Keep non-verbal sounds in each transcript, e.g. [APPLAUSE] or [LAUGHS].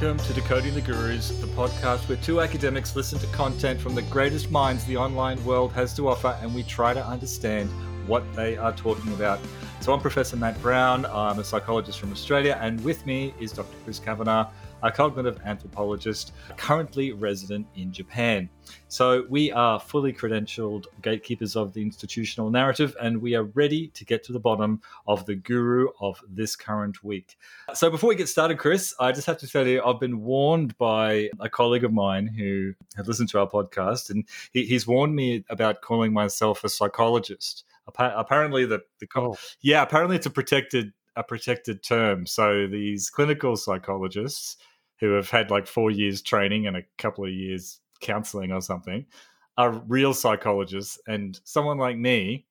Welcome to Decoding the Gurus, the podcast where two academics listen to content from the greatest minds the online world has to offer and we try to understand what they are talking about. So, I'm Professor Matt Brown. I'm a psychologist from Australia, and with me is Dr. Chris Kavanagh, a cognitive anthropologist currently resident in Japan. So, we are fully credentialed gatekeepers of the institutional narrative, and we are ready to get to the bottom of the guru of this current week. So, before we get started, Chris, I just have to tell you, I've been warned by a colleague of mine who had listened to our podcast, and he, he's warned me about calling myself a psychologist. Apparently, the, the oh. yeah, apparently it's a protected a protected term. So these clinical psychologists who have had like four years training and a couple of years counseling or something are real psychologists and someone like me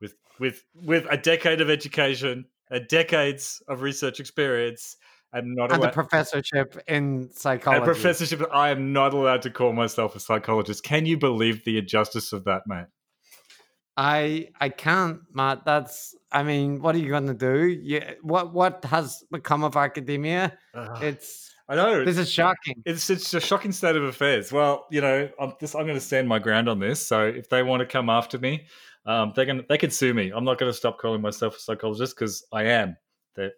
with with with a decade of education a decades of research experience and not and allowed, a professorship in psychology. A professorship. I am not allowed to call myself a psychologist. Can you believe the injustice of that, mate? I I can't, Matt. That's I mean, what are you going to do? Yeah, what what has become of academia? Uh, it's I know this is shocking. It's it's a shocking state of affairs. Well, you know, I'm this. I'm going to stand my ground on this. So if they want to come after me, um, they can they can sue me. I'm not going to stop calling myself a psychologist because I am. That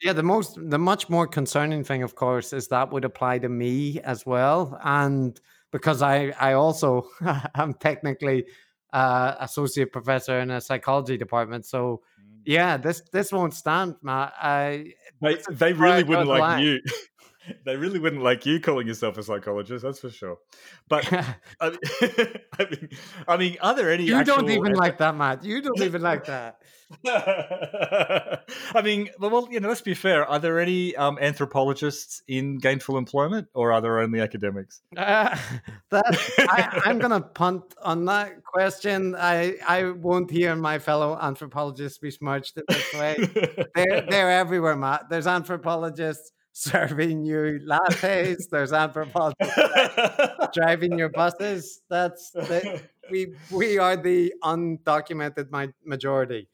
yeah, the most the much more concerning thing, of course, is that would apply to me as well, and because I I also [LAUGHS] am technically uh, associate professor in a psychology department, so mm. yeah, this this won't stand, Matt. I they, they really wouldn't like line. you. [LAUGHS] they really wouldn't like you calling yourself a psychologist, that's for sure. But [LAUGHS] I, mean, [LAUGHS] I mean, I mean, are there any? You don't even like that, Matt. You don't even like that. I mean, well, you know, let's be fair. Are there any um, anthropologists in gainful employment, or are there only academics? Uh, that I, am going to punt on that question. I I won't hear my fellow anthropologists besmirched this way. they're they're everywhere, Matt. There's anthropologists serving you lattes. There's anthropologists [LAUGHS] driving your buses. That's the, we we are the undocumented my, majority.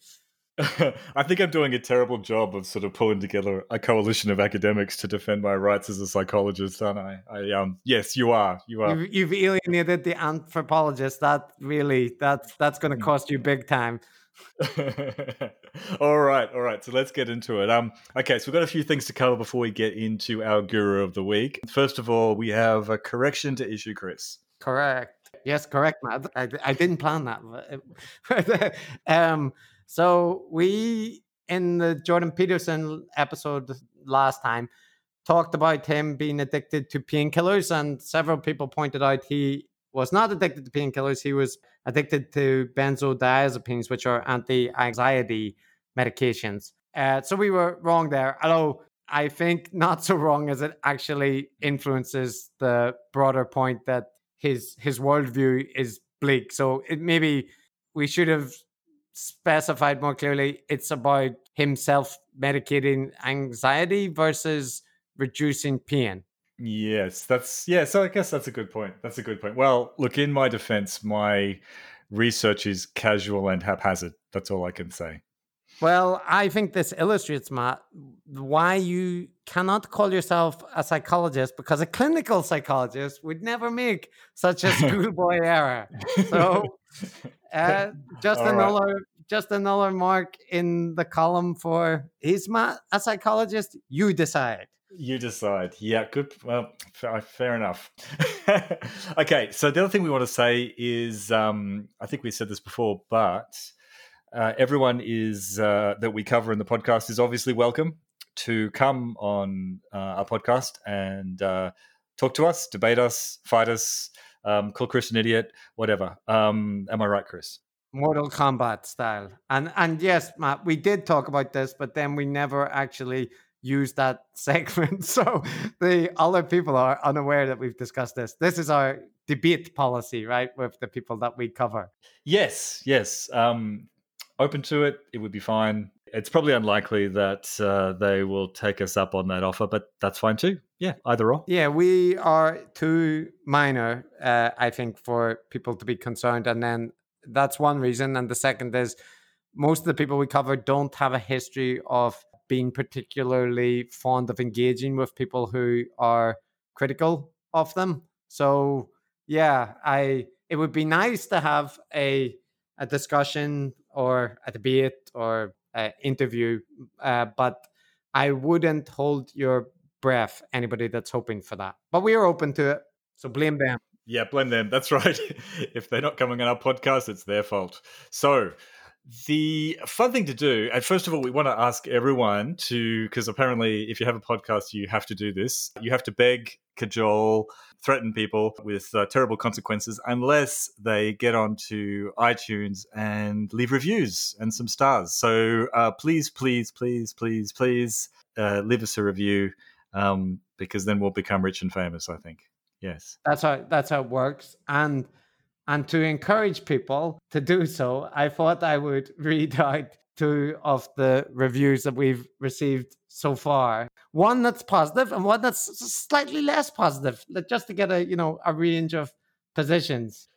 I think I'm doing a terrible job of sort of pulling together a coalition of academics to defend my rights as a psychologist, aren't I? I um, yes, you are. You are. You've, you've alienated the anthropologist. That really, that's that's going to mm. cost you big time. [LAUGHS] all right, all right. So let's get into it. Um, okay, so we've got a few things to cover before we get into our guru of the week. First of all, we have a correction to issue, Chris. Correct. Yes, correct, Matt. I, I didn't plan that. [LAUGHS] um, so we in the Jordan Peterson episode last time talked about him being addicted to painkillers, and several people pointed out he was not addicted to painkillers. He was addicted to benzodiazepines, which are anti-anxiety medications. Uh, so we were wrong there. Although I think [LAUGHS] not so wrong as it actually influences the broader point that his his worldview is bleak. So it maybe we should have specified more clearly. It's about himself medicating anxiety versus reducing pain. Yes, that's yeah. So I guess that's a good point. That's a good point. Well, look, in my defense, my research is casual and haphazard. That's all I can say. Well, I think this illustrates, Matt, why you cannot call yourself a psychologist because a clinical psychologist would never make such a [LAUGHS] schoolboy error. So, [LAUGHS] uh, just All another right. just another mark in the column for is Matt a psychologist? You decide. You decide. Yeah, good. Well, fair, fair enough. [LAUGHS] okay, so the other thing we want to say is, um, I think we said this before, but uh, everyone is uh, that we cover in the podcast is obviously welcome to come on uh, our podcast and uh, talk to us, debate us, fight us, um, call Chris an idiot, whatever. Um, am I right, Chris? Mortal Kombat style. And and yes, Matt, we did talk about this, but then we never actually use that [LAUGHS] segment. So the other people are unaware that we've discussed this. This is our debate policy, right? With the people that we cover. Yes, yes. Um, open to it. It would be fine. It's probably unlikely that uh, they will take us up on that offer, but that's fine too. Yeah, either or. Yeah, we are too minor, uh, I think, for people to be concerned. And then that's one reason. And the second is most of the people we cover don't have a history of been particularly fond of engaging with people who are critical of them. So yeah, I it would be nice to have a a discussion or a debate or an interview, uh, but I wouldn't hold your breath. Anybody that's hoping for that, but we are open to it. So blame them. Yeah, blame them. That's [LAUGHS] right. if they're not coming on our podcast, it's their fault. So the fun thing to do, and first of all, we want to ask everyone to, because apparently, if you have a podcast, you have to do this. You have to beg, cajole, threaten people with uh, terrible consequences unless they get onto iTunes and leave reviews and some stars. So uh, please, please, please, please, please uh, leave us a review um, because then we'll become rich and famous, I think. Yes. That's how that's how it works. And and to encourage people to do so, I thought I would [LAUGHS] read out two of the reviews that we've received so far. One that's positive and one that's slightly less positive, just to get a you know a range of positions.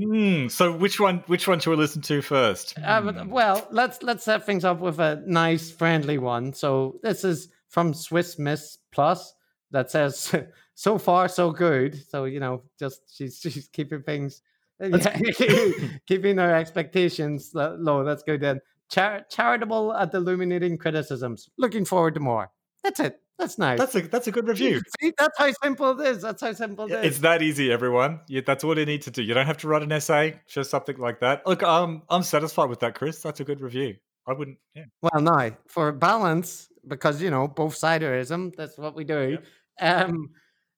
Mm, so which one which one should we listen to first? Uh, but, well, let's let's set things up with a nice friendly one. So this is from Swiss Miss Plus that says [LAUGHS] so far so good. So you know, just she's she's keeping things [LAUGHS] [LAUGHS] keeping our expectations low. That's good. Then Char- charitable at illuminating criticisms. Looking forward to more. That's it. That's nice. That's a that's a good review. [LAUGHS] See, that's how simple it is. That's how simple it is. It's that easy, everyone. You, that's all you need to do. You don't have to write an essay, just something like that. Look, um, I'm satisfied with that, Chris. That's a good review. I wouldn't. Yeah. Well, no, for balance, because you know both siderism. That's what we do. Yep. Um,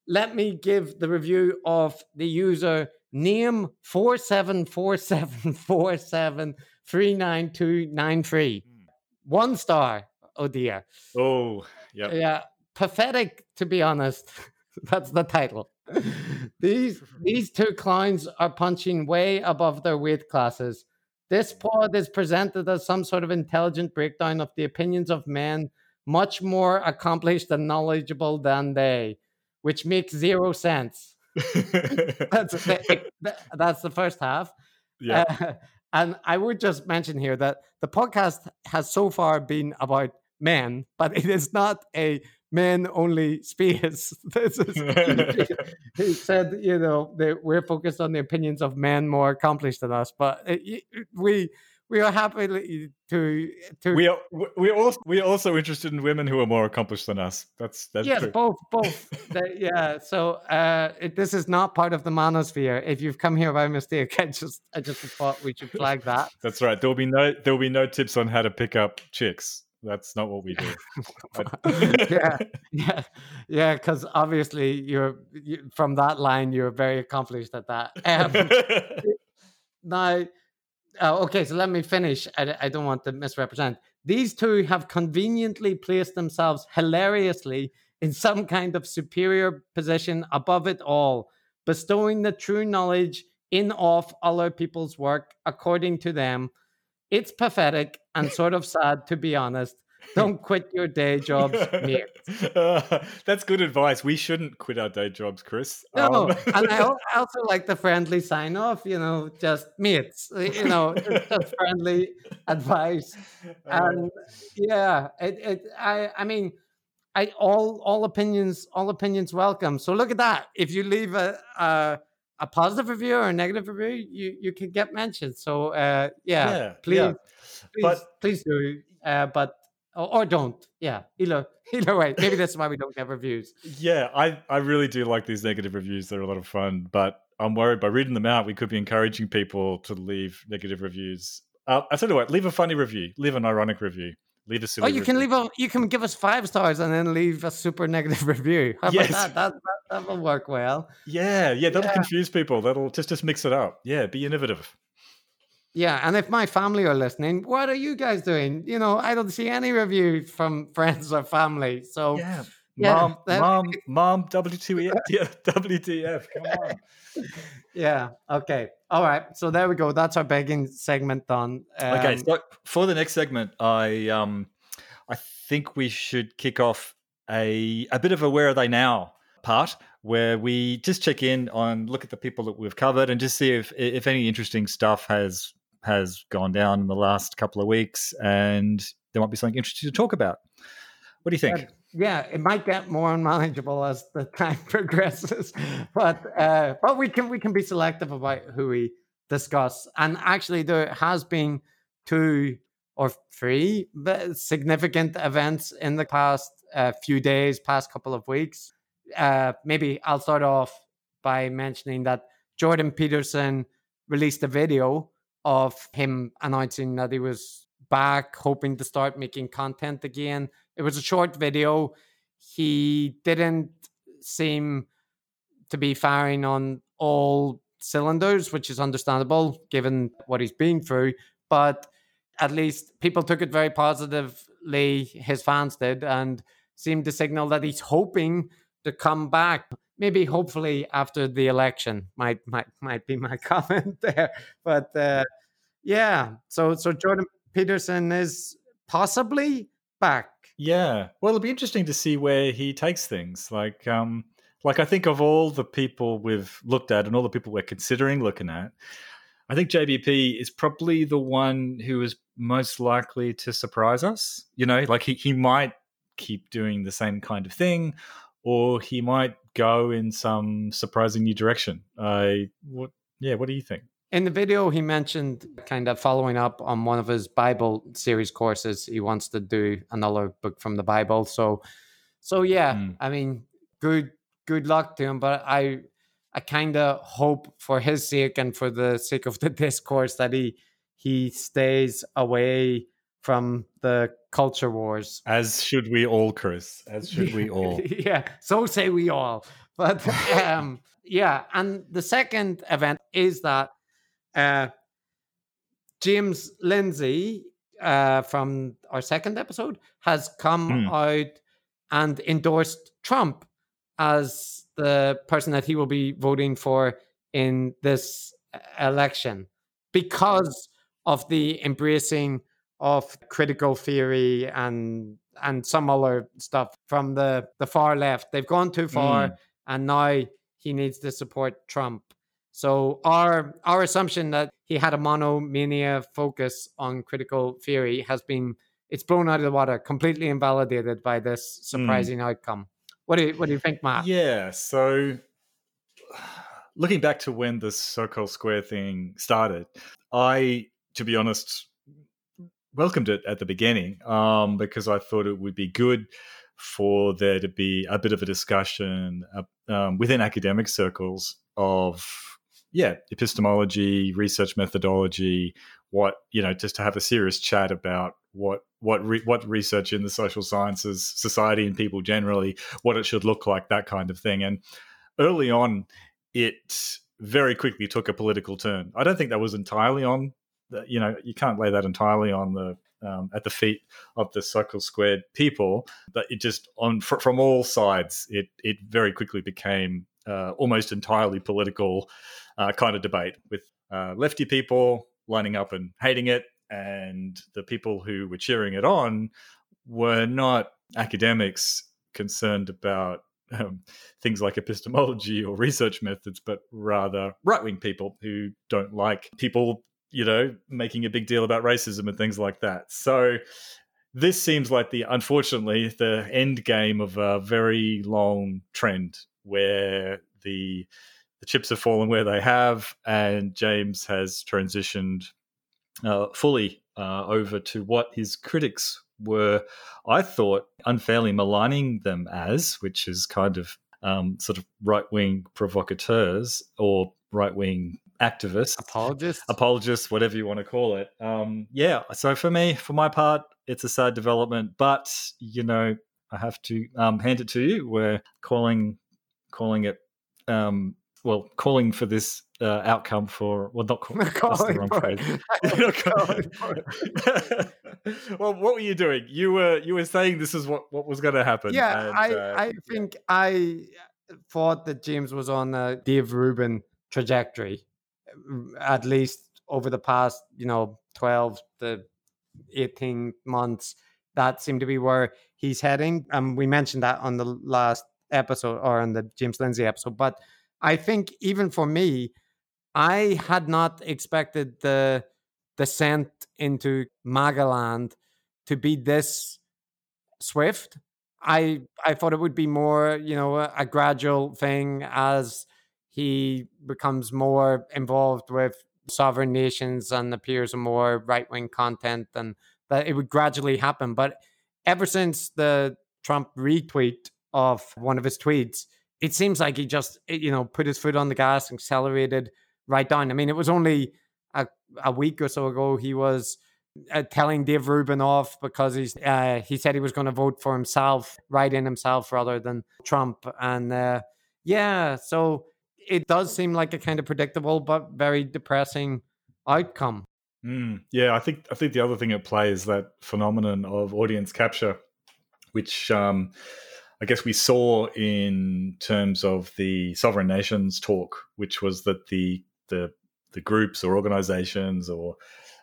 let me give the review of the user name four seven four seven four seven three nine two nine three. Hmm. One star. Oh dear. Oh yeah. Yeah. Pathetic to be honest. [LAUGHS] That's the title. [LAUGHS] these [LAUGHS] these two clowns are punching way above their weight classes. This pod is presented as some sort of intelligent breakdown of the opinions of men much more accomplished and knowledgeable than they, which makes zero sense. [LAUGHS] that's, the, that's the first half. Yeah. Uh, and I would just mention here that the podcast has so far been about men, but it is not a men only space. [LAUGHS] This is, he said, you know, we're focused on the opinions of men more accomplished than us, but it, we we are happy to to we are we also we are also interested in women who are more accomplished than us. That's that's yes true. both both. [LAUGHS] Yeah so uh it, this is not part of the manosphere. If you've come here by mistake [LAUGHS] i just i just thought we should flag that. That's right. There'll be no there'll be no tips on how to pick up chicks. That's not what we do. [LAUGHS] Yeah yeah yeah because obviously you're you, from that line you're very accomplished at that. Um, now uh, okay, so let me finish. I, I don't want to misrepresent. These two have conveniently placed themselves hilariously in some kind of superior position above it all, bestowing the true knowledge in off other people's work according to them. It's pathetic and sort of sad, to be honest. Don't quit your day [LAUGHS] jobs. Uh, [LAUGHS] that's good advice. We shouldn't quit our day jobs, Chris. No, um. and I [LAUGHS] also like the friendly sign off. You know, just mates. You know, just friendly advice. And yeah, it, it. I. I mean, I all all opinions all opinions welcome. So look at that. If you leave a. a a positive review or a negative review, you you can get mentioned. So uh, yeah, yeah, please, yeah. please, but, please do. Uh, but or, or don't. Yeah, either [LAUGHS] either way. Maybe that's why we don't get reviews. Yeah, I I really do like these negative reviews. They're a lot of fun, but I'm worried by reading them out, we could be encouraging people to leave negative reviews. Uh, I tell you what, leave a funny review, leave an ironic review. Leave a silly. Oh, you review. can leave a. You can give us five stars and then leave a super negative [LAUGHS] review. How yes. about that? That, that? that will work well. Yeah, yeah, that'll yeah. confuse people. That'll just just mix it up. Yeah, be innovative. Yeah, and if my family are listening, what are you guys doing? You know, I don't see any review from [LAUGHS] friends or family. So yeah, yeah mom, mom, [LAUGHS] mom, WTF, [LAUGHS] WTF, come on. yeah. Okay. All right. So there we go. That's our begging segment done. Um, okay. So for the next segment, I um, I think we should kick off a a bit of a where are they now part where we just check in on look at the people that we've covered and just see if if any interesting stuff has has gone down in the last couple of weeks, and there might be something interesting to talk about. What do you think? yeah, it might get more unmanageable as the [LAUGHS] time progresses, but uh, but we can we can be selective about who we discuss. And actually, there has been two or three significant events in the past uh, few days, past couple of weeks. Uh, maybe I'll start off by mentioning that Jordan Peterson released a video of him announcing that he was back, hoping to start making content again. It was a short video. He didn't seem to be firing on all cylinders, which is understandable given what he's been through. But at least people took it very positively, his fans did, and seemed to signal that he's hoping to come back. Maybe hopefully after the election might might might be my [LAUGHS] comment there. But uh, yeah, so so Jordan Peterson is possibly back. Yeah. Well, it'll be interesting to see where he takes things. Like, um, like I think of all the people we've looked at and all the people we're considering looking at, I think JBP is probably the one who is most likely to surprise us. You know, like he, he might keep doing the same kind of thing, or he might go in some surprising new direction. I what yeah, what do you think? In the video, he mentioned kind of following up on one of his Bible series courses. He wants to do another book from the Bible. So, so yeah, mm. I mean, good good luck to him. But I I kind of hope for his sake and for the sake of the [LAUGHS] discourse that he he stays away from the culture wars. As should we all, Chris. As should we [LAUGHS] all. yeah, so say we all. But [LAUGHS] um, yeah, and the second event is that uh, James Lindsay uh, from our second episode has come mm. out and endorsed Trump as the person that he will be voting for in this uh, election because of the embracing of critical theory and and some other stuff from the the far left. They've gone too far, mm. and now he needs to support Trump. So our our assumption that he had a monomania focus on critical theory has been it's blown out of the water, completely invalidated by this hmm. surprising mm. outcome. What do you what do you think, Matt? Yeah, so [SIGHS] looking back to when the Sokal Squared thing started, I, to be honest, welcomed it at the beginning um, because I thought it would be good for there to be a bit of a discussion uh, um, within academic circles of yeah, epistemology, research methodology, what you know, just to have a serious chat about what what re- what research in the social sciences, society, and people generally, what it should look like, that kind of thing. And early on, it very quickly took a political turn. I don't think that was entirely on, you know, you can't lay that entirely on the um, at the feet of the Sokal Squared people, but it just on fr- from all sides, it it very quickly became uh, almost entirely political uh, kind of debate with uh, lefty people lining up and hating it, and the people who were cheering it on were not academics concerned about um, things like epistemology or research methods, but rather right wing people who don't like people, you know, making a big deal about racism and things like that. So this seems like the unfortunately the end game of a very long trend where the the chips have fallen where they have, and James has transitioned uh, fully uh, over to what his critics were, I thought, unfairly maligning them as, which is kind of um, sort of right wing provocateurs or right wing activists, apologist, apologists, whatever you want to call it. Um, yeah. So for me, for my part, it's a sad development, but you know, I have to um, hand it to you. We're calling calling it um, well, calling for this uh, outcome for well, not call, [LAUGHS] the wrong phrase. [LAUGHS] [LAUGHS] well, what were you doing? You were you were saying this is what what was going to happen. Yeah, and, I uh, I think I thought that James was on a Dave Rubin trajectory, at least over the past you know twelve to eighteen months. That seemed to be where he's heading. And um, we mentioned that on the last episode or on the James Lindsay episode, but I think even for me, I had not expected the descent into Magaland to be this swift I I thought it would be more, you know, a, a gradual thing as he becomes more involved with sovereign nations and appears in more right wing content, and that it would gradually happen. But ever since the Trump retweet of one of his tweets, it seems like he just, you know, put his foot on the gas, and accelerated right down. I mean, it was only a, a week or so ago he was uh, telling Dave Rubin off because he's uh, he said he was going to vote for himself, write in himself rather than Trump, and uh, yeah, so it does seem like a kind of predictable but very depressing outcome. Mm, yeah, I think I think the other thing at play is that phenomenon of audience capture, which um, I guess we saw in terms of the sovereign nations talk, which was that the the the groups or organizations or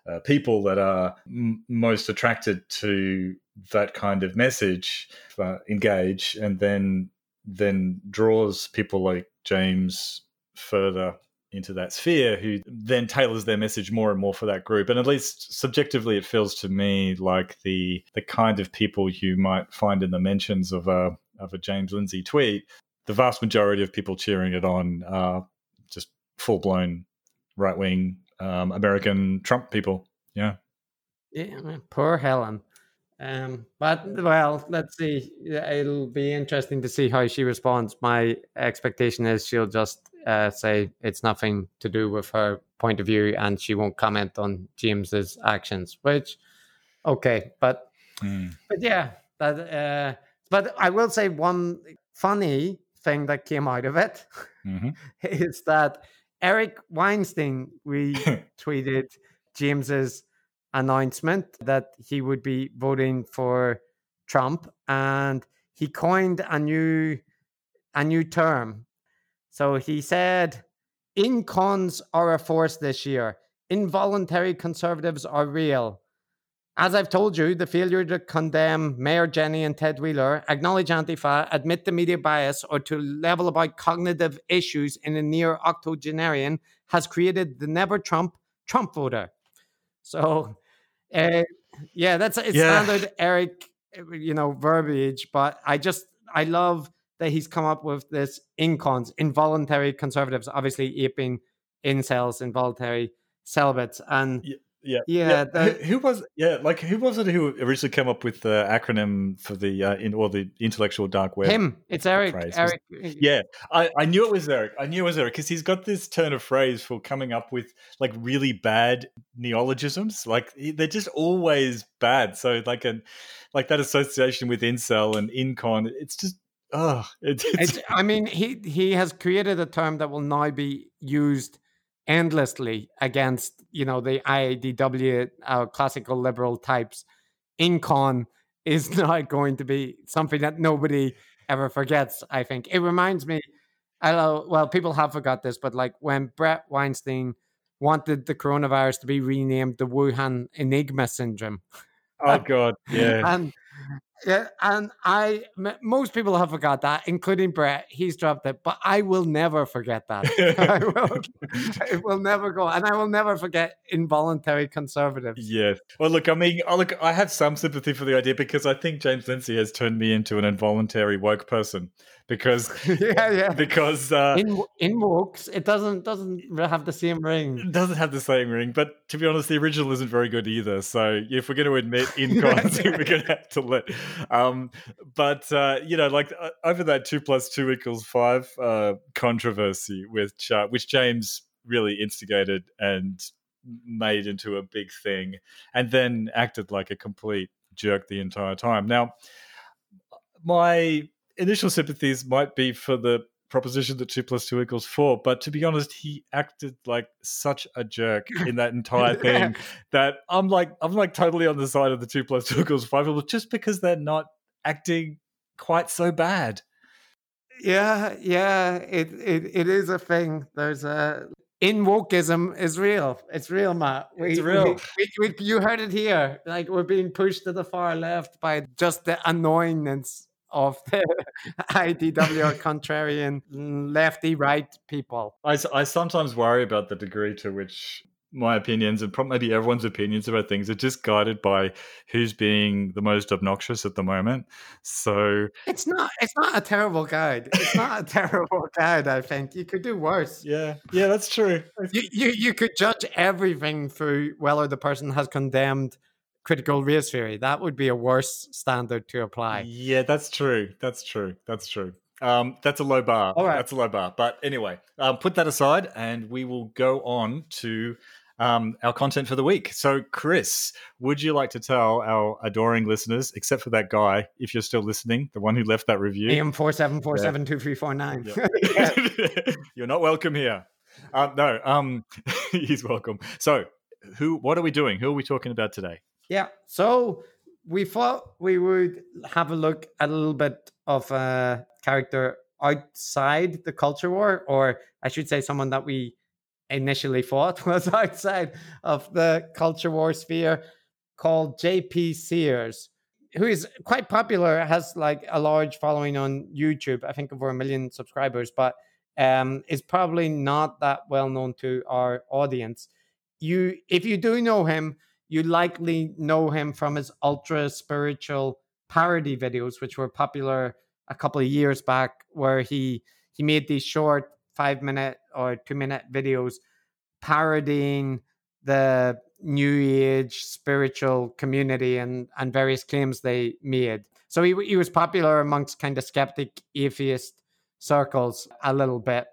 uh, people that are m- most attracted to that kind of message uh, engage and then then draws people like James further into that sphere who then tailors their message more and more for that group. And at least subjectively it feels to me like the the kind of people you might find in the mentions of a of a James Lindsay tweet the vast majority of people cheering it on are just full blown right wing um, American Trump people. Yeah. Yeah poor Helen um, but well, let's see. It'll be interesting to see how she responds. My expectation is she'll just uh, say it's nothing to do with her point of view, and she won't comment on James's actions. Which, okay, but mm. but yeah, that. Uh, but I will say one funny thing that came out of it mm-hmm. [LAUGHS] is that Eric Weinstein retweeted [LAUGHS] James's announcement that he would be voting for Trump, and he coined a new a new term. So he said, "Incons are a force this year. Involuntary conservatives are real." As I've told you, the failure to condemn Mayor Jenny and Ted Wheeler, acknowledge Antifa, admit the media bias, or to level about cognitive issues in a near octogenarian has created the never Trump Trump voter. So, uh, yeah, that's it's yeah. standard Eric, you know, verbiage. But I just I love that he's come up with this incons, involuntary conservatives, obviously aping incels, involuntary celibates, and. Yeah yeah, yeah. yeah. Who, who, was yeah like who was it who originally came up with the acronym for the uh, in or the intellectual dark web? Him. It's Eric. Phrase. Eric. Yeah, I, I knew it was Eric. I knew it was Eric because he's got this turn of phrase for coming up with like really bad neologisms. Like they're just always bad. So like an like that association with incel and incon. It's just oh, [LAUGHS] it's, it's, I mean he he has created a term that will now be used endlessly against you know the IADW uh, classical liberal types. Incon is [LAUGHS] not going to be something that nobody ever forgets. I think it reminds me. I know. Well, people have forgot this, but like when Bret Weinstein wanted the coronavirus to be renamed the Wuhan Enigma syndrome. Oh God, yeah. [LAUGHS] and yeah, and I most people have forgot that, including Bret. He's dropped it, but I will never forget that. [LAUGHS] I will, it will never go, and I will never forget involuntary conservatives. Yeah. Well, look, I mean, I look, I have some sympathy for the idea because I think James Lindsay has turned me into an involuntary woke person because [LAUGHS] yeah, yeah. Because uh, in in Wokes, it doesn't doesn't have the same ring. It doesn't have the same ring, but to be honest, the original isn't very good either. So if we're going to admit [LAUGHS] incons, we're going to have to let. Um, but uh, you know, like uh, over that two plus two equals five uh, controversy with uh, which James really instigated and made into a big thing, and then acted like a complete jerk the entire time. Now, my initial sympathies might be for the proposition that two plus two equals four, but to be honest, he acted like such a jerk in that entire [LAUGHS] thing that I'm like I'm like totally on the side of the two plus two equals five people just because they're not acting quite so bad. Yeah, yeah, it it, it is a thing. There's a in wokeism is real. It's real, Matt. We, it's real. We, we, you heard it here. Like we're being pushed to the far left by just the annoyingness of the [LAUGHS] IDW contrarian lefty right people. I, I sometimes worry about the degree to which my opinions and probably maybe everyone's opinions about things are just guided by who's being the most obnoxious at the moment. So it's not it's not a terrible guide. It's not a [LAUGHS] terrible guide. I think you could do worse. Yeah, yeah, that's true. You you, you could judge everything through whether the person has condemned critical race theory. That would be a worse standard to apply. Yeah, that's true. That's true. That's true. Um, that's a low bar. All right. That's a low bar. But anyway, um, put that aside, and we will go on to um, our content for the week. So, Chris, would you like to tell our adoring listeners, except for that guy, if you're still listening, the one who left that review, AM four seven four seven two three four nine. [LAUGHS] You're not welcome here. Uh, no, um, [LAUGHS] he's welcome. So, who? What are we doing? Who are we talking about today? Yeah. So we thought we would have a look at a little bit of a character outside the culture war, or I should say, someone that we initially thought [LAUGHS] was outside of the culture war sphere called JP Sears, who is quite popular, has like a large following on YouTube, I think over a million subscribers, but um, is probably not that well known to our audience. You, if you do know him, you likely know him from his ultra spiritual parody videos, which were popular a couple of years back, where he he made these short five minute or two minute videos parodying the new age spiritual community and and various claims they made. So he he was popular amongst kind of skeptic atheist circles a little bit.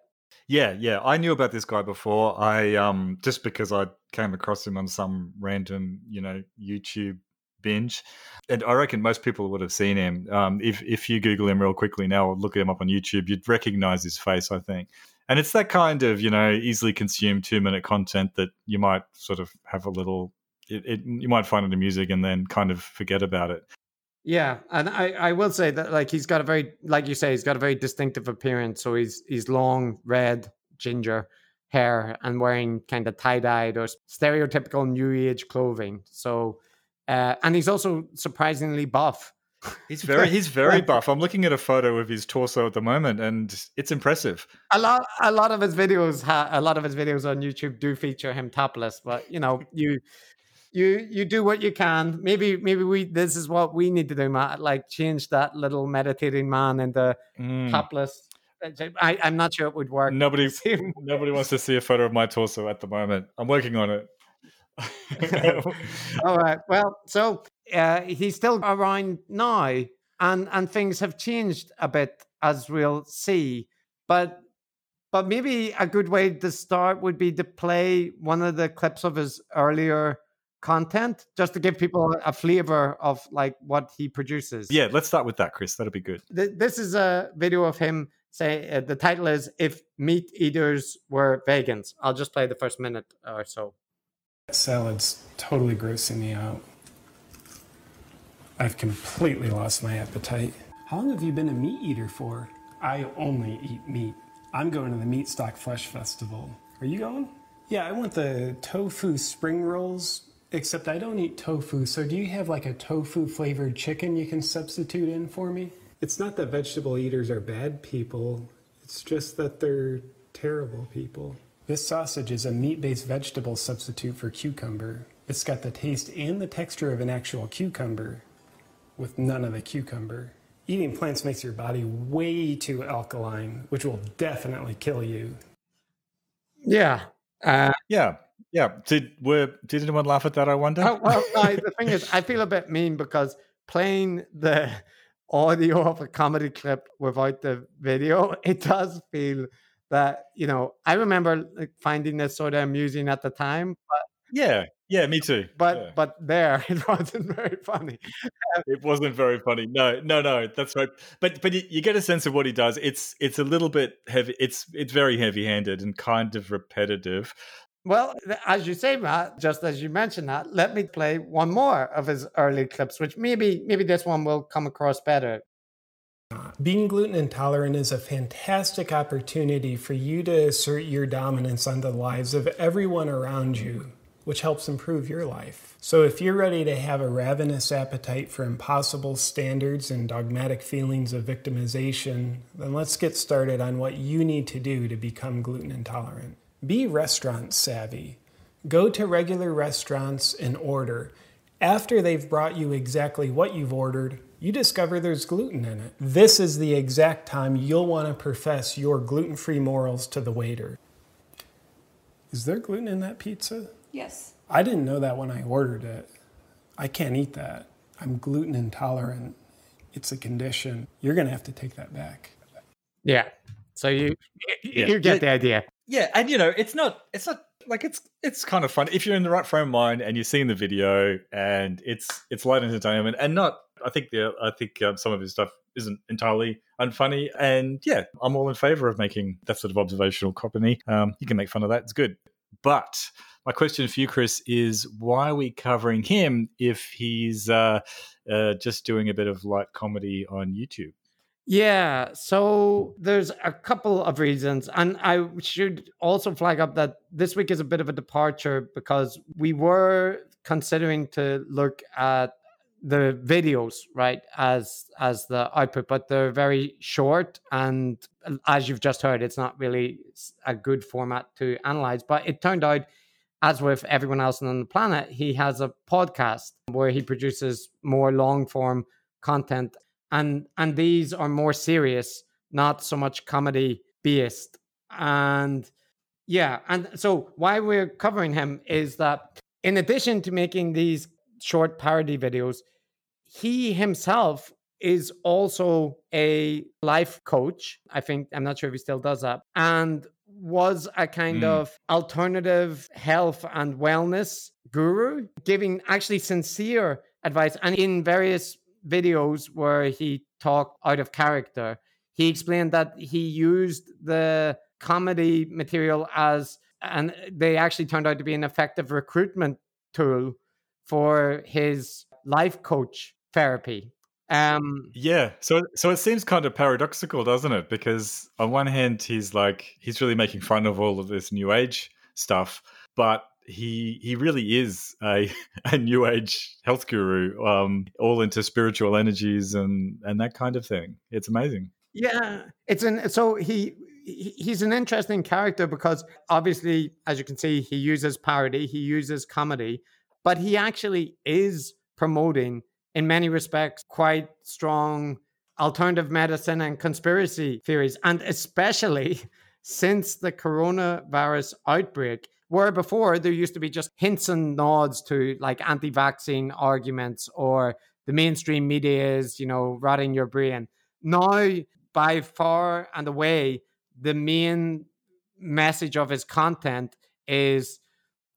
Yeah, yeah. I knew about this guy before. I um just because I came across him on some random, you know, YouTube binge. And I reckon most people would have seen him. Um, if if you Google him real quickly now or look him up on YouTube, you'd recognize his face, I think. And it's that kind of, you know, easily consumed two minute content that you might sort of have a little it, it, you might find it amusing and then kind of forget about it. Yeah, and I, I will say that like he's got a very like you say he's got a very distinctive appearance. So he's he's long red ginger hair and wearing kind of tie dyed or stereotypical new age clothing. So uh, and he's also surprisingly buff. He's very he's very [LAUGHS] buff. I'm looking at a photo of his torso at the moment, and it's impressive. A lot a lot of his videos ha- a lot of his videos on YouTube do feature him topless, but you know you you you do what you can. Maybe maybe we this is what we need to do, Matt. Like change that little meditating man into mm. topless. I, I'm not sure it would work. Nobody [LAUGHS] nobody wants to see a photo of my torso at the moment. I'm working on it. [LAUGHS] All right. Well, so uh, he's still around now, and and things have changed a bit as we'll see. But but maybe a good way to start would be to play one of the clips of his earlier content just to give people a flavor of like what he produces. Yeah, let's start with that, Chris. That'll be good. This is a video of him say uh, the title is "If Meat Eaters Were Vegans." I'll just play the first minute or so. Salad's totally grossing me out. I've completely lost my appetite. How long have you been a meat eater for? I only eat meat. I'm going to the Meat Stock Flesh Festival. Are you going? Yeah, I want the tofu spring rolls Except I don't eat tofu, so do you have like a tofu flavored chicken you can substitute in for me? It's not that vegetable eaters are bad people, it's just that they're terrible people. This sausage is a meat based vegetable substitute for cucumber. It's got the taste and the texture of an actual cucumber, with none of the cucumber. Eating plants makes your body way too alkaline, which will definitely kill you. Yeah. Uh, yeah. Yeah. Did were did anyone laugh at that? I wonder. Oh, well, [LAUGHS] the thing is, I feel a bit mean because playing the [LAUGHS] audio of a comedy clip without the video, [LAUGHS] it does feel that you know. I remember like, finding this sort of amusing at the time, but yeah, yeah, me too. But yeah. but there, it wasn't very funny. Um, it wasn't very funny. No, no, no. That's right. But but you, you, get a sense of what he does. It's it's a little bit heavy. It's it's very heavy handed and kind of repetitive. Well, as you say, Matt, just as you mentioned that, let me play one more of his early clips, which maybe maybe this one will come across better. Being gluten intolerant is a fantastic opportunity for you to assert your dominance on the lives of everyone around you, which helps improve your life. So, if you're ready to have a ravenous appetite for impossible standards and dogmatic feelings of victimization, then let's get started on what you need to do to become gluten intolerant. Be restaurant savvy. Go to regular restaurants and order. After they've brought you exactly what you've ordered, you discover there's gluten in it. This is the exact time you'll want to profess your gluten free morals to the waiter. Is there gluten in that pizza? Yes. I didn't know that when I ordered it. I can't eat that. I'm gluten intolerant. It's a condition. You're going to have to take that back. Yeah. So you Yeah. you get the idea. Yeah, and you know, it's not it's not like it's it's kind of fun if you're in the right frame of mind and you're seeing the video and it's it's light entertainment and not. I think the I think um, some of his stuff isn't entirely unfunny and yeah, I'm all in favor of making that sort of observational comedy. Um, you can make fun of that; it's good. But my question for you, Chris, is why are we covering him if he's uh, uh, just doing a bit of light comedy on YouTube? Yeah, so there's a couple of reasons. And I should also flag up that this week is a bit of a departure because we were considering to look at the videos, right, as as the output, but they're very short and as you've just heard, it's not really a good format to analyze. But it turned out as with everyone else on the planet, he has a podcast where he produces more long form content and and these are more serious not so much comedy based and yeah and so why we're covering him is that in addition to making these short parody videos he himself is also a life coach i think i'm not sure if he still does that and was a kind Mm. of alternative health and wellness guru giving actually sincere advice and in various videos where he talked out of character he explained that he used the comedy material as and they actually turned out to be an effective recruitment tool for his life coach therapy um Yeah, so so it seems kind of paradoxical, doesn't it? Because on one hand, he's like he's really making fun of all of this new age stuff, but he he really is a, [LAUGHS] a new age health guru, um, all into spiritual energies and and that kind of thing. It's amazing. Yeah, it's an so he he- he's an interesting character because obviously, as you can see, he uses parody, he uses comedy, but he actually is promoting, in many respects, quite strong alternative medicine and conspiracy theories, and especially [LAUGHS] since the coronavirus outbreak. Where before there used to be just hints and nods to like anti vaccine arguments or the mainstream media is, you know, rotting your brain. Now, by far and away, the main message of his content is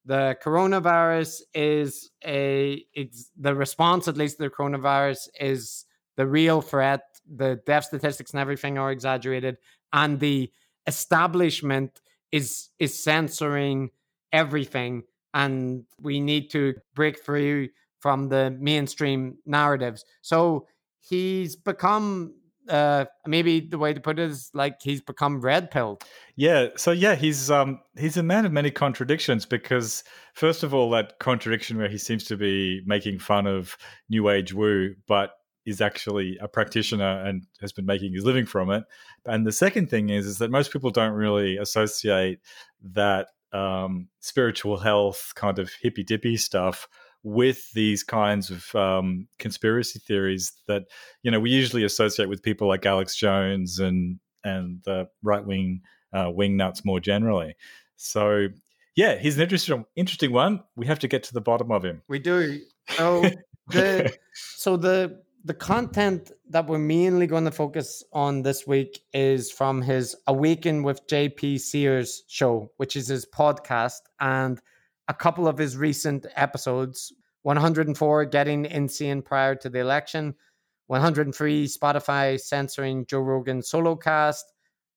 the coronavirus is a it's the response at least to the coronavirus is the real threat the death statistics and everything are exaggerated and the establishment is is censoring everything and we need to break through from the mainstream narratives so he's become uh maybe the way to put it is like he's become red pilled Yeah, so yeah, he's um he's a man of many contradictions because first of all that contradiction where he seems to be making fun of new age woo but is actually a practitioner and has been making his living from it. And the second thing is is that most people don't really associate that um spiritual health kind of hippy dippy stuff with these kinds of um, conspiracy theories that you know we usually associate with people like Alex Jones and and the right wing uh, wing nuts more generally. So yeah, he's an interesting interesting one. We have to get to the bottom of him. We do. So the [LAUGHS] so the the content that we're mainly going to focus on this week is from his Awaken with JP Sears show, which is his podcast, and a couple of his recent episodes. 104 getting insane prior to the election, 103 Spotify censoring Joe Rogan solo cast,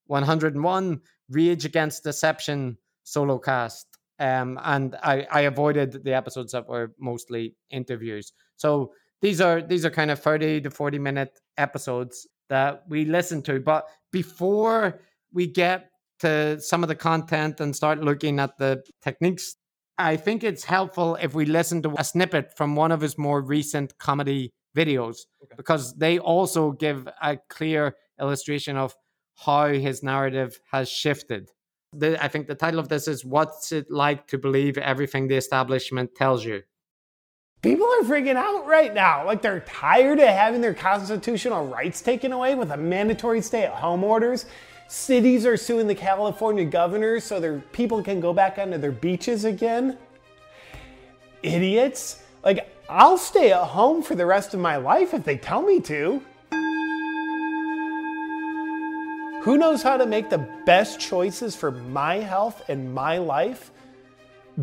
101 Rage Against Deception solo cast. Um, and I, I avoided the episodes that were mostly interviews. So these are these are kind of 30 to 40 minute episodes that we listen to. But before we get to some of the content and start looking at the techniques, I think it's helpful if we listen to a snippet from one of his more recent comedy videos because they also give a clear illustration of how his narrative has shifted The, I think the title of this is What's It Like to Believe Everything the Establishment Tells You? People are freaking out right now. Like they're tired of having their constitutional rights taken away with a mandatory stay at home orders. Cities are suing the California governor so their people can go back onto their beaches again. Idiots. Like, I'll stay at home for the rest of my life if they tell me to. Who knows how to make the best choices for my health and my life?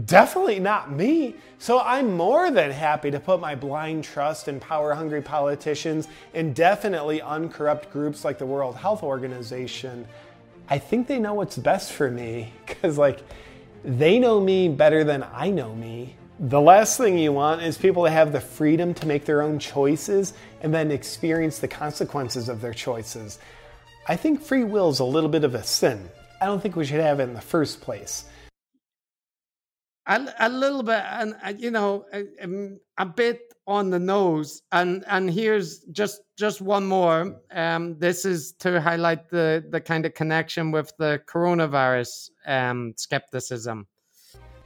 Definitely not me. So I'm more than happy to put my blind trust in power hungry politicians and definitely uncorrupt groups like the World Health Organization. I think they know what's best for me [LAUGHS] because, like, they know me better than I know me. The last thing you want is people to have the freedom to make their own choices and then experience the consequences of their choices. I think free will is a little bit of a sin. I don't think we should have it in the first place a, a little bit, and uh, you know, a, um, a, bit on the nose. And and here's just just one more. Um, this is to highlight the the kind of connection with the coronavirus um, skepticism.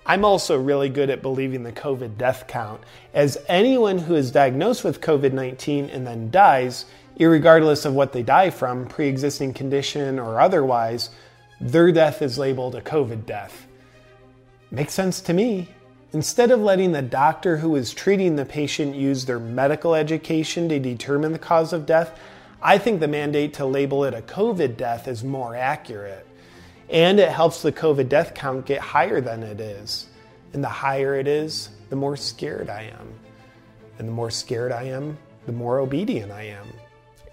I'm also really good at believing the COVID death count, as anyone who is diagnosed with COVID 19 and then dies, regardless of what they die from, pre existing condition or otherwise, their death is labeled a COVID death. Makes sense to me. Instead of letting the doctor who is treating the patient use their medical education to determine the cause of death, I think the mandate to label it a COVID death is more accurate. And it helps the COVID death count get higher than it is. And the higher it is, the more scared I am. And the more scared I am, the more obedient I am.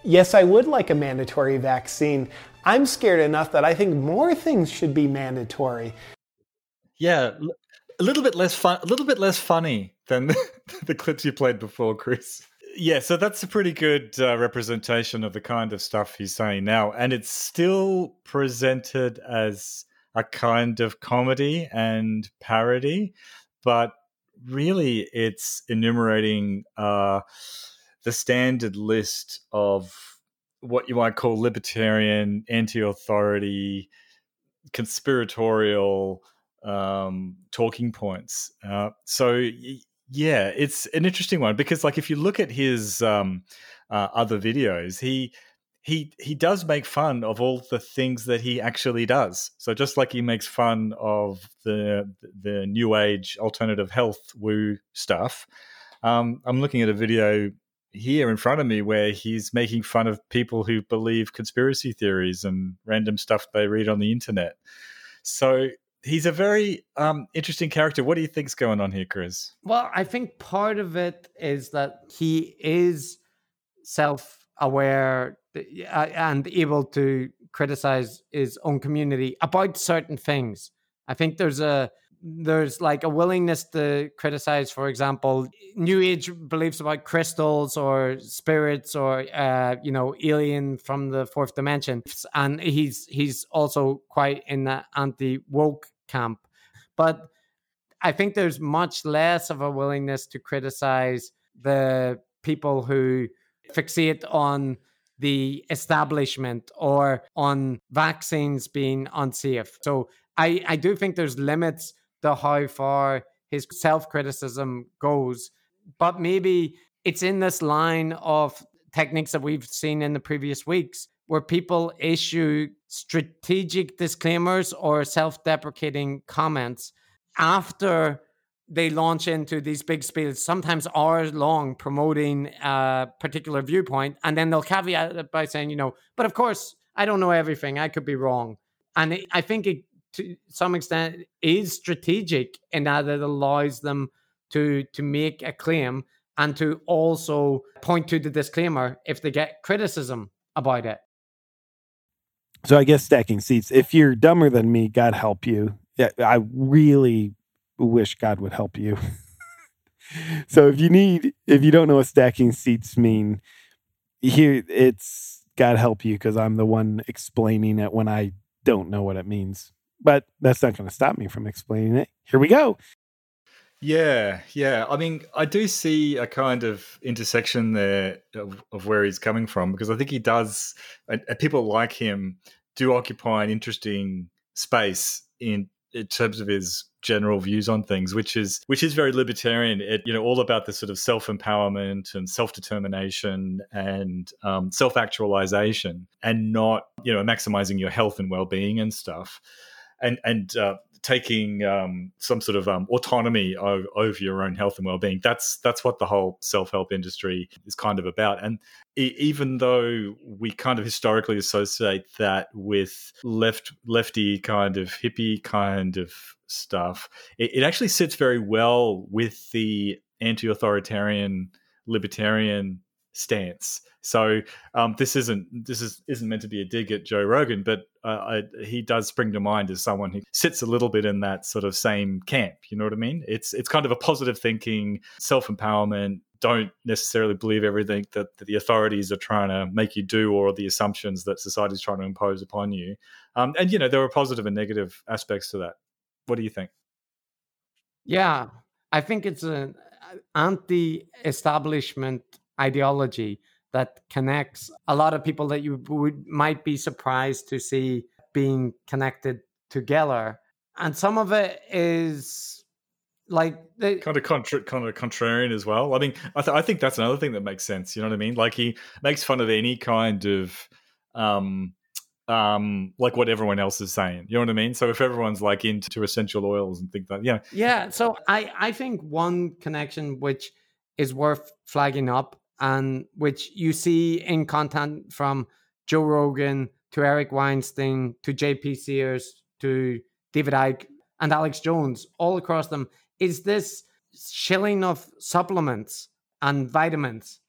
Yes, I would like a mandatory vaccine. I'm scared enough that I think more things should be mandatory. Yeah, a little bit less fun, a little bit less funny than [LAUGHS] the, clips you played before, Chris. Yeah, so that's a pretty good uh, representation of the kind of stuff he's saying now, and it's still presented as a kind of comedy and parody, but really it's enumerating uh, the standard list of what you might call libertarian, anti-authority, conspiratorial um, talking points. Uh, so yeah, it's an interesting one because like if you look at his um, uh, other videos, he he he does make fun of all the things that he actually does. So just like he makes fun of the the new age alternative health woo stuff, um, I'm looking at a video here in front of me where he's making fun of people who believe conspiracy theories and random stuff they read on the internet. So he's a very um, interesting character. What do you think's going on here, Chris? Well, I think part of it is that he is self-aware uh, and able to criticize his own community about certain things. I think there's a there's like a willingness to criticize, for example, New Age beliefs about crystals or spirits or uh, you know alien from the fourth dimension, and he's he's also quite in the anti woke camp, but I think there's much less of a willingness to criticize the people who fixate on the establishment or on vaccines being unsafe. So I, I do think there's limits to how far his self criticism goes. But maybe it's in this line of techniques that we've seen in the previous weeks where people issue strategic disclaimers or self deprecating comments after they launch into these big spiels, sometimes hours long, promoting a particular viewpoint. And then they'll caveat it by saying, you know, but of course, I don't know everything. I could be wrong. And I think it to some extent is strategic in that it allows them to to make a claim and to also point to the disclaimer if they get criticism about it. So I guess stacking sats. If you're dumber than me, God help you. Yeah, I really wish God would help you. [LAUGHS] so if you need, if you don't know what stacking sats mean, here it's God help you because I'm the one explaining it when I don't know what it means but that's not going to stop me from explaining it. Here we go. Yeah, yeah. I mean, I do see a kind of intersection there of, of where he's coming from because I think he does, and, people like him do occupy an interesting space in in terms of his general views on things, which is which is very libertarian. It you know all about the sort of self empowerment and self determination and um, self actualization, and not you know maximizing your health and well being and stuff. And and uh, taking um, some sort of um, autonomy over, your own health and well-being. That's that's what the whole self-help industry is kind of about. And e- even though we kind of historically associate that with left lefty kind of hippie kind of stuff, it, it actually sits very well with the anti-authoritarian libertarian stance. So um, this isn't this is isn't meant to be a dig at Joe Rogan, but uh, I, he does spring to mind as someone who sits a little bit in that sort of same camp. You know what I mean? It's it's kind of a positive thinking, self empowerment. Don't necessarily believe everything that, that, the authorities are trying to make you do, or the assumptions that society is trying to impose upon you. Um, and you know there are positive and negative aspects to that. What do you think? Yeah, I think it's an anti-establishment ideology that connects a lot of people that you would might be surprised to see being connected together and some of it is like they, kind of contra- kind of contrarian as well. I mean, I, th- I think that's another thing that makes sense. You know what I mean? Like he makes fun of any kind of um um like what everyone else is saying. You know what I mean? So if everyone's like into essential oils and things like yeah, yeah. So I I think one connection which is worth flagging up and which you see in content from Joe Rogan to Eric Weinstein to JP Sears to David Icke and Alex Jones, all across them, is this shilling of supplements and vitamins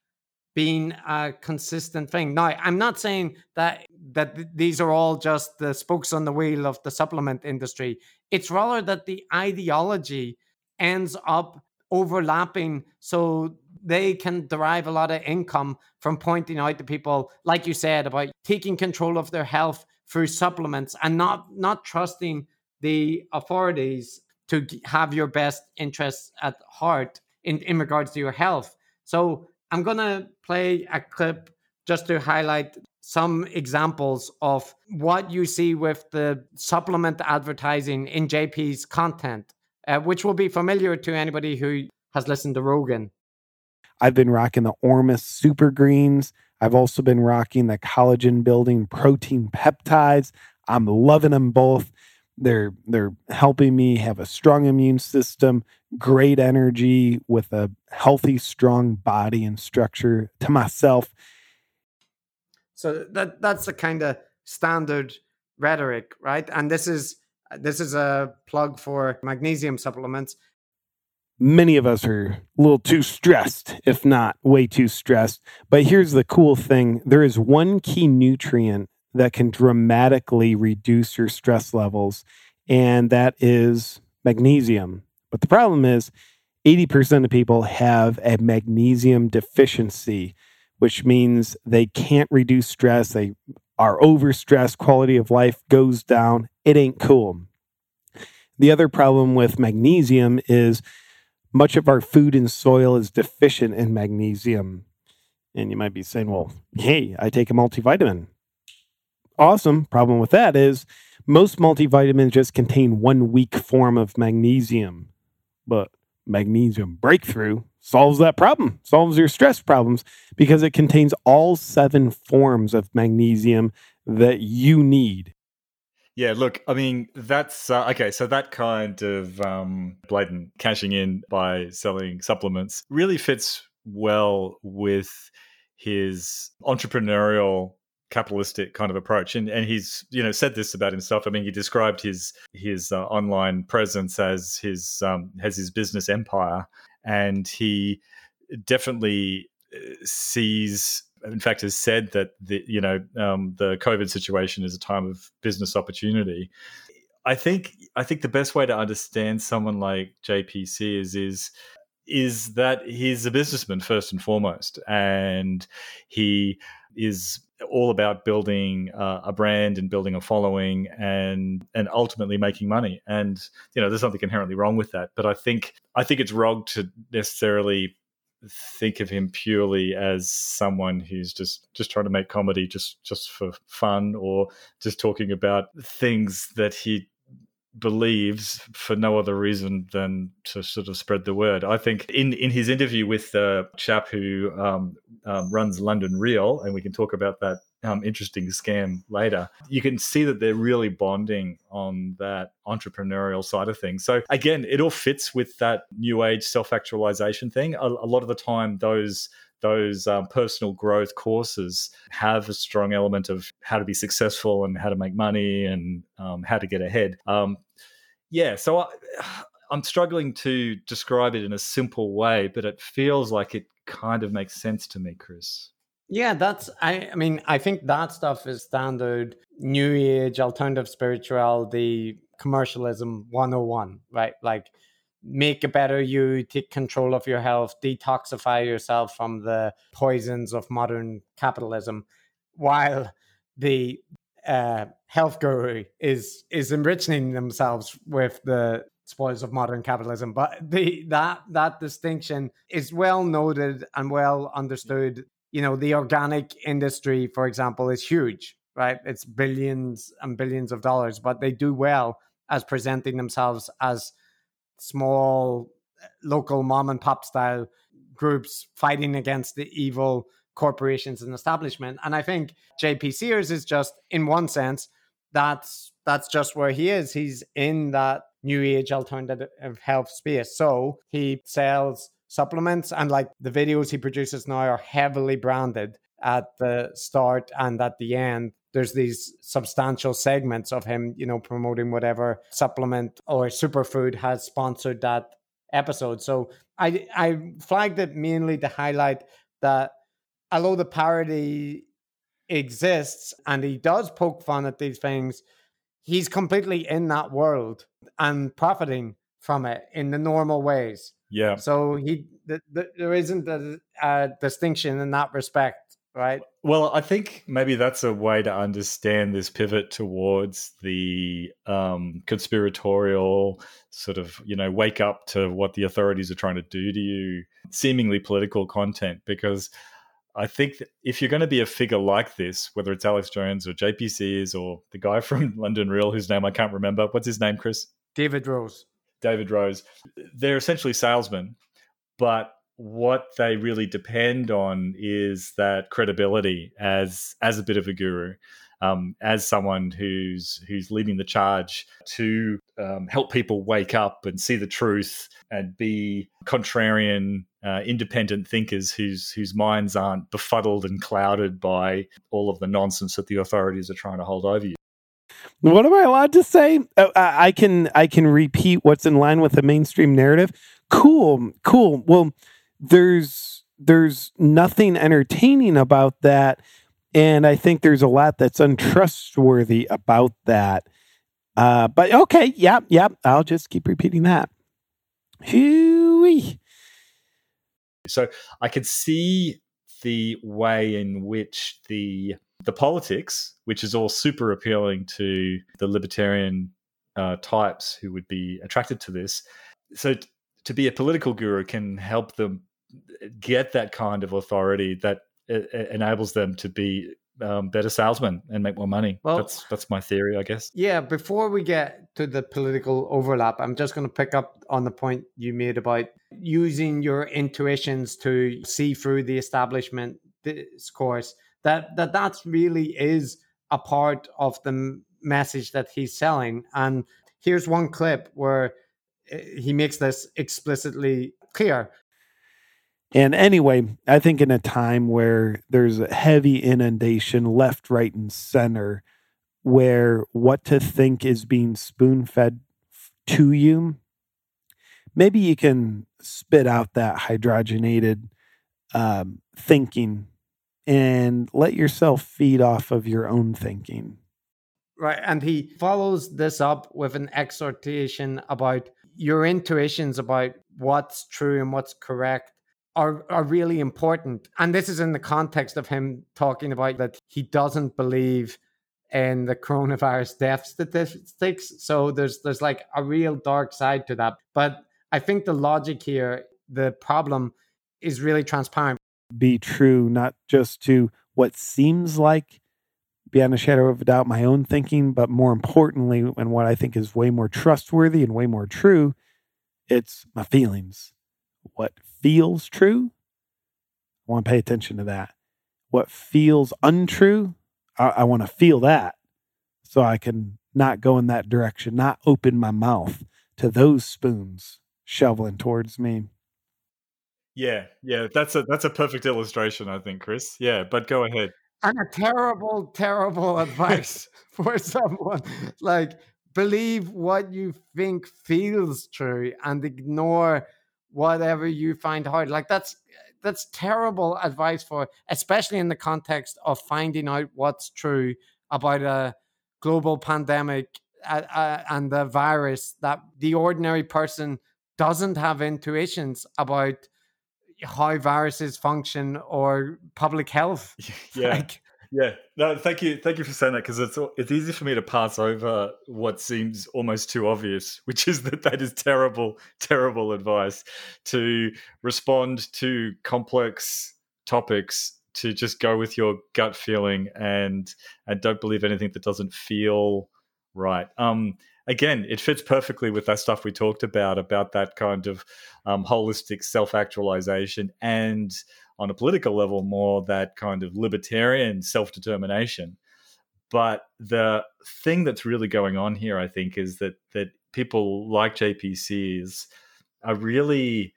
being a consistent thing. Now, I'm not saying that that these are all just the spokes on the wheel of the supplement industry. It's rather that the ideology ends up overlapping so they can derive a lot of income from pointing out to people like you said about taking control of their health through supplements and not not trusting the authorities to have your best interests at heart in, in regards to your health so i'm to play a clip just to highlight some examples of what you see with the supplement advertising in jp's content uh, which will be familiar to anybody who has listened to Rogan. I've been rocking the Ormus Super Greens. I've also been rocking the collagen building protein peptides. I'm loving them both. They're they're helping me have a strong immune system, great energy with a healthy, strong body and structure to myself. So that that's the kind of standard rhetoric, right? And this is this is a plug for magnesium supplements. Many of us are a little too stressed, if not way too stressed. But here's the cool thing there is one key nutrient that can dramatically reduce your stress levels, and that is magnesium. But the problem is, 80% of people have a magnesium deficiency, which means they can't reduce stress. They are overstressed, quality of life goes down. It ain't cool. The other problem with magnesium is much of our food and soil is deficient in magnesium. And you might be saying, well, hey, I take a multivitamin. Awesome. Problem with that is most multivitamins just contain one weak form of magnesium. But magnesium breakthrough solves that problem, solves your stress problems because it contains all seven forms of magnesium that you need. Yeah, look, I mean, that's uh, okay. So that kind of um, blatant cashing in by selling supplements really fits well with his entrepreneurial capitalistic kind of approach and and he's you know said this about himself i mean he described his his uh, online presence as his um as his business empire and he definitely uh, sees in fact, has said that the you know um, the COVID situation is a time of business opportunity. I think I think the best way to understand someone like JP Sears is is is that he's a businessman first and foremost, and he is all about building uh, a brand and building a following and and ultimately making money. And you know, there's nothing inherently wrong with that. But I think I think it's wrong to necessarily think of him purely as someone who's just just trying to make comedy just just for fun or just talking about things that he believes for no other reason than to sort of spread the word. I think in in his interview with the chap who um, um, runs London Real, and we can talk about that um, interesting scam later. You can see that they're really bonding on that entrepreneurial side of things. So again, it all fits with that new age self actualization thing. A, a lot of the time, those those um, personal growth courses have a strong element of how to be successful and how to make money and um, how to get ahead. Um, yeah, so I, [SIGHS] I'm struggling to describe it in a simple way, but it feels like it kind of makes sense to me, Chris. Yeah, that's I I mean, I think that stuff is standard new age alternative spirituality commercialism 101, right? Like make a better you, take control of your health, detoxify yourself from the poisons of modern capitalism, while the uh, health guru is is enriching themselves with the spoils of modern capitalism. But the that that distinction is well noted and well understood you know the organic industry for example is huge right? It's billions and billions of dollars but they do well as presenting themselves as small local mom and pop style groups fighting against the evil corporations and establishment. And i think jp sears is just in one sense that's that's just where he is. He's in that new age alternative health space. So he sells supplements and like the videos he produces now are heavily branded at the start and at the end. There's these substantial segments of him you know promoting whatever supplement or superfood has sponsored that episode. So i i flagged it mainly to highlight that although the parody exists and he does poke fun at these things he's completely in that world and profiting from it in the normal ways yeah. So he th- th- there isn't a, a, distinction in that respect, right? Well, I think maybe that's a way to understand this pivot towards the um, conspiratorial sort of, you know, wake up to what the authorities are trying to do to you, seemingly political content, because. I think if you're going to be a figure like this, whether it's Alex Jones or JP Sears or the guy [LAUGHS] from London Real, whose name I can't remember, what's his name, Chris? David Rose. David Rose, they're essentially salesmen, but what they really depend on is that credibility as as a bit of a guru, um, as someone who's who's leading the charge to um, help people wake up and see the truth and be contrarian, uh, independent thinkers whose whose minds aren't befuddled and clouded by all of the nonsense that the authorities are trying to hold over you. What am I allowed to say? Oh, I can I can repeat what's in line with the mainstream narrative. Cool, cool. Well, there's there's nothing entertaining about that, and I think there's a lot that's untrustworthy about that. Uh, but okay, yep, yep. I'll just keep repeating that. Hooey. So I could see the way in which the the politics, which is all super appealing to the libertarian uh, types who would be attracted to this. So t- to be a political guru can help them get that kind of authority that enables them to be um, better salesmen and make more money. Well, that's that's my theory, I guess. Yeah. Before we get to the political overlap, I'm just going to pick up on the point you made about using your intuitions to see through the establishment discourse that that that's really is a part of the message that he's selling. And here's one clip where eh, he makes this explicitly clear. And anyway i think in a time where there's a heavy inundation left right and center where what to think is being spoon fed to you maybe you can spit out that hydrogenated um, thinking and let yourself feed off of your own thinking. Right. And he follows this up with an exhortation about your intuitions about what's true and what's correct are, are really important. And this is in the context of him talking about that he doesn't believe in the coronavirus death statistics. So there's there's like a real dark side to that. But I think the logic here, the problem is really transparent. Be true, not just to what seems like beyond a shadow of a doubt my own thinking, but more importantly, and what I think is way more trustworthy and way more true, it's my feelings. What feels true, I want to pay attention to that. What feels untrue, I, I want to feel that so I can not go in that direction, not open my mouth to those spoons shoveling towards me. Yeah, yeah, that's a that's a perfect illustration, I think, Chris. Yeah, but go ahead. And a terrible, terrible advice [LAUGHS] [LAUGHS] for someone like believe what you think feels true and ignore whatever you find hard. Like that's that's terrible advice for, especially in the context of finding out what's true about a global pandemic uh, uh, and the virus that the ordinary person doesn't have intuitions about how viruses function or public health. [LAUGHS] Yeah. [LAUGHS] like, yeah, no, thank you, thank you for saying that because it's it's easy for me to pass over what seems almost too obvious, [LAUGHS] which is that that is terrible, terrible advice to respond to complex topics to just go with your gut feeling and and don't believe anything that doesn't feel right. Um, again, it fits perfectly with that stuff we talked about about that kind of um, holistic self actualization and on a political level more that kind of libertarian self determination. But the thing that's really going on here, I think, is that that people like JP Sears are really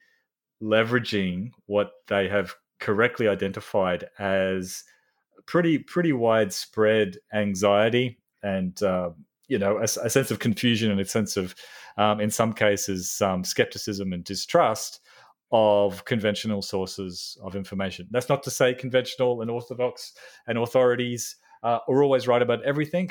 leveraging what they have correctly identified as pretty pretty widespread anxiety and uh, you know a, a, sense of confusion and a sense of um, in some cases um, skepticism and distrust of conventional sources of information. That's not to say conventional and orthodox and authorities uh, are always right about everything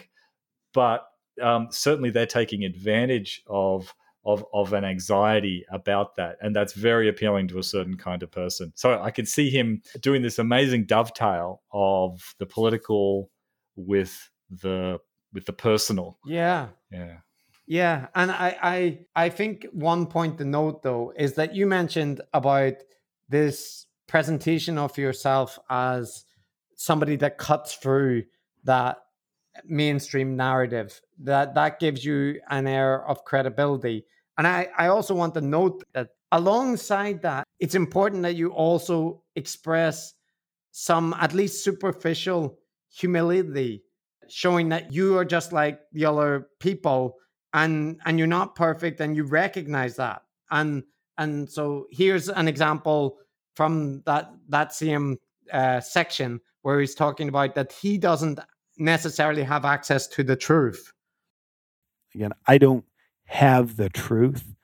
but um, certainly they're taking advantage of of of an anxiety about that and that's very appealing to a certain kind of person. So i can see him doing this amazing dovetail of the political with the with the personal. Yeah. Yeah. Yeah and i i i think one point to note though is that you mentioned about this presentation of yourself as somebody that cuts through that mainstream narrative that that gives you an air of credibility. And I, I also want to note that alongside that, it's important that you also express some at least superficial humility, showing that you are just like the other people and and you're not perfect and you recognize that. And and so here's an example from that that same uh, section where he's talking about that he doesn't necessarily have access to the truth. Again, I don't have the truth,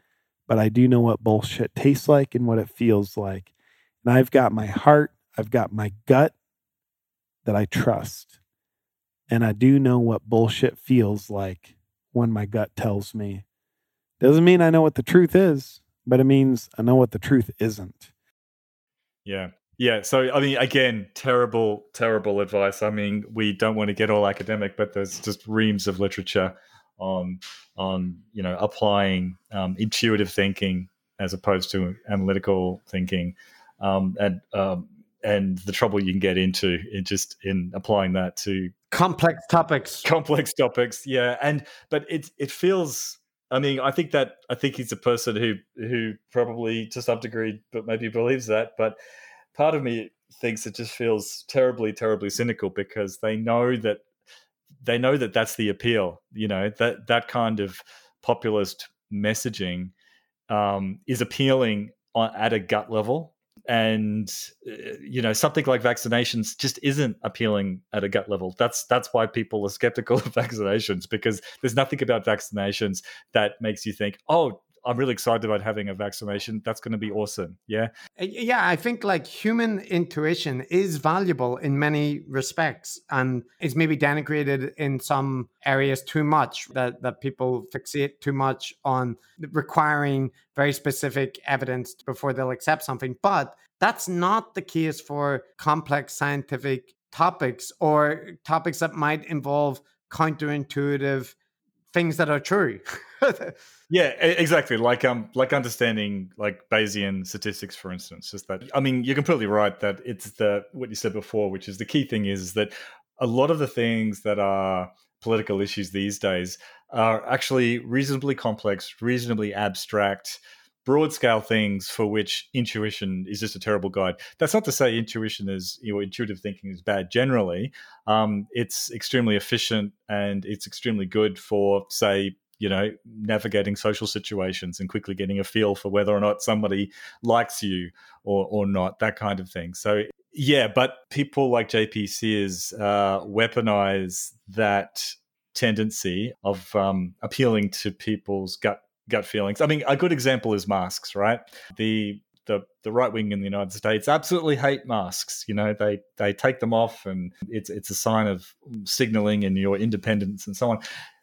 but I do know what bullshit tastes like and what it feels like. And I've got my heart, I've got my gut that I trust. And I do know what bullshit feels like when my gut tells me. Doesn't mean I know what the truth is, but it means I know what the truth isn't. Yeah. Yeah. So, I mean, again, terrible, terrible advice. I mean, we don't want to get all academic, but there's just reams of literature on on you know applying um, intuitive thinking as opposed to analytical thinking, um, and um, and the trouble you can get into in just in applying that to complex topics. Complex topics, yeah. And but it it feels. I mean, I think that I think he's a person who who probably to some degree, but maybe believes that. But part of me thinks it just feels terribly, terribly cynical because they know that they know that that's the appeal. You know that that kind of populist messaging um, is appealing on, at a gut level, and uh, you know something like vaccinations just isn't appealing at a gut level. That's that's why people are skeptical [LAUGHS] of vaccinations because there's nothing about vaccinations that makes you think, oh, I'm really excited about having a vaccination. That's going to be awesome. Yeah. Uh, yeah. I think like human intuition is valuable in many respects and is maybe denigrated in some areas too much that, that people fixate too much on requiring very specific evidence before they'll accept something. But that's not the case for complex scientific topics or topics that might involve counterintuitive things that are true. [LAUGHS] yeah, exactly. Like um, like understanding like Bayesian statistics, for instance, is that I mean, you're completely right that it's the what you said before, which is the key thing is that a lot of the things that are political issues these days are actually reasonably complex, reasonably abstract, broad scale things for which intuition is just a terrible guide. That's not to say intuition is, you know, intuitive thinking is bad generally. Um, it's extremely efficient and it's extremely good for, say, you know, navigating social situations and quickly getting a feel for whether or not somebody likes you or, or not, that kind of thing. So, yeah, but people like JP Sears uh, weaponize that tendency of um, appealing to people's gut gut feelings. I mean, a good example is masks, right? The the, the right wing in the United States absolutely hate masks. You know, they they take them off, and it's it's a sign of signaling and your independence and so on.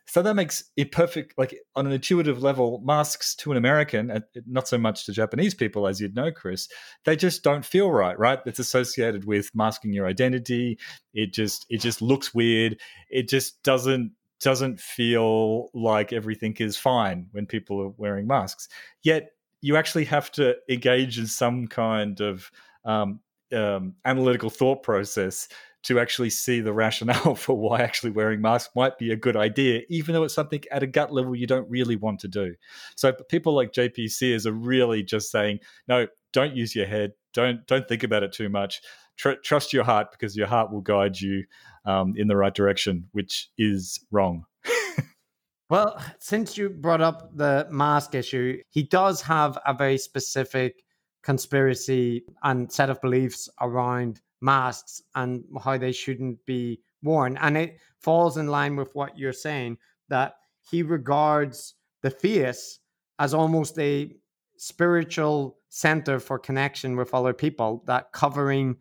So that makes it perfect. Like on an intuitive level, masks to an American, not so much to Japanese people, as you'd know, Chris, they just don't feel right. Right? It's associated with masking your identity. It just it just looks weird. It just doesn't doesn't feel like everything is fine when people are wearing masks. Yet you actually have to engage in some kind of um, um, analytical thought process to actually see the rationale [LAUGHS] for why actually wearing masks might be a good idea, even though it's something at a gut level you don't really want to do. So people like JP Sears are really just saying, no, don't use your head, don't don't think about it too much. Tr- trust your heart because your heart will guide you um, in the right direction, which is wrong. [LAUGHS] well, since you brought up the mask issue, he does have a very specific conspiracy and set of beliefs around masks and how they shouldn't be worn. And it falls in line with what you're saying that he regards the face as almost a spiritual center for connection with other people that covering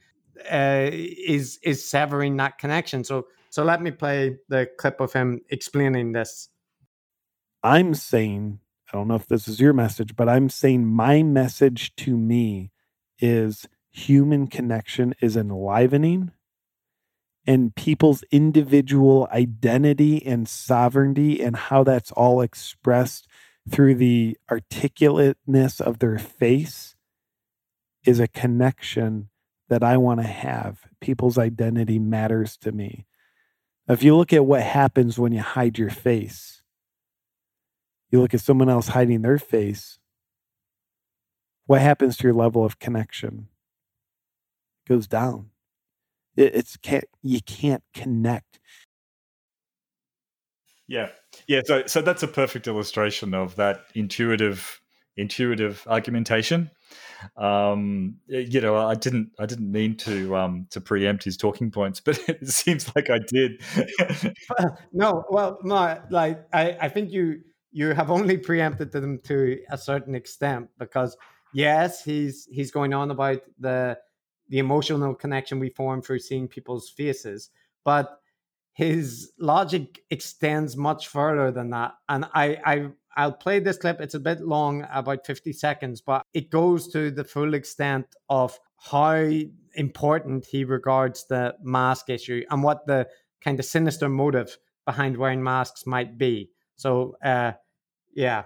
uh, is is severing that connection. So so let me play the clip of him explaining this. I'm saying i don't know if this is your message but i'm saying my message to me is human connection is enlivening and people's individual identity and sovereignty and how that's all expressed through the articulateness of their face is a connection that I want to have. People's identity matters to me. If you look at what happens when you hide your face, you look at someone else hiding their face, what happens to your level of connection? It goes down. It, it's can't you can't connect. Yeah, yeah. So so that's a perfect illustration of that intuitive intuitive argumentation um, you know, I didn't, I didn't mean to, um, to preempt his talking points, [LAUGHS] but it seems like I did. no, well, no, like I, I think you, you have only preempted them to a certain extent because yes, he's he's going on about the the emotional connection we form through seeing people's faces, but his logic extends much further than that. And I, I I'll play this clip. It's a bit long, about 50 seconds, but it goes to the full extent of how important he regards the mask issue and what the kind of sinister motive behind wearing masks might be. So, uh, yeah,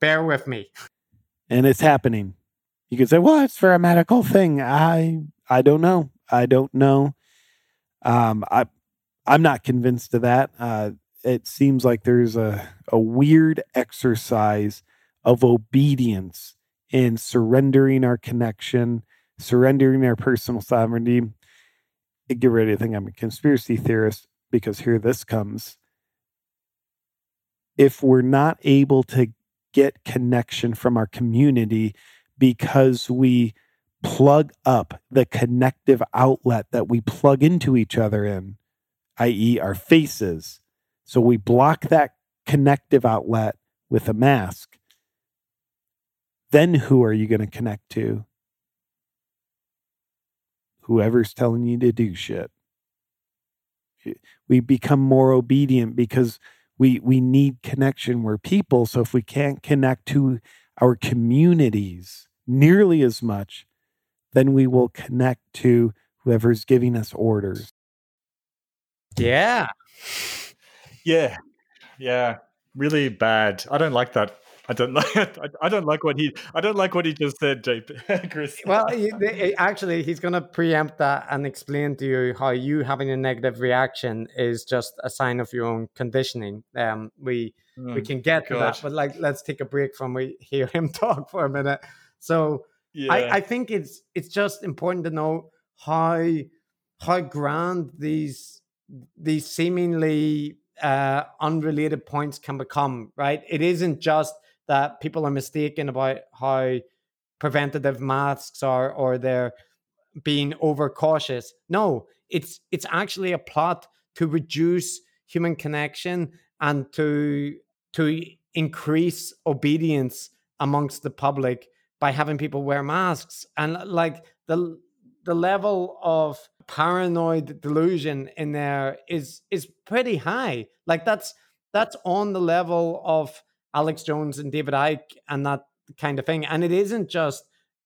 bear with me. And it's happening. You could say, "Well, it's for a medical thing." I I don't know. I don't know. Um, I I'm not convinced of that. Uh, it seems like there's a, a weird exercise of obedience in surrendering our connection, surrendering our personal sovereignty. Get ready to think I'm a conspiracy theorist because here this comes. If we're not able to get connection from our community because we plug up the connective outlet that we plug into each other in, i.e., our faces, so we block that connective outlet with a mask. Then who are you going to connect to? Whoever's telling you to do shit. We become more obedient because we we need connection. We're people, so if we can't connect to our communities nearly as much, then we will connect to whoever's giving us orders. Yeah. Yeah, yeah, really bad. I don't like that. I don't [LAUGHS] like. I don't like what he. I don't like what he just said, JP. [LAUGHS] Chris. Well, actually, he's going to preempt that and explain to you how you having a negative reaction is just a sign of your own conditioning. Um, we mm, we can get to that, but like, let's take a break from we hear him [LAUGHS] talk for a minute. So, yeah. I, I think it's it's just important to know how how grand these these seemingly uh, unrelated points can become. Right? It isn't just that people are mistaken about how preventative masks are or they're being overcautious. No, it's it's actually a plot to reduce human connection and to to increase obedience amongst the public by having people wear masks and like the the level of paranoid delusion in there is is pretty high like that's that's on the level of Alex Jones and David Icke and that kind of thing. And it isn't just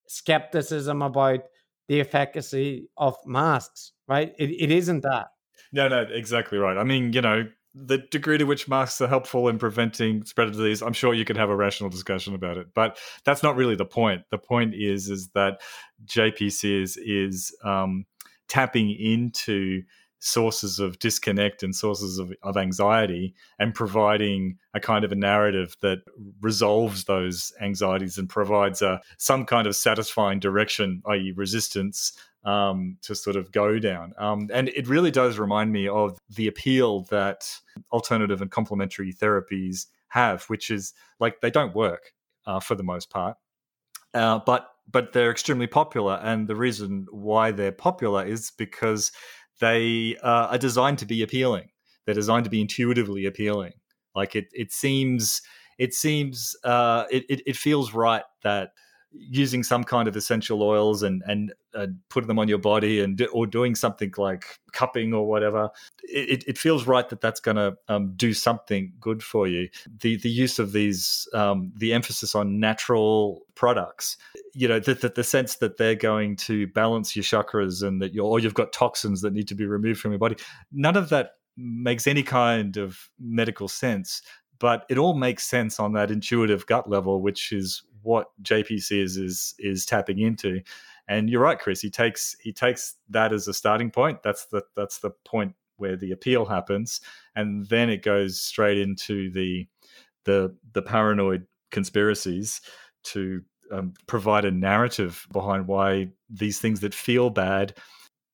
skepticism about the efficacy of masks, right? It, it isn't that. No, no, exactly right. I mean, you know, the degree to which masks are helpful in preventing spread of disease, I'm sure you could have a rational discussion about it. But that's not really the point. The point is, is that JP Sears is is um, tapping into sources of disconnect and sources of, of anxiety and providing a kind of a narrative that resolves those anxieties and provides a, some kind of satisfying direction, i.e., resistance. Um, to sort of go down. Um, and it really does remind me of the appeal that alternative and complementary therapies have, which is like they don't work uh, for the most part. Uh, but but they're extremely popular, and the reason why they're popular is because they uh, are designed to be appealing. They're designed to be intuitively appealing. Like it, it seems, it seems, uh, it, it, it feels right that using some kind of essential oils and and putting them on your body and or doing something like cupping or whatever it, it feels right that that's going to um, do something good for you. The the use of these um, the emphasis on natural products you know the, the, the, sense that they're going to balance your chakras and that you're or you've got toxins that need to be removed from your body none of that makes any kind of medical sense but it all makes sense on that intuitive gut level which is what JP Sears is is is tapping into. And you're right, Chris. He takes he takes that as a starting point. That's the that's the point where the appeal happens, and then it goes straight into the the the paranoid conspiracies to um, provide a narrative behind why these things that feel bad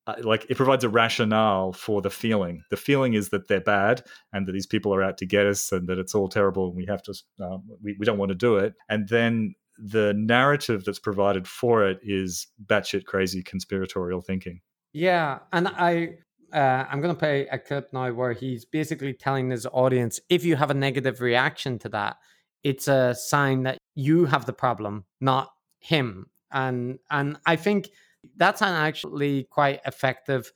uh, like it provides a rationale for the feeling. The feeling is that they're bad and that these people are out to get us and that it's all terrible and we have to, um, we, we don't want to do it. And then the narrative that's provided for it is batshit crazy conspiratorial thinking. Yeah, and I uh, I'm going to play a clip now where he's basically telling his audience if you have a negative reaction to that, it's a sign that you have the problem, not him. And and I think that's an actually quite effective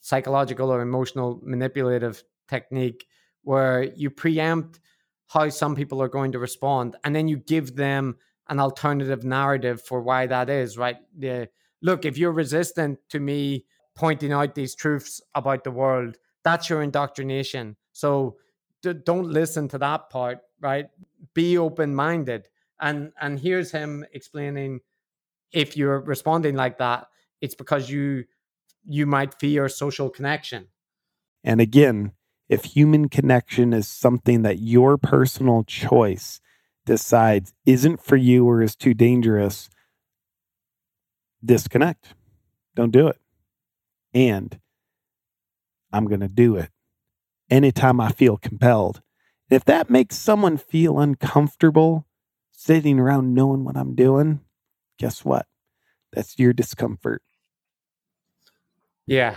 psychological or emotional manipulative technique where you preempt how some people are going to respond and then you give them an alternative narrative for why that is, right? The, look, if you're resistant to me pointing out these truths about the world, that's your indoctrination. So d- don't listen to that part, right? Be open minded. And and here's him explaining if you're responding like that, it's because you you might fear social connection. And again, if human connection is something that your personal choice decides isn't for you or is too dangerous, disconnect. Don't do it. And I'm going to do it anytime I feel compelled. If that makes someone feel uncomfortable sitting around knowing what I'm doing, guess what? That's your discomfort. Yeah.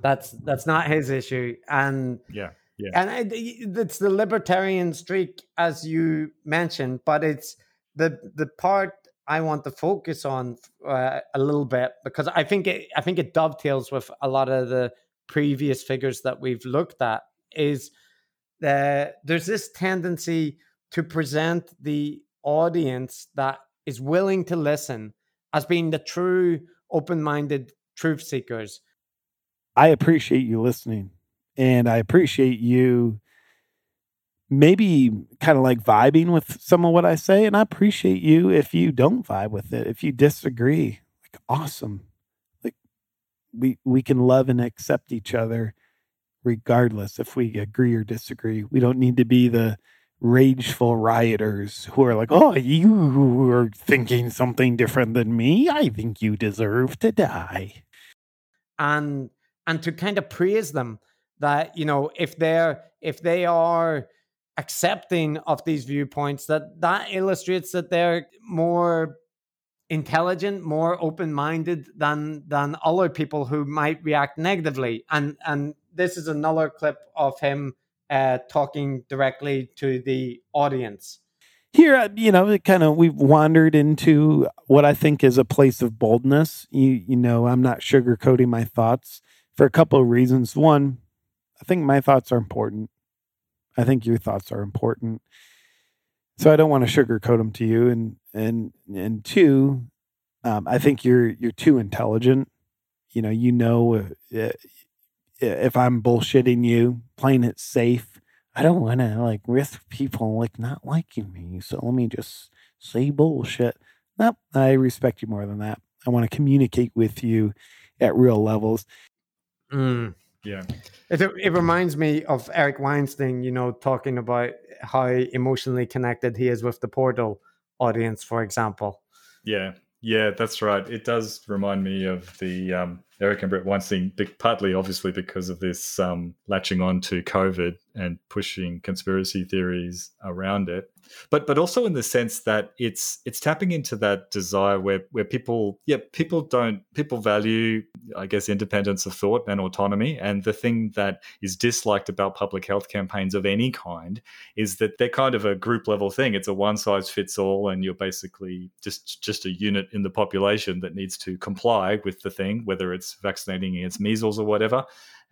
That's that's not his issue and Yeah. Yeah. And it's the libertarian streak, as you mentioned, but it's the the part I want to focus on uh, a little bit because I think it, I think it dovetails with a lot of the previous figures that we've looked at. Is there's this tendency to present the audience that is willing to listen as being the true open-minded truth seekers. I appreciate you listening and I appreciate you maybe kind of like vibing with some of what I say. And I appreciate you if you don't vibe with it, if you disagree. Like, awesome. Like, we, we can love and accept each other regardless if we agree or disagree. We don't need to be the rageful rioters who are like, oh, you are thinking something different than me. I think you deserve to die. And and to kind of praise them that, you know, if they're if they are accepting of these viewpoints, that that illustrates that they're more intelligent, more open-minded than than other people who might react negatively. And and this is another clip of him uh, talking directly to the audience. Here, uh, you know, kind of we've wandered into what I think is a place of boldness. You, you know, I'm not sugarcoating my thoughts for a couple of reasons. One, I think my thoughts are important. I think your thoughts are important. So I don't want to sugarcoat them to you. And and and two, um, I think you're you're too intelligent. You know, you know, uh, if I'm bullshitting you, playing it safe, I don't want to like risk people like not liking me. So let me just say bullshit. Nope, I respect you more than that. I want to communicate with you at real levels. Mm. Yeah. It, it reminds me of Eric Weinstein, you know, talking about how emotionally connected he is with the Portal audience, for example. Yeah. Yeah, that's right. It does remind me of the um, Eric and Bret Weinstein, partly obviously because of this um, latching on to COVID and pushing conspiracy theories around it, but but also in the sense that it's it's tapping into that desire where where people yeah people don't people value I guess independence of thought and autonomy, and the thing that is disliked about public health campaigns of any kind is that they're kind of a group level thing. It's a one size fits all, and you're basically just just a unit in the population that needs to comply with the thing, whether it's vaccinating against measles or whatever.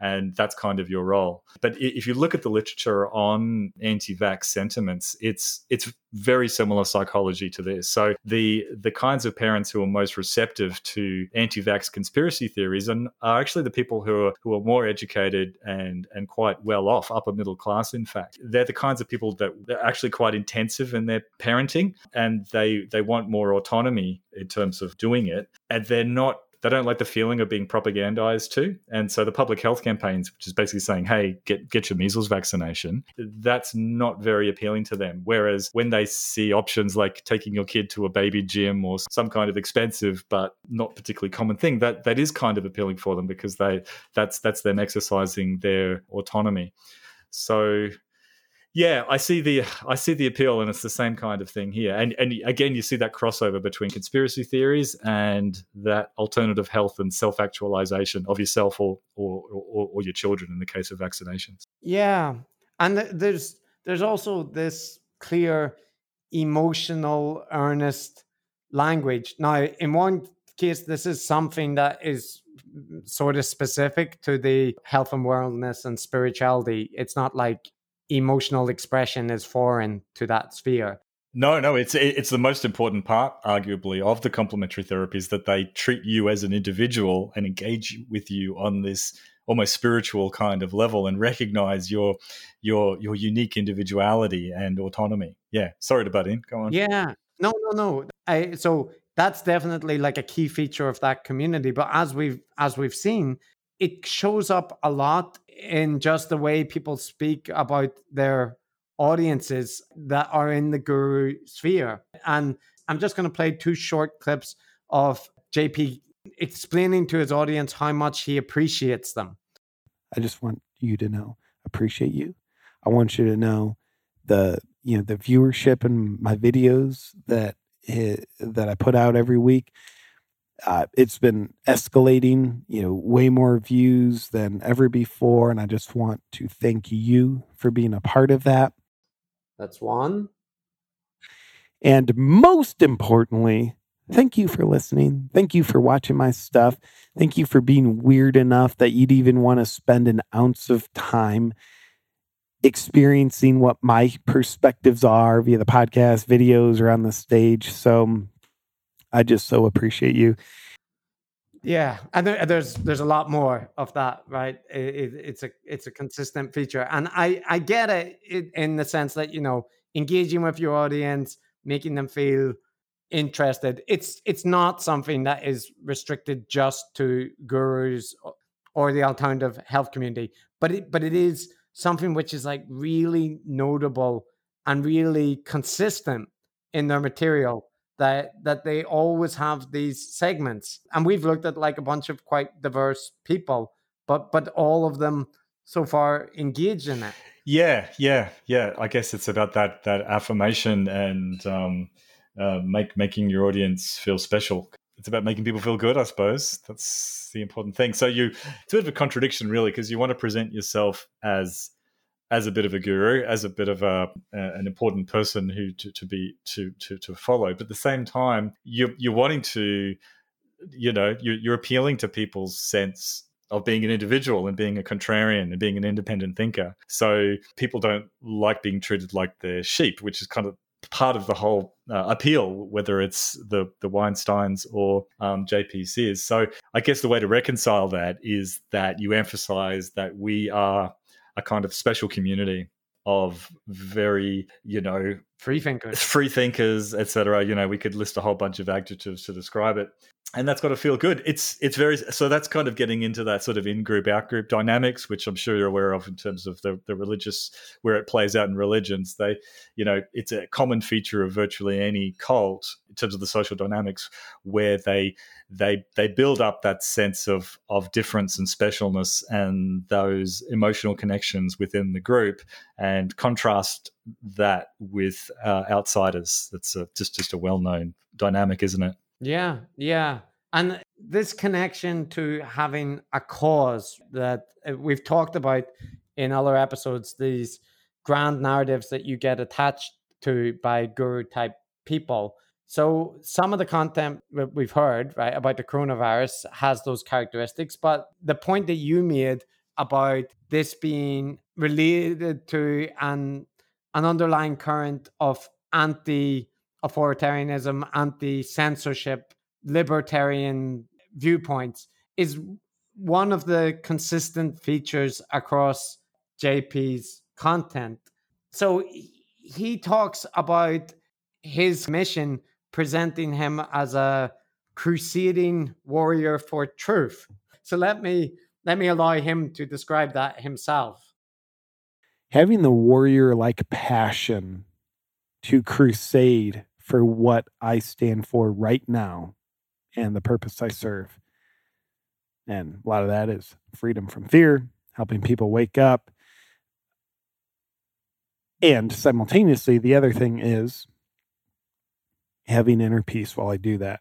And that's kind of your role. But if you look at the literature on anti-vax sentiments, it's it's very similar psychology to this. So the the kinds of parents who are most receptive to anti-vax conspiracy theories and are actually the people who are who are more educated and and quite well off, upper middle class. In fact, they're the kinds of people that are actually quite intensive in their parenting, and they they want more autonomy in terms of doing it, and they're not they don't like the feeling of being propagandized to. And so the public health campaigns, which is basically saying, hey, get, get your measles vaccination, that's not very appealing to them. Whereas when they see options like taking your kid to a baby gym or some kind of expensive but not particularly common thing, that, that is kind of appealing for them because they that's that's them exercising their autonomy. So yeah, I see the I see the appeal, and it's the same kind of thing here. And and again, you see that crossover between conspiracy theories and that alternative health and self actualization of yourself or, or or, or your children in the case of vaccinations. Yeah, and there's there's also this clear emotional, earnest language. Now, in one case, this is something that is sort of specific to the health and wellness and spirituality. It's not like emotional expression is foreign to that sphere. No, no, it's it's the most important part, arguably, of the complementary therapies that they treat you as an individual and engage with you on this almost spiritual kind of level and recognize your your your unique individuality and autonomy. Yeah, sorry to butt in. Go on. Yeah, no, no, no. I, so that's definitely like a key feature of that community. But as we've as we've seen, it shows up a lot in just the way people speak about their audiences that are in the guru sphere. And I'm just going to play two short clips of JP explaining to his audience how much he appreciates them. I just want you to know, appreciate you. I want you to know the you know the viewership in my videos that that I put out every week uh, it's been escalating, you know, way more views than ever before. And I just want to thank you for being a part of that. That's one. And most importantly, thank you for listening. Thank you for watching my stuff. Thank you for being weird enough that you'd even want to spend an ounce of time experiencing what my perspectives are via the podcast, videos, or on the stage. So I just so appreciate you. Yeah, and there, there's there's a lot more of that, right? It, it, it's a it's a consistent feature, and I I get it, it in the sense that you know engaging with your audience, making them feel interested. It's it's not something that is restricted just to gurus or the alternative health community, but it but it is something which is like really notable and really consistent in their material that that they always have these segments. And we've looked at like a bunch of quite diverse people but but all of them so far engaged in it. Yeah yeah yeah. I guess it's about that that affirmation and um uh, make making your audience feel special. It's about making people feel good i suppose. That's the important thing. So you it's a bit of a contradiction really because you want to present yourself as as a bit of a guru, as a bit of a, an important person who to, to be to, to to follow. But at the same time, you're you're wanting to, you know, you're, you're appealing to people's sense of being an individual and being a contrarian and being an independent thinker. So people don't like being treated like they're sheep, which is kind of part of the whole uh, appeal, whether it's the the Weinsteins or um, JP. So I guess the way to reconcile that is that you emphasize that we are a kind of special community of very, you know, free thinkers, free thinkers, etc. You know, we could list a whole bunch of adjectives to describe it and that's got to feel good. It's it's very so that's kind of getting into that sort of in group out group dynamics, which I'm sure you're aware of in terms of the the religious where it plays out in religions. They, you know, it's a common feature of virtually any cult in terms of the social dynamics where they they they build up that sense of of difference and specialness and those emotional connections within the group and contrast that with uh, outsiders. That's a, just just a well known dynamic, isn't it? Yeah, yeah. And this connection to having a cause that uh, we've talked about in other episodes, these grand narratives that you get attached to by guru type people. So some of the content that we've heard, right, about the coronavirus has those characteristics. But the point that you made about this being related to an an underlying current of anti authoritarianism, anti censorship, libertarian viewpoints is one of the consistent features across JP's content. So he talks about his mission presenting him as a crusading warrior for truth. So let me let me allow him to describe that himself. Having the warrior like passion to crusade for what I stand for right now and the purpose I serve. And a lot of that is freedom from fear, helping people wake up. And simultaneously, the other thing is having inner peace while I do that.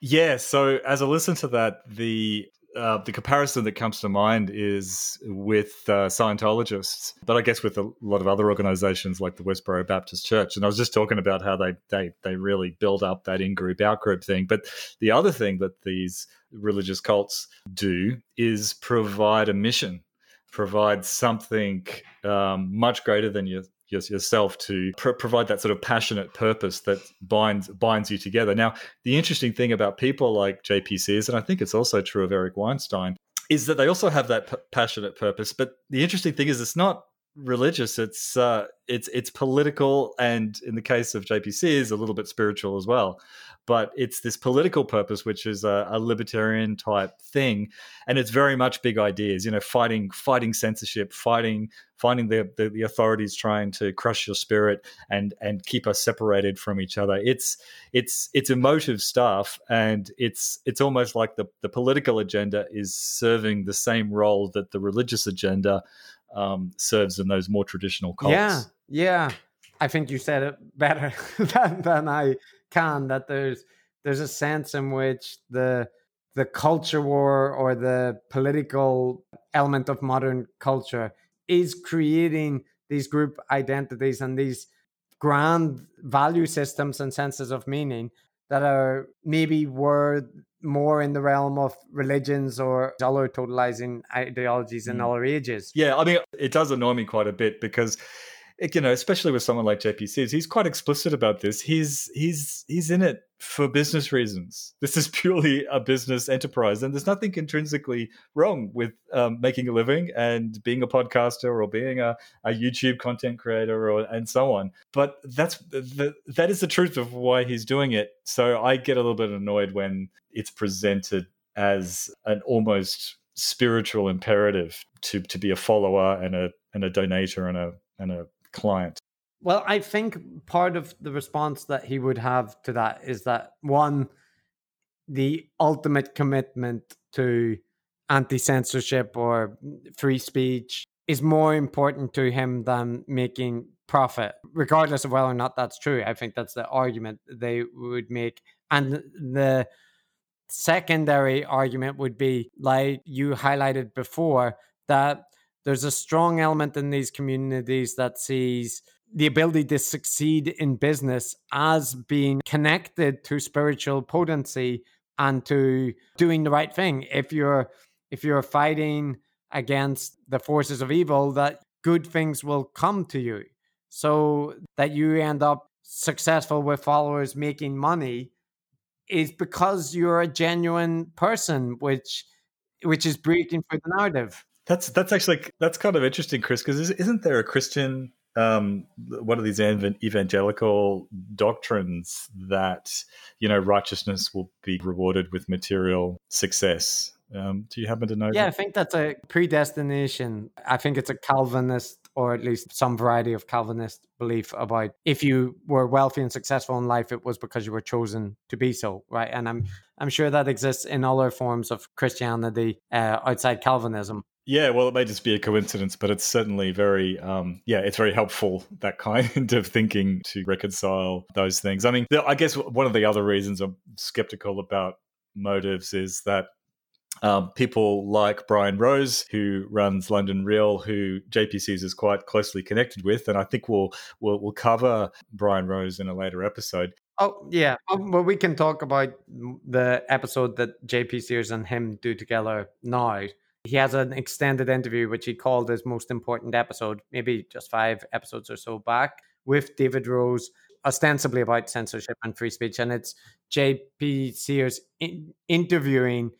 Yeah. So as I listen to that, the uh, the comparison that comes to mind is with uh, Scientologists, but I guess with a lot of other organizations like the Westboro Baptist Church. And I was just talking about how they they they really build up that in group out group thing. But the other thing that these religious cults do is provide a mission, provide something um, much greater than your yourself to pr- provide that sort of passionate purpose that binds binds you together. Now, the interesting thing about people like JP Sears, and I think it's also true of Eric Weinstein, is that they also have that p- passionate purpose. But the interesting thing is, it's not religious. It's uh, it's it's political, and in the case of JP Sears, a little bit spiritual as well but it's this political purpose, which is a, a, libertarian type thing, and it's very much big ideas. You know, fighting fighting censorship, fighting finding the, the, the authorities trying to crush your spirit and and keep us separated from each other. It's it's it's emotive stuff, and it's it's almost like the the political agenda is serving the same role that the religious agenda um, serves in those more traditional cults. Yeah, yeah. I think you said it better [LAUGHS] than, than I can that there's there's a sense in which the the culture war or the political element of modern culture is creating these group identities and these grand value systems and senses of meaning that are maybe were more in the realm of religions or dollar totalizing ideologies in mm. other ages. Yeah, I mean, it does annoy me quite a bit because you know, especially with someone like JP Sears, he's quite explicit about this. He's he's he's in it for business reasons. This is [LAUGHS] purely a business enterprise, and there's nothing intrinsically wrong with um, making a living and being a podcaster or being a, a YouTube content creator or and so on. But that's the, that is the truth of why he's doing it. So I get a little bit annoyed when it's presented as an almost spiritual imperative to to be a follower and a and a donator and a and a client. Well, I think part of the response that he would have to that is that one, the ultimate commitment to anti censorship or free speech is more important to him than making profit, regardless of whether or not that's true. I think that's the argument they would make. And the secondary argument would be, like you highlighted before, that there's a strong element in these communities that sees the ability to succeed in business as being connected to spiritual potency and to doing the right thing. If you're if you're fighting against the forces of evil that good things will come to you. So that you end up successful with followers making money is because you're a genuine person which which is breaking for the narrative that's that's actually that's kind of interesting chris because isn't there a christian um, one of these evangelical doctrines that you know righteousness will be rewarded with material success. Um, do you happen to know? Yeah, that? I think that's a predestination. I think it's a Calvinist or at least some variety of Calvinist belief about if you were wealthy and successful in life, it was because you were chosen to be so, right? And I'm I'm sure that exists in other forms of Christianity uh, outside Calvinism. Yeah, well, it may just be a coincidence, but it's certainly very, um, yeah, it's very helpful that kind [LAUGHS] of thinking to reconcile those things. I mean, I guess one of the other reasons I'm skeptical about motives is that um, people like Brian Rose, who runs London Real, who JP Sears is quite closely connected with, and I think we'll we'll, we'll cover Brian Rose in a later episode. Oh yeah, um, well we can talk about the episode that JP Sears and him do together now. He has an extended interview which he called his most important episode, maybe just five episodes or so back, with David Rose, ostensibly about censorship and free speech, and it's JP Sears in- interviewing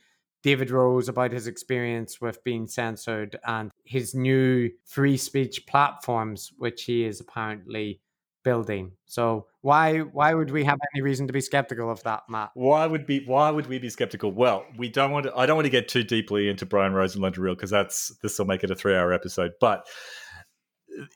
David Rose about his experience with being censored and his new free speech platforms, which he is apparently building. So why why would we have any reason to be skeptical of that, Matt? Why would be why would we be skeptical? Well, we don't want to. I don't want to get too deeply into Brian Rose and Real because that's this will make it a three hour episode. But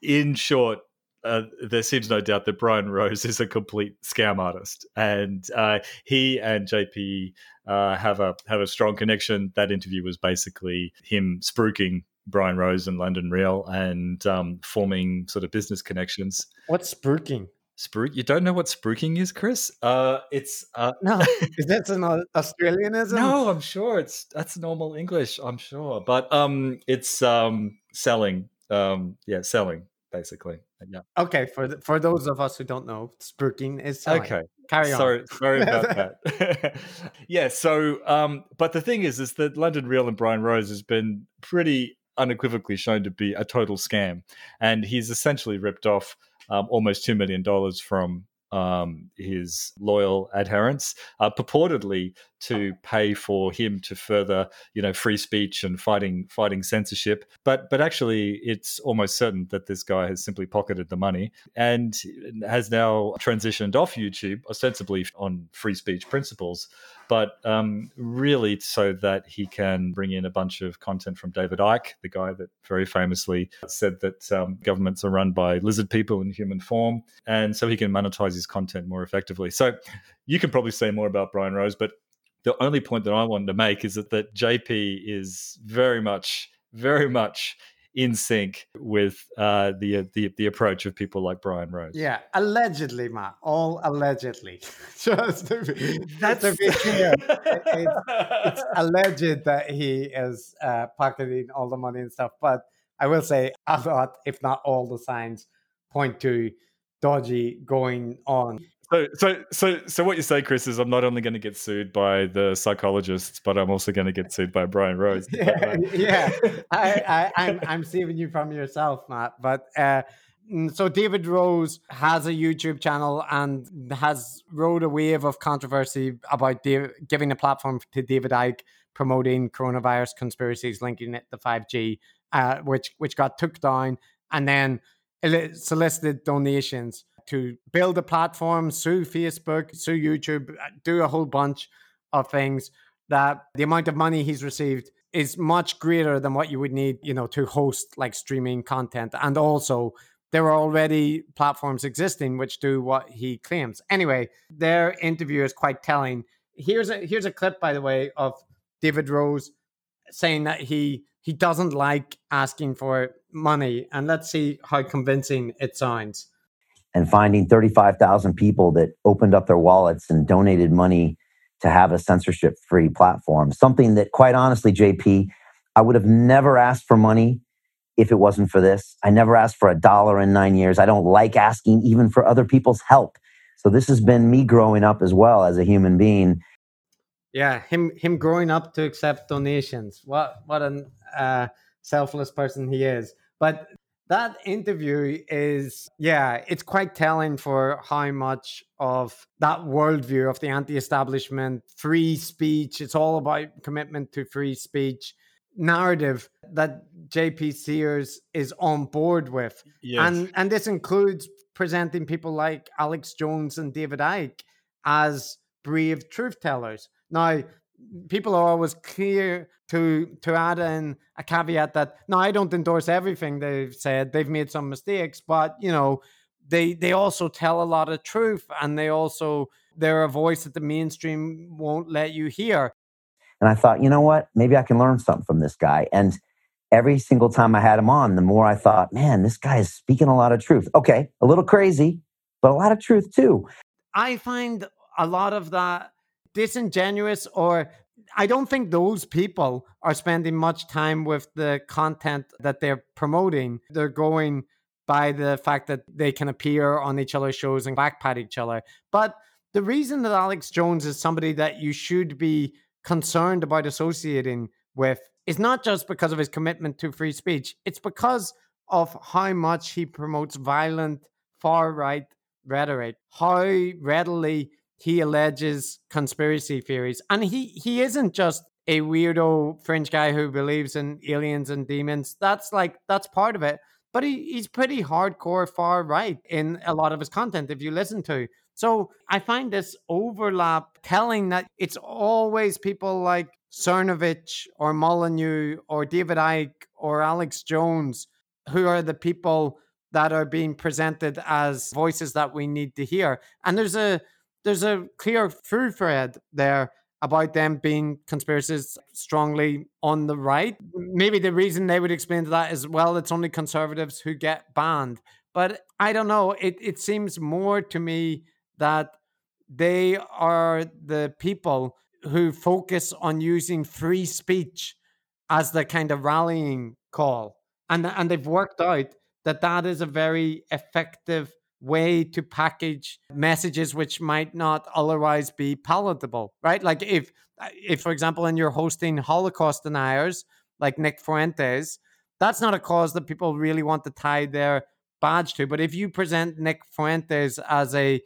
in short, uh, there seems no doubt that Brian Rose is a complete scam artist, and uh, he and JP uh, have a have a strong connection. That interview was basically him spruiking Brian Rose and London Real and um, forming sort of business connections. What's spruiking? Spruik? You don't know what spruiking is, Chris? Uh, it's uh, no. [LAUGHS] Is that an Australianism? no, I'm sure it's that's normal English. I'm sure, but um, it's um selling. Um, yeah, selling basically. Yeah. Okay, for the, for those of us who don't know, spruiking is selling. Okay. Carry on. Sorry, sorry about [LAUGHS] that. [LAUGHS] yeah. So, um, but the thing is, is that London Real and Brian Rose has been pretty unequivocally shown to be a total scam, and he's essentially ripped off um, almost two million dollars from um, his loyal adherents, uh, purportedly to pay for him to further, you know, free speech and fighting fighting censorship. But but actually, it's almost certain that this guy has simply pocketed the money and has now transitioned off YouTube, ostensibly on free speech principles, but um, really so that he can bring in a bunch of content from David Icke, the guy that very famously said that um, governments are run by lizard people in human form, and so he can monetize his content more effectively. So you can probably say more about Brian Rose, but the only point that I wanted to make is that, that JP is very much, very much in sync with uh, the, uh, the the approach of people like Brian Rose. Yeah, allegedly, Matt. All allegedly. [LAUGHS] Just to be, That's to be clear, it's, it's, [LAUGHS] alleged that he is uh, pocketing all the money and stuff. But I will say, a lot, if not all, the signs point to dodgy going on. So, so, so, so, what you say, Chris, is I'm not only going to get sued by the psychologists, but I'm also going to get sued by Brian Rose. yeah, [LAUGHS] yeah. I, I, [LAUGHS] I'm, I'm saving you from yourself, Matt. But uh, Mm, so David Rose has a YouTube channel and has rode a wave of controversy about giving a platform to David Icke promoting coronavirus conspiracies linking it to 5G, uh, which which got took down, and then solicited donations to build a platform, sue Facebook, sue YouTube, uh, do a whole bunch of things. That the amount of money he's received is much greater than what you would need, you know, to host like streaming content, and also there are already platforms existing which do what he claims. Anyway, their interview is quite telling. Here's a here's a clip, by the way, of David Rose saying that he he doesn't like asking for money, and let's see how convincing it sounds. And finding thirty five thousand people that opened up their wallets and donated money to have a censorship free platform, something that, quite honestly, JP, I would have never asked for money if it wasn't for this. I never asked for a dollar in nine years. I don't like asking even for other people's help. So this has been me growing up as well as a human being. Yeah, him him growing up to accept donations. What what a uh, selfless person he is. But that interview is yeah, it's quite telling for how much of that worldview of the anti-establishment, free speech. It's all about commitment to free speech narrative that JP Sears is on board with. Yes. And and this includes presenting people like Alex Jones and David Icke as brave truth tellers. Now, people are always clear to to add in a caveat that no, I don't endorse everything they've said. They've made some mistakes, but you know, they they also tell a lot of truth and they also they're a voice that the mainstream won't let you hear. And I thought, you know what? Maybe I can learn something from this guy. And every single time I had him on, the more I thought, man, this guy is speaking a lot of truth. Okay, a little crazy, but a lot of truth too. I find a lot of that disingenuous, or I don't think those people are spending much time with the content that they're promoting. They're going by the fact that they can appear on each other's shows and backpat each other. But the reason that Alex Jones is somebody that you should be concerned about associating with is not just because of his commitment to free speech, it's because of how much he promotes violent far right rhetoric, how readily he alleges conspiracy theories. And he, he isn't just a weirdo fringe guy who believes in aliens and demons. That's like, that's part of it. But he, he's pretty hardcore far right in a lot of his content if you listen to. So I find this overlap telling that it's always people like Cernovich or Molyneux or David Icke or Alex Jones who are the people that are being presented as voices that we need to hear. And there's a there's a clear through thread there about them being conspiracies strongly on the right. Maybe the reason they would explain that is well, it's only conservatives who get banned. But I don't know. It it seems more to me that they are the people who focus on using free speech as the kind of rallying call. And, and they've worked out that that is a very effective way to package messages which might not otherwise be palatable, right? Like if, if for example, and you're hosting Holocaust deniers like Nick Fuentes, that's not a cause that people really want to tie their badge to. But if you present Nick Fuentes as a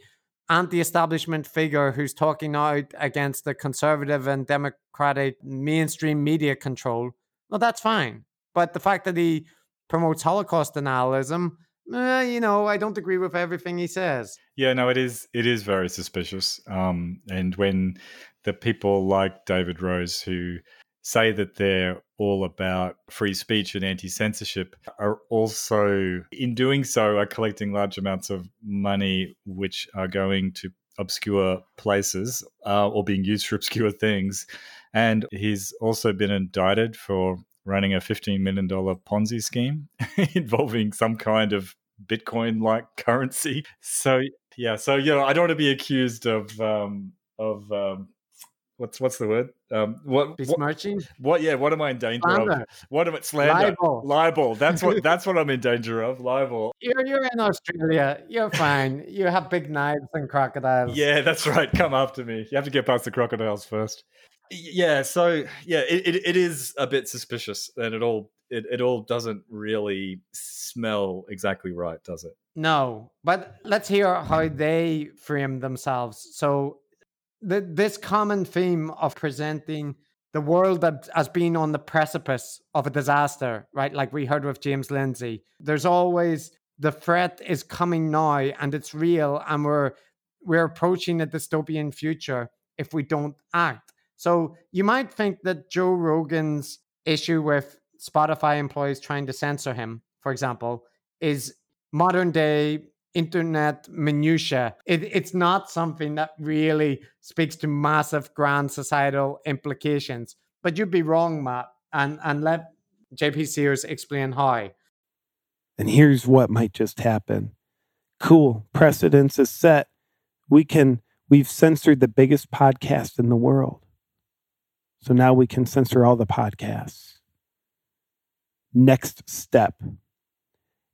anti-establishment figure who's talking out against the conservative and democratic mainstream media control, well, that's fine. But the fact that he promotes Holocaust denialism, eh, you know, I don't agree with everything he says. Yeah, no, it is it is very suspicious. Um, and when the people like David Rose who say that they're all about free speech and anti censorship are also, in doing so, are collecting large amounts of money which are going to obscure places uh, or being used for [LAUGHS] obscure things. And he's also been indicted for running a $15 million Ponzi scheme [LAUGHS] involving some kind of Bitcoin like [LAUGHS] currency. So, yeah, so, you know, I don't want to be accused of, um, of, um, what's what's the word? Um, what, what Besmirching? what? Yeah, what am I in danger of? What am I slander? Libel. Libel. That's what [LAUGHS] that's what I'm in danger of. Libel. You're, you're in Australia. You're fine. You have big knives and crocodiles. Yeah, that's right. Come after me. You have to get past the crocodiles first. Yeah, so yeah, it, it, it is a bit suspicious, and it all it, it all doesn't really smell exactly right, does it? No, but let's hear how they frame themselves. So, the, this common theme of presenting the world that, as being on the precipice of a disaster, right? Like we heard with James Lindsay, there's always the threat is coming now and it's real, and we're we're approaching a dystopian future if we don't act. So you might think that Joe Rogan's issue with Spotify employees trying to censor him, for example, is modern day internet minutia. It, it's not something that really speaks to massive grand societal implications. But you'd be wrong, Matt, and and let JP Sears explain how. And here's what might just happen. Cool. Precedence is set. We can, we've censored the biggest podcast in the world. So now we can censor all the podcasts. Next step.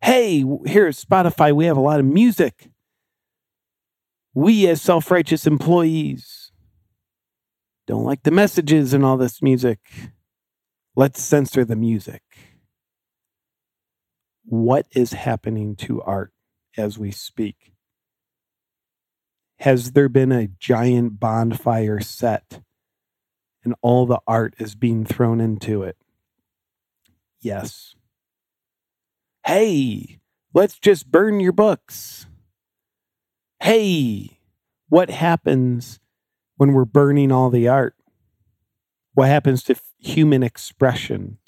Hey, here at Spotify, we have a lot of music. We, as self righteous employees, don't like the messages and all this music. Let's censor the music what is happening to art as we speak? Has there been a giant bonfire set and all the art is being thrown into it? Yes. Hey, let's just burn your books. Hey, what happens when we're burning all the art? What happens to human expression?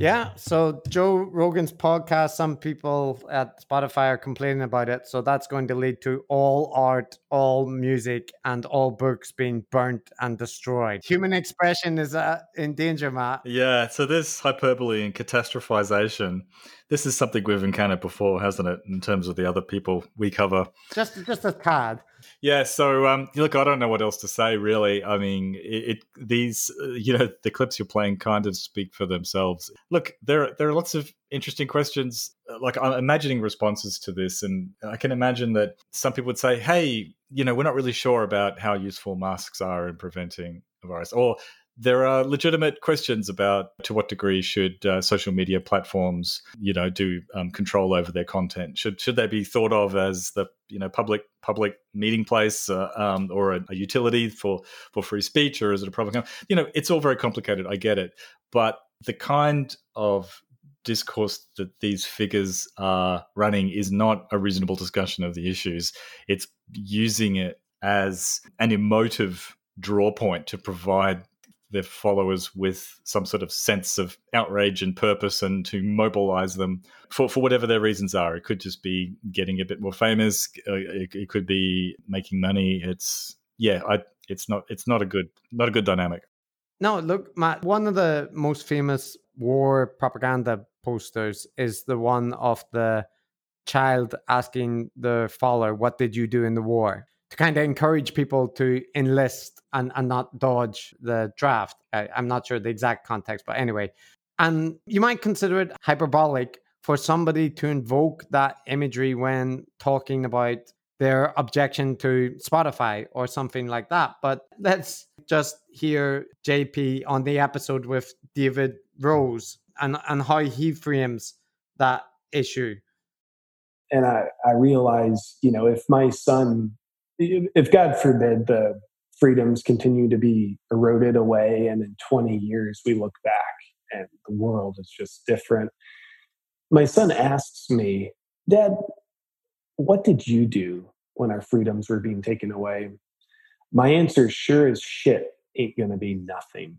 Yeah, so Joe Rogan's podcast, some people at Spotify are complaining about it. So that's going to lead to all art, all music, and all books being burnt and destroyed. Human expression is uh, in danger, Matt. Yeah, so this hyperbole and catastrophization, this is something we've encountered before, hasn't it, in terms of the other people we cover? Just, just a tad. Yeah, so um, look, I don't know what else to say. Really, I mean, it, it these uh, you know the clips you're playing kind of speak for themselves. Look, there there are lots of interesting questions. uh, Like I'm imagining responses to this, and I can imagine that some people would say, "Hey, you know, we're not really sure about how useful masks are in preventing virus," or there are legitimate questions about to what degree should uh, social media platforms, you know, do um, control over their content. Should should they be thought of as the you know public public meeting place uh, um, or a, a utility for for free speech, or is it a public? You know, it's all very complicated. I get it, but the kind of discourse that these figures are running is not a reasonable discussion of the issues. It's using it as an emotive draw point to provide their followers with some sort of sense of outrage and purpose and to mobilize them for, for whatever their reasons are. It could just be getting a bit more famous. Uh, it, it could be making money. It's yeah, I, it's not it's not a good not a good dynamic. No, look, Matt, one of the most famous war propaganda posters is the one of the child asking the father, What did you do in the war? To kind of encourage people to enlist and, and not dodge the draft. I, I'm not sure the exact context, but anyway. And you might consider it hyperbolic for somebody to invoke that imagery when talking about their objection to Spotify or something like that. But let's just hear JP on the episode with David Rose and, and how he frames that issue. And I, I realize, you know, if my son, if God forbid the freedoms continue to be eroded away and in 20 years we look back and the world is just different. My son asks me, Dad, what did you do when our freedoms were being taken away? My answer, sure as shit, ain't gonna be nothing.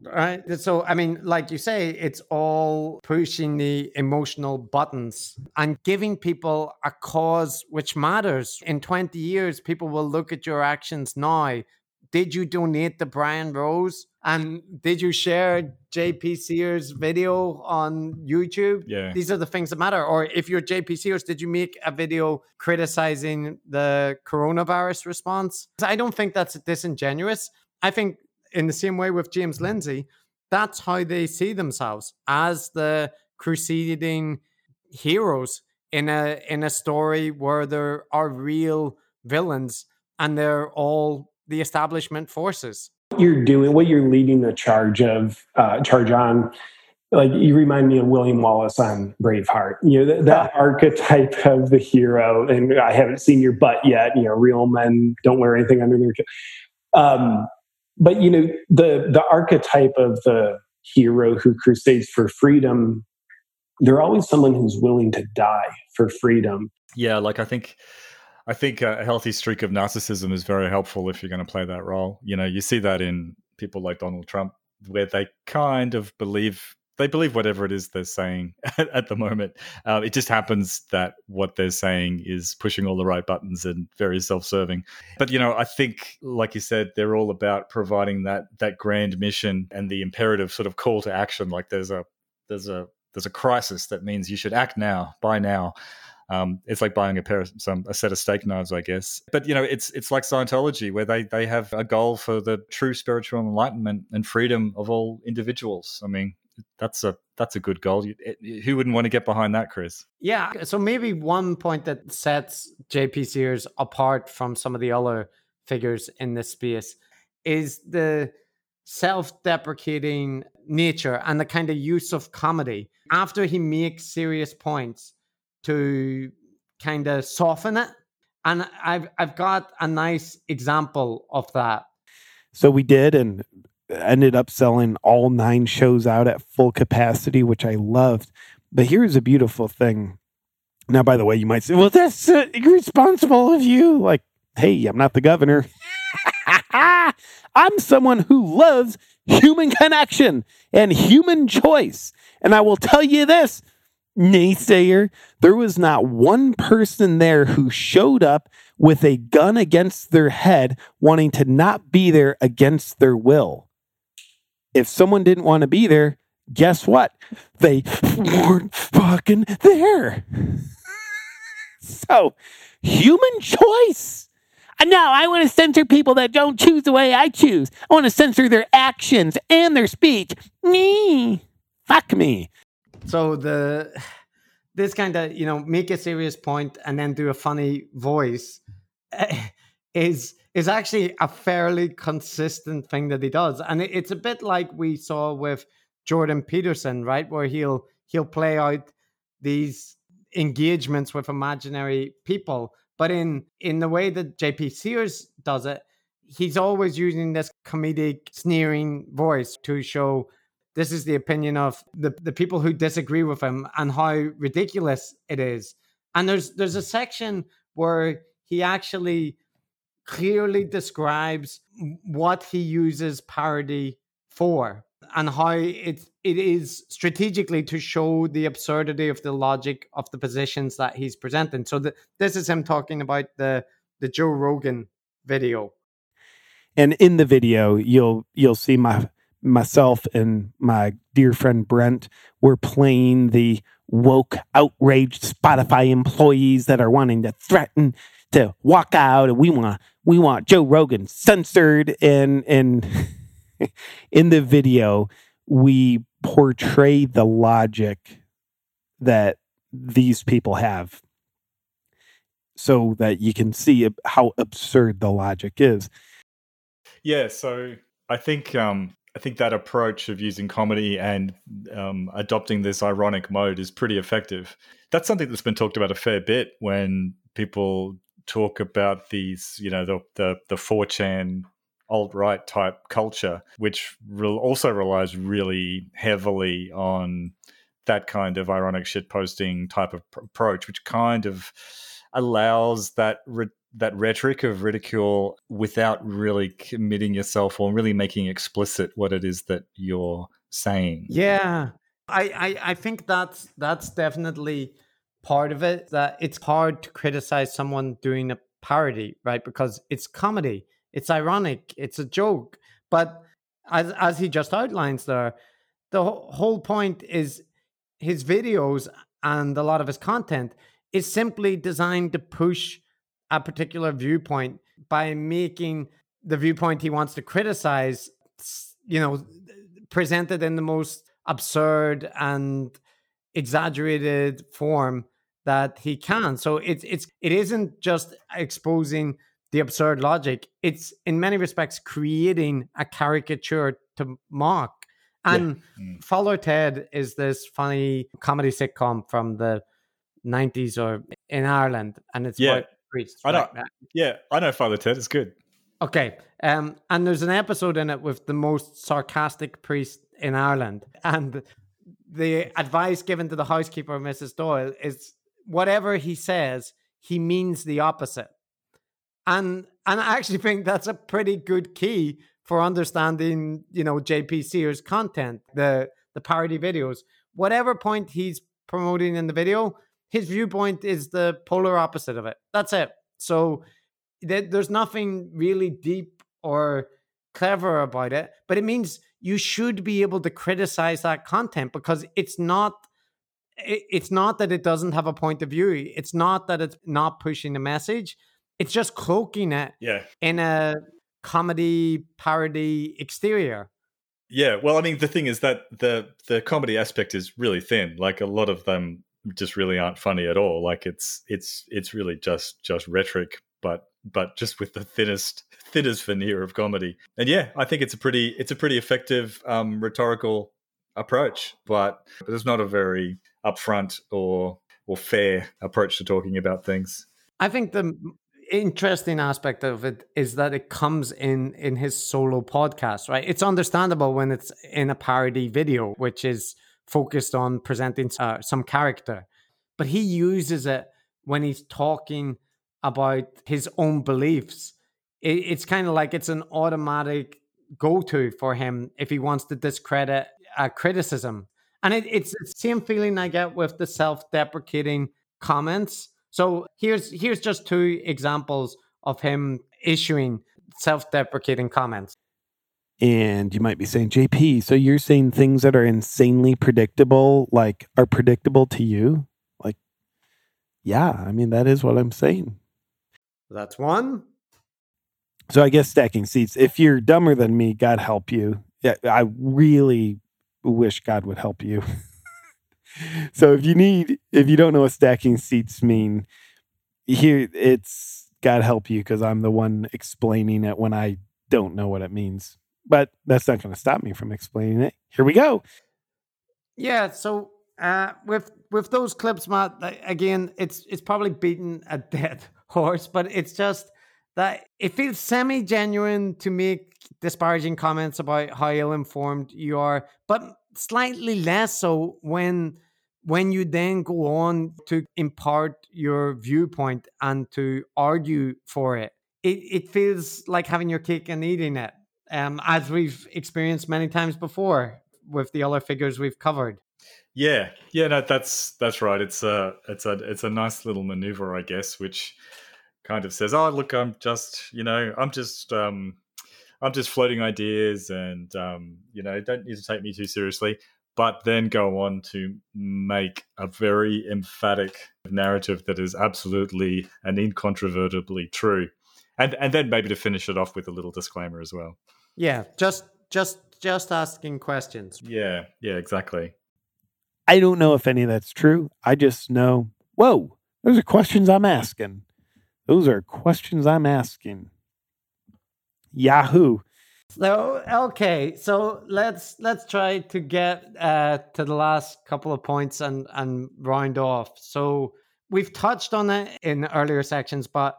Right. So, I mean, like you say, it's all pushing the emotional buttons and giving people a cause which matters. In 20 years, people will look at your actions now. Did you donate to Brian Rose? And did you share JP Sears' video on YouTube? Yeah. These are the things that matter. Or if you're JP Sears, did you make a video criticizing the coronavirus response? I don't think that's disingenuous I think in the same way with James Lindsay, that's how they see themselves as the crusading heroes in a in a story where there are real villains and they're all the establishment forces. What you're doing, what you're leading the charge of, uh, charge on, like you remind me of William Wallace on Braveheart. You know, that, that [LAUGHS] archetype of the hero, and I haven't seen your butt yet. You know, real men don't wear anything under their. Um, but you know, the the archetype of the hero who crusades for freedom they're always someone who's willing to die for freedom. Yeah, like I think I think a healthy streak of narcissism is very helpful if you're going to play that role. You know, you see that in people like Donald Trump where they kind of believe they believe whatever it is they're saying [LAUGHS] at, at the moment. Uh, it just happens that what they're saying is pushing all the right buttons and very self-serving. But you know, I think, like you said, they're all about providing that that grand mission and the imperative sort of call to action. Like there's a there's a there's a crisis that means you should act now, buy now. Um, it's like buying a pair of some a set of steak knives, I guess. But you know, it's it's like Scientology, where they they have a goal for the true spiritual enlightenment and freedom of all individuals. I mean, that's a that's a good goal. Who wouldn't want to get behind that, Chris? Yeah. So maybe one point that sets JP Sears apart from some of the other figures in this space is the self-deprecating nature and the kind of use of comedy after he makes serious points to kind of soften it. And i've i've got a nice example of that. So we did and ended up selling all nine shows out at full capacity which i loved. But here's a beautiful thing. Now by the way you might say well that's uh, irresponsible of you. Like hey i'm not the governor. [LAUGHS] I'm someone who loves human connection and human choice. And I will tell you this, naysayer, there was not one person there who showed up with a gun against their head wanting to not be there against their will. If someone didn't want to be there, guess what? They weren't fucking there. so, human choice. No, I want to censor people that don't choose the way I choose. I want to censor their actions and their speech. Me. Fuck me. So the this kind of, you know, make a serious point and then do a funny voice eh, is is actually a fairly consistent thing that he does. And it's a bit like we saw with Jordan Peterson, right? Where he'll he'll play out these engagements with imaginary people but in in the way that JP Sears does it, he's always using this comedic sneering voice to show this is the opinion of the, the people who disagree with him and how ridiculous it is. And there's there's a section where he actually clearly describes what he uses parody for and how it it is strategically to show the absurdity of the logic of the positions that he's presenting. So the, this is him talking about the the Joe Rogan video. And in the video, you'll you'll see my myself and my dear friend Brent we're playing the woke outraged Spotify employees that are wanting to threaten to walk out and we want we want Joe Rogan censored and and [LAUGHS] in the video, we portray the logic that these people have so that you can see how absurd the logic is. Yeah, so I think um, I think that approach of using comedy and um, adopting this ironic mode is pretty effective. That's something that's been talked about a fair bit when people talk about these, you know, the the the 4chan alt right type culture, which re- also relies really heavily on that kind of ironic shit posting type of pr- approach, which kind of allows that re- that rhetoric of ridicule without really committing yourself or really making explicit what it is that you're saying. Yeah, I I, I think that's that's definitely part of it. That it's hard to criticize someone doing a parody, right? Because it's comedy it's ironic. It's a joke. But as as he just outlines there, the whole point is his videos and a lot of his content is simply designed to push a particular viewpoint by making the viewpoint he wants to criticize, you know, presented in the most absurd and exaggerated form that he can. So it's it's it isn't just exposing the absurd logic. It's in many respects creating a caricature to mock. And yeah. mm. Father Ted is this funny comedy sitcom from the 90s or in Ireland, and it's yeah. Priests. I know. Right? Yeah, I know Father Ted. It's good. Okay. Um, and there's an episode in it with the most sarcastic priest in Ireland. And the advice given to the housekeeper, Mrs. Doyle, is whatever he says, he means the opposite. And and I actually think that's a pretty good key for understanding, you know, JP Sears content, the the parody videos. Whatever point he's promoting in the video, his viewpoint is the polar opposite of it. That's it. So there's nothing really deep or clever about it, but it means you should be able to criticize that content because it's not it's not that it doesn't have a point of view. It's not that it's not pushing a message. It's just cloaking it yeah. in a comedy parody exterior. Yeah, well, I mean, the thing is that the the comedy aspect is really thin. Like a lot of them just really aren't funny at all. Like it's it's it's really just just rhetoric, but but just with the thinnest [LAUGHS] thinnest veneer of comedy. And yeah, I think it's a pretty it's a pretty effective um, rhetorical approach, but it's not a very upfront or or fair approach to talking about things. I think the interesting aspect of it is that it comes in in his solo podcast, right? It's understandable when it's in a parody video, which is focused on presenting uh, some character, but he uses it when he's talking about his own beliefs. It, it's kind of like it's an automatic go to for him if he wants to discredit a criticism. And it, it's the same feeling I get with the self deprecating comments. So here's here's just two examples of him issuing self deprecating comments. And you might be saying, JP, so you're saying things that are insanely predictable, like are predictable to you? Like, yeah, I mean, that is what I'm saying. That's one. So I guess stacking sats. If you're dumber than me, God help you. Yeah, I really wish God would help you. [LAUGHS] so if you need, if you don't know what stacking sats mean, here it's God help you because I'm the one explaining it when I don't know what it means. But that's not going to stop me from explaining it. Here we go. Yeah. So uh, with with those clips, Matt, again, it's it's probably beaten a dead [LAUGHS] horse, but it's just that it feels semi genuine to make disparaging comments about how ill informed you are, but slightly less so when when you then go on to impart your viewpoint and to argue for it. It it feels like having your cake and eating it, um, as we've experienced many times before with the other figures we've covered. Yeah, yeah, no, that's that's right. It's a it's a it's a nice little maneuver, I guess, which kind of says, "Oh, look, I'm just, you know, I'm just, um, I'm just floating ideas, and um, you know, don't need to take me too seriously." But then go on to make a very emphatic narrative that is absolutely and incontrovertibly true, and and then maybe to finish it off with a little disclaimer as well. Yeah, just just just asking questions. Yeah, yeah, exactly. I don't know if any of that's true. I just know, whoa, those are questions I'm asking. Those are questions I'm asking. Yahoo. So okay, so let's let's try to get uh, to the last couple of points and and round off. So we've touched on it in earlier sections, but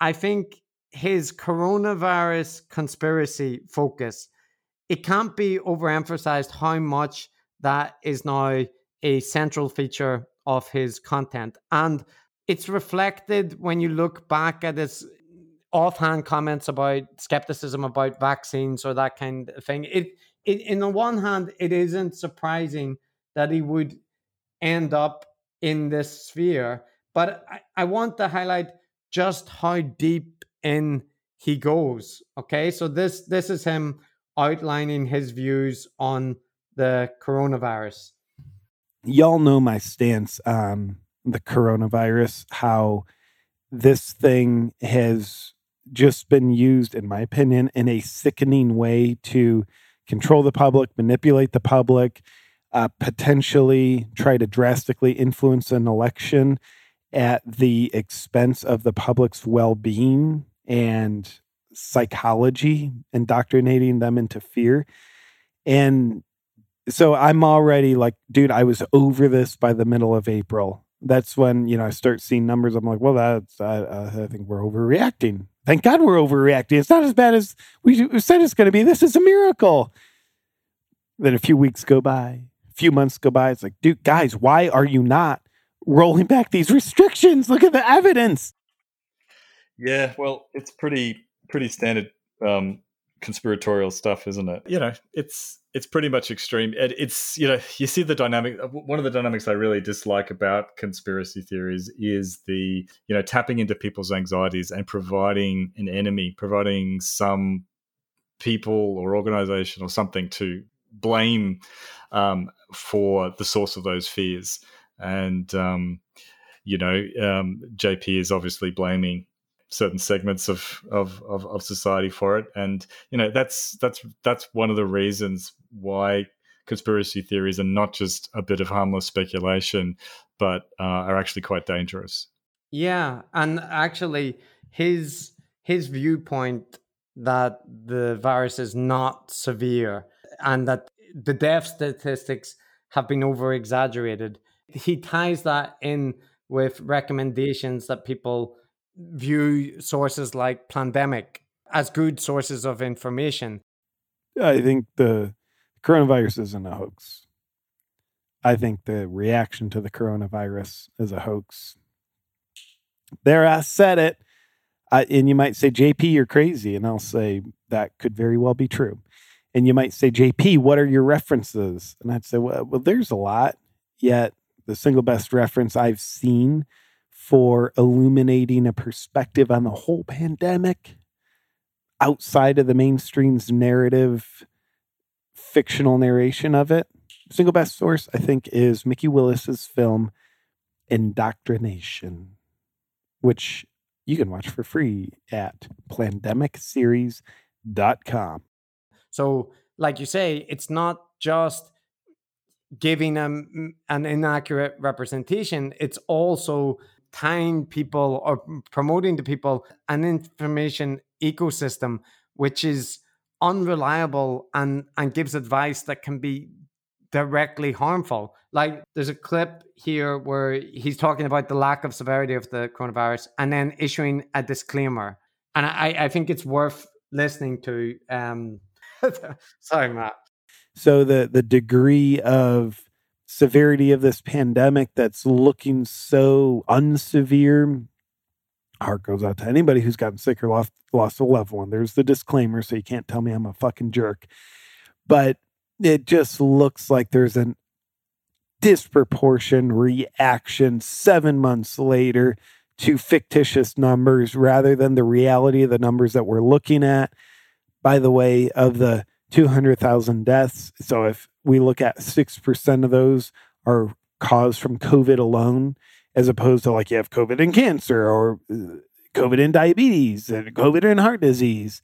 I think his coronavirus conspiracy focus it can't be overemphasized how much that is now a central feature of his content and it's reflected when you look back at his offhand comments about skepticism about vaccines or that kind of thing. It, it in the one hand, it isn't surprising that he would end up in this sphere, but I, I want to highlight just how deep in he goes. Okay, so this this is him outlining his views on the coronavirus. Y'all know my stance on the coronavirus, how this thing has just been used, in my opinion, in a sickening way to control the public, manipulate the public, uh, potentially try to drastically influence an election at the expense of the public's well being and psychology, indoctrinating them into fear. And so I'm already like, dude, I was over this by the middle of April. That's when you know I start seeing numbers. I'm like, well, that's I, I think we're overreacting. Thank God we're overreacting. It's not as bad as we said it's going to be. This is a miracle. Then a few weeks go by, a few months go by. It's like, dude, guys, why are you not rolling back these restrictions? Look at the evidence. Yeah, well, it's pretty pretty standard um, conspiratorial stuff, isn't it? You know, it's it's pretty much extreme. It, it's you know, you see the dynamic. Uh, one of the dynamics I really dislike about conspiracy theories is the you know tapping into people's anxieties and providing an enemy, providing some people or organization or something to blame um, for the source of those fears. And um, you know, um, JP is obviously blaming certain segments of, of, of of society for it, and you know that's that's that's one of the reasons why conspiracy theories are not just a bit of harmless speculation, but uh, are actually quite dangerous. Yeah, and actually, his his viewpoint that the virus is not severe and that the death statistics have been over exaggerated. He ties that in with recommendations that people view sources like Plandemic as good sources of information. I think the coronavirus isn't a hoax. I think the reaction to the coronavirus is a hoax. There, I said it. I, and you might say, JP, you're crazy. And I'll say, that could very well be true. And you might say, JP, what are your references? And I'd say, well, well there's a lot. Yet the single best reference I've seen for illuminating a perspective on the whole pandemic outside of the mainstream's narrative, fictional narration of it. Single best source, I think, is Mikki Willis's film Indoctrination, which you can watch for free at plandemicseries.com. So, like you say, it's not just giving them an inaccurate representation, it's also tying people or promoting to people an information ecosystem which is unreliable and and gives advice that can be directly harmful. Like there's a clip here where he's talking about the lack of severity of the coronavirus and then issuing a disclaimer. And i i think it's worth listening to um [LAUGHS] sorry matt. So the the degree of severity of this pandemic that's looking so unsevere. Heart goes out to anybody who's gotten sick or lost lost a loved one. There's the disclaimer, so you can't tell me I'm a fucking jerk. But it just looks like there's an disproportionate reaction seven months later to fictitious numbers rather than the reality of the numbers that we're looking at. By the way, of the 200,000 deaths. So if we look at 6% of those are caused from COVID alone, as opposed to like you have COVID and cancer or uh, COVID and diabetes and COVID and heart disease.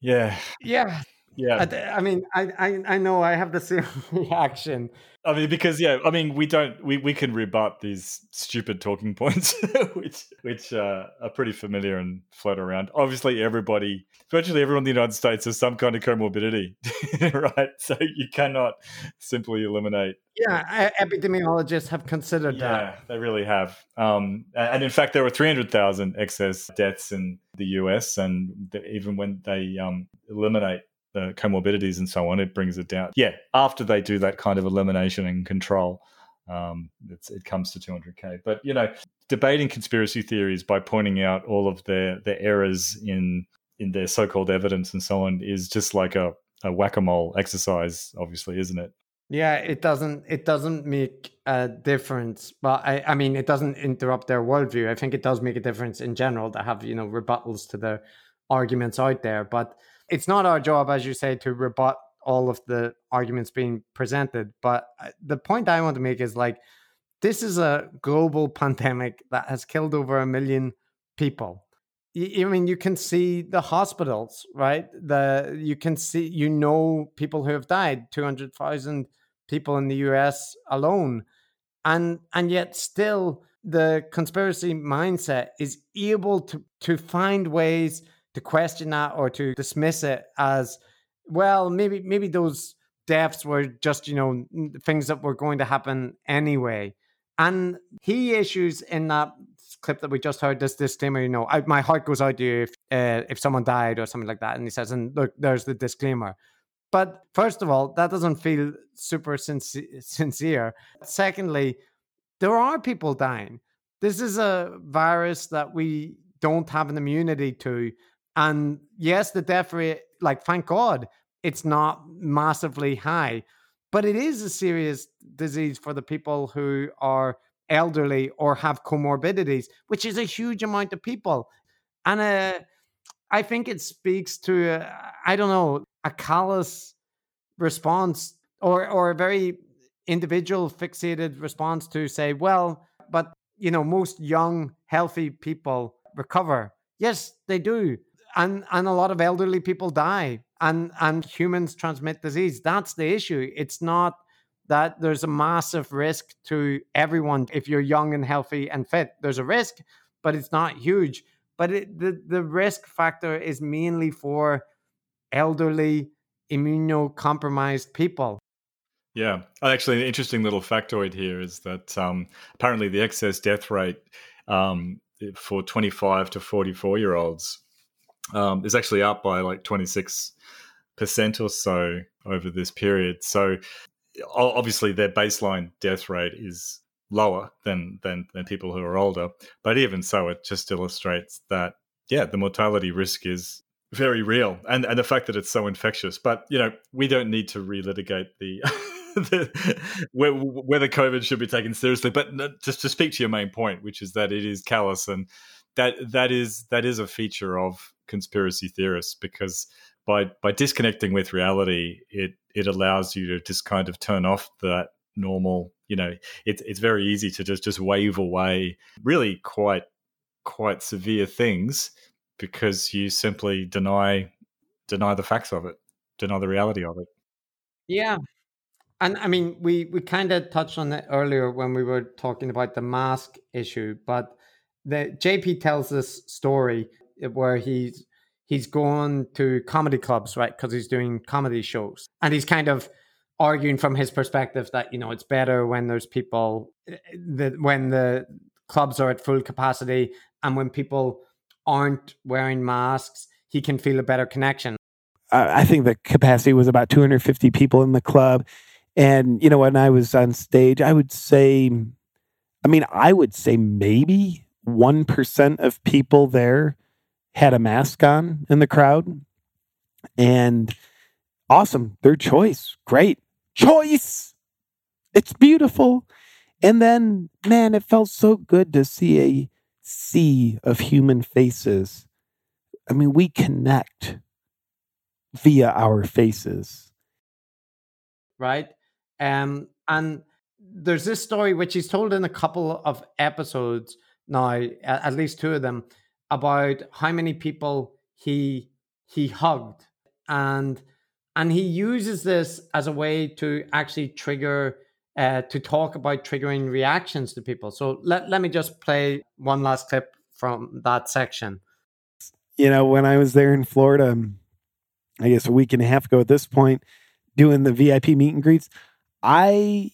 Yeah. Yeah. Yeah. I, I mean, I, I, I know I have the same [LAUGHS] reaction. I mean, because yeah, I mean, we don't, we, we can rebut these stupid talking points, [LAUGHS] which which uh, are pretty familiar and float around. Obviously, everybody, virtually everyone in the United States has some kind of comorbidity, [LAUGHS] right? So you cannot simply eliminate. Yeah, epidemiologists have considered yeah, that. Yeah, they really have. Um, and in fact, there were three hundred thousand excess deaths in the U.S. And even when they um, eliminate the comorbidities and so on, it brings it down. Yeah, after they do that kind of elimination and control, um, it comes to 200k. But you know, debating conspiracy theories by pointing out all of their their errors in in their so-called evidence and so on is just like a, a whack-a-mole exercise, obviously, isn't it? Yeah, it doesn't it doesn't make a difference. But I, I mean, it doesn't interrupt their worldview. I think it does make a difference in general to have you know rebuttals to the arguments out there, but it's not our job, as you say, to rebut all of the arguments being presented. But uh, the point I want to make is like, this is a global [LAUGHS] pandemic that has killed over a million people. I mean, you can see the hospitals, right? The you can see, you know, people who have died, two hundred thousand people in the U.S. alone, and and yet still the conspiracy mindset is able to to find ways to question that or to dismiss it as well. Maybe maybe those deaths were just you know things that were going to happen anyway, and he issues in that clip that we just heard, this disclaimer, you know, I, my heart goes out to you if uh, if someone died or something like that, and he says, and look, there's the disclaimer. But first of all, that doesn't feel super sinc- sincere. Secondly, there are people dying. This is a virus that we don't have an immunity to. And yes, the death rate, like, thank God, it's not massively high, but it is a serious disease for the people who are elderly or have comorbidities, which is a huge amount of people. And uh, I think it speaks to, uh, I don't know, a callous response or, or a very individual fixated response to say, well, but, you know, most young, healthy people recover. Yes, they do. And, and a lot of elderly people die and, and humans transmit disease. That's the issue. It's not that there's a massive risk to everyone if you're young and healthy and fit. There's a risk, but it's not huge. But it, the the risk factor is mainly for elderly, immunocompromised people. Yeah, actually, an interesting little factoid here is that um, apparently the excess death rate um, for 25 to 44 year olds um, is actually up by like 26 percent or so over this period. So obviously their baseline death rate is lower than than than people who are older but even so it just illustrates that yeah the mortality risk is very real and and the fact that it's so infectious but you know we don't need to relitigate the, [LAUGHS] the whether covid should be taken seriously but just to speak to your main point which is that it is callous and that that is that is a feature of conspiracy theorists because by by disconnecting with reality, it it allows you to just kind of turn off that normal. You know, it's it's very easy to just just wave away really quite quite severe things because you simply deny deny the facts of it, deny the reality of it. Yeah. And I mean, we, we kind of touched on it earlier when we were talking about the mask issue, but the JP tells this story where he's he's going to comedy clubs, right? Because he's doing comedy shows. And he's kind of arguing from his perspective that, you know, it's better when there's people, eh, that when the clubs are at full capacity and when people aren't wearing masks, he can feel a better connection. I think the capacity was about 250 people in the club. And, you know, when I was on stage, I would say, I mean, I would say maybe 1% of people there had a mask on in the crowd. And awesome, their choice. Great choice. It's beautiful. And then, man, it felt so good to see a sea of human faces. I mean, we connect via our faces. Right. Um, and there's this story which he's told in a couple of episodes now, at least two of them, about how many people he he hugged. And and he uses this as a way to actually trigger uh, to talk about triggering reactions to people. So let, let me just play one last clip from that section. You know when i was there in florida um, i guess a week and a half ago at this point doing the vip meet and greets i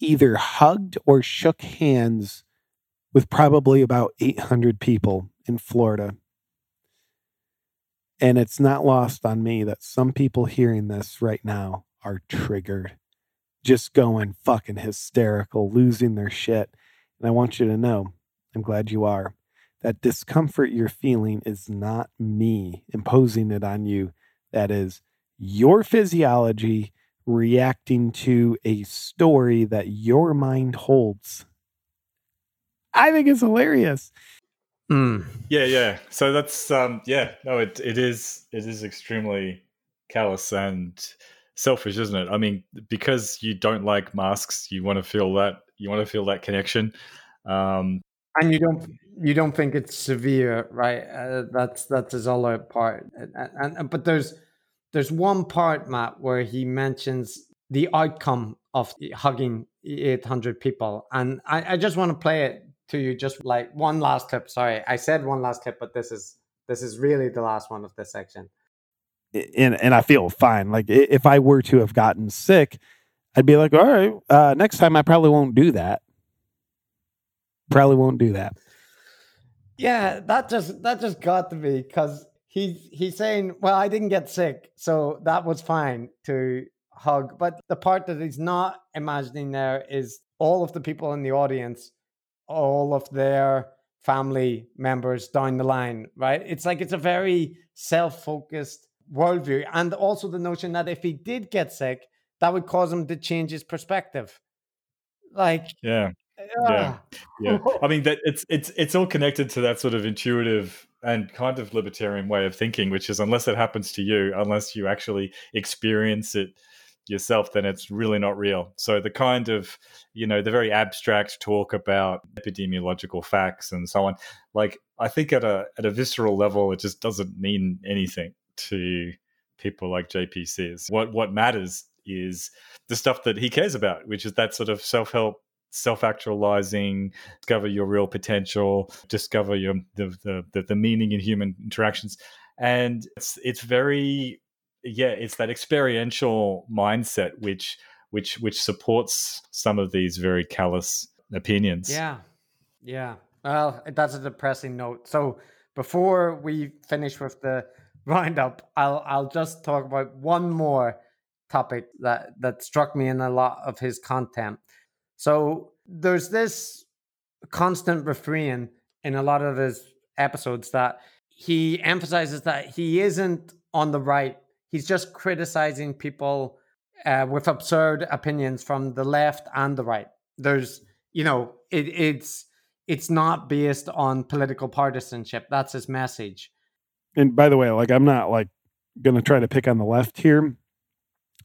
either hugged or shook hands with probably about 800 people in Florida. And it's not lost on me that some people hearing this right now are triggered, just going fucking hysterical, losing their shit. And I want you to know, I'm glad you are. That discomfort you're feeling is not me imposing it on you. That is your physiology reacting to a story that your mind holds. I think it's hilarious. Mm. Yeah, yeah. So that's um yeah, no, it it is it is extremely callous and selfish, isn't it? I mean, because you don't like masks, you want to feel that you want to feel that connection. Um and you don't you don't think it's severe, right? Uh, that's that's his other part, and, and, and but there's there's one part, Matt, where he mentions the outcome of hugging 800 people, and I, I just want to play it to you, just like one last clip. Sorry, I said one last clip, but this is this is really the last one of this section. And and I feel fine. Like if I were to have gotten sick, I'd be like, all right, uh, next time I probably won't do that. Probably won't do that. Yeah, that just that just got to me because he's he's saying, well, I didn't get sick, so that was fine to hug. But the part that he's not imagining there is all of the people in the audience, all of their family members down the line, right? It's like it's a very self-focused worldview, and also the notion that if he did get sick, that would cause him to change his perspective. Like, yeah, yeah, yeah. I mean that it's it's it's all connected to that sort of intuitive and kind of libertarian way of thinking, which is unless it happens to you, unless you actually experience it yourself, then it's really not real. So the kind of, you know, the very abstract talk about epidemiological facts and so on, like I think at a at a visceral level, it just doesn't mean anything to people like JP Sears. What what matters is the stuff that he cares about, which is that sort of self help self actualizing, discover your real potential, discover your the, the the meaning in human interactions, and it's it's very yeah, it's that experiential mindset which which which supports some of these very callous opinions. Yeah, yeah. Well, that's a depressing note. So before we finish with the [LAUGHS] roundup, I'll I'll just talk about one more topic that that struck me in a lot of his content. So there's this constant refrain in a lot of his episodes that he emphasizes that he isn't on the right. He's just criticizing people uh, with absurd opinions from the left and the right. There's, you know, it, it's it's not based on political partisanship. That's his message. And by the way, like I'm not like going to try to pick on the left here.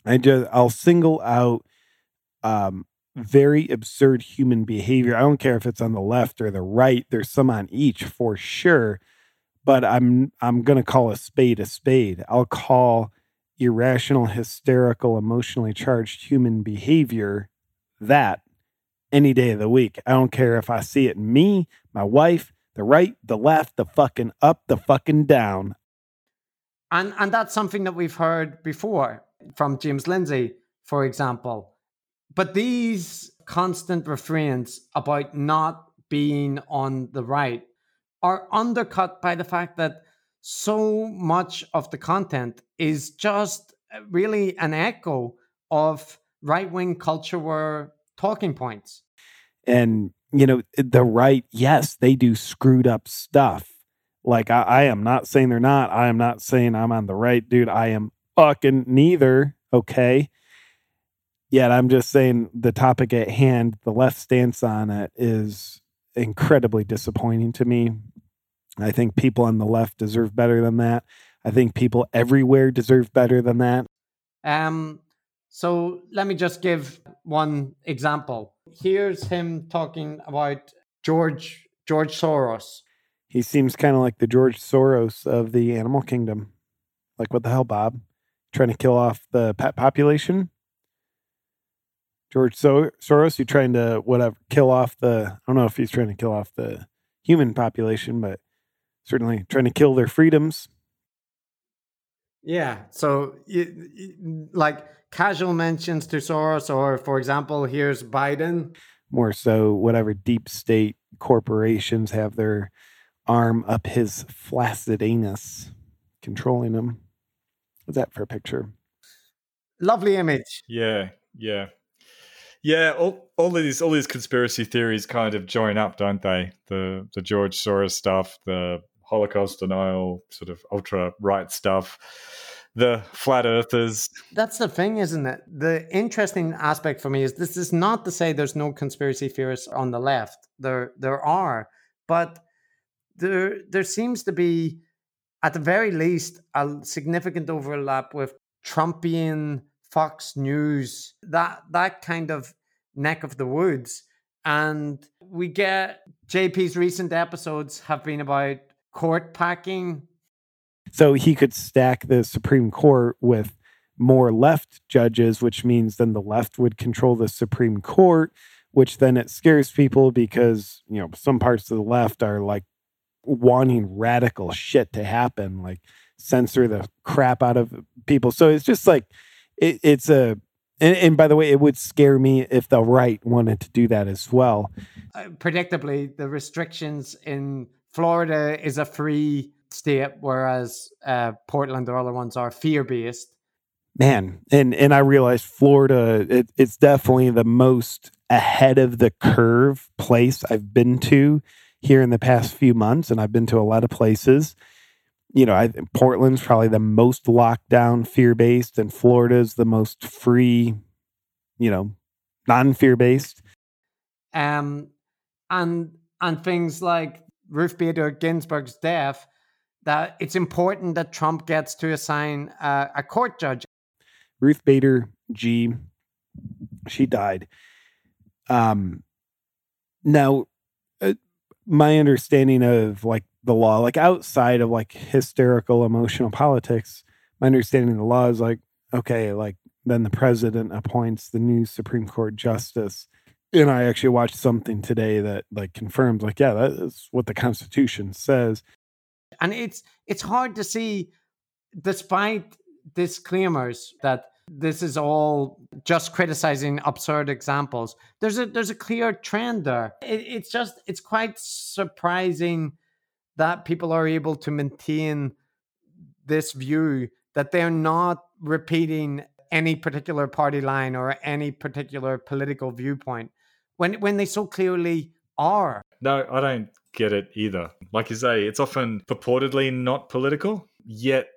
I just I'll single out um, very absurd human behavior. I don't care if it's on the left or the right. There's some on each for sure. But I'm I'm gonna call a spade a spade. I'll call irrational, hysterical, emotionally charged human behavior that any day of the week. I don't care if I see it in me, my wife, the right, the left, the fucking up, the fucking down. And and that's something that we've heard before from James Lindsay, for example. But these constant refrains about not being on the right are undercut by the fact that so much of the content is just really an echo of right wing culture war talking points. And, you know, the right, yes, they do screwed up stuff. Like, I, I am not saying they're not. I am not saying I'm on the right, dude. I am fucking neither. Okay. Yet I'm just saying the topic at hand, the left stance on it is incredibly disappointing to me. I think people on the left deserve better than that. I think people everywhere deserve better than that. Um, so let me just give one example. Here's him talking about George George Soros. He seems kind of like the George Soros of the animal kingdom. Like what the hell, Bob? Trying to kill off the pet population? George so- Soros, you trying to whatever kill off the? I don't know if he's trying to kill off the human population, but certainly trying to kill their freedoms. Yeah. So, like casual mentions to Soros, or for example, here's Biden. More so, whatever deep state corporations have their arm up his flaccid anus, controlling him. What's that for a picture? Lovely image. Yeah. Yeah. Yeah, all, all these all these conspiracy theories kind of join up, don't they? The the George Soros stuff, the Holocaust denial, sort of ultra right stuff, the flat earthers. That's the thing, isn't it? The interesting aspect for me is this is not to say there's no conspiracy theorists on the left. There there are, but there there seems to be at the very least a significant overlap with Trumpian Fox News, that that kind of neck of the woods. And we get JP's recent episodes have been about court packing. So he could stack the Supreme Court with more left judges, which means then the left would control the Supreme Court, which then it scares people because, you know, some parts of the left are like wanting radical shit to happen, like censor the crap out of people. So it's just like, it, it's a, and, and, by the way, it would scare me if the right wanted to do that as well. Uh, predictably, the restrictions in Florida is a free state, whereas uh, Portland or other ones are fear based. Man, and and I realized Florida, it, it's definitely the most ahead of the curve place I've been to here in the past few months, and I've been to a lot of places. You know, I Portland's probably the most lockdown, fear based, and Florida's the most free. You know, non fear based. Um, and and things like Ruth Bader Ginsburg's death, that it's important that Trump gets to assign a, a court judge. Ruth Bader G, she died. Um, now, uh, my understanding of like the law, like outside of like hysterical emotional politics, my understanding of the law is like, okay, like then the president appoints the new Supreme Court justice and I actually watched something today that like confirms like yeah that is what the constitution says. And it's it's hard to see despite disclaimers that this is all just criticizing absurd examples there's a there's a clear trend there. It, it's just it's quite surprising that people are able to maintain this view that they're not repeating any particular party line or any particular political viewpoint when when they so clearly are. No, I don't get it either. Like you say, it's often purportedly not political, yet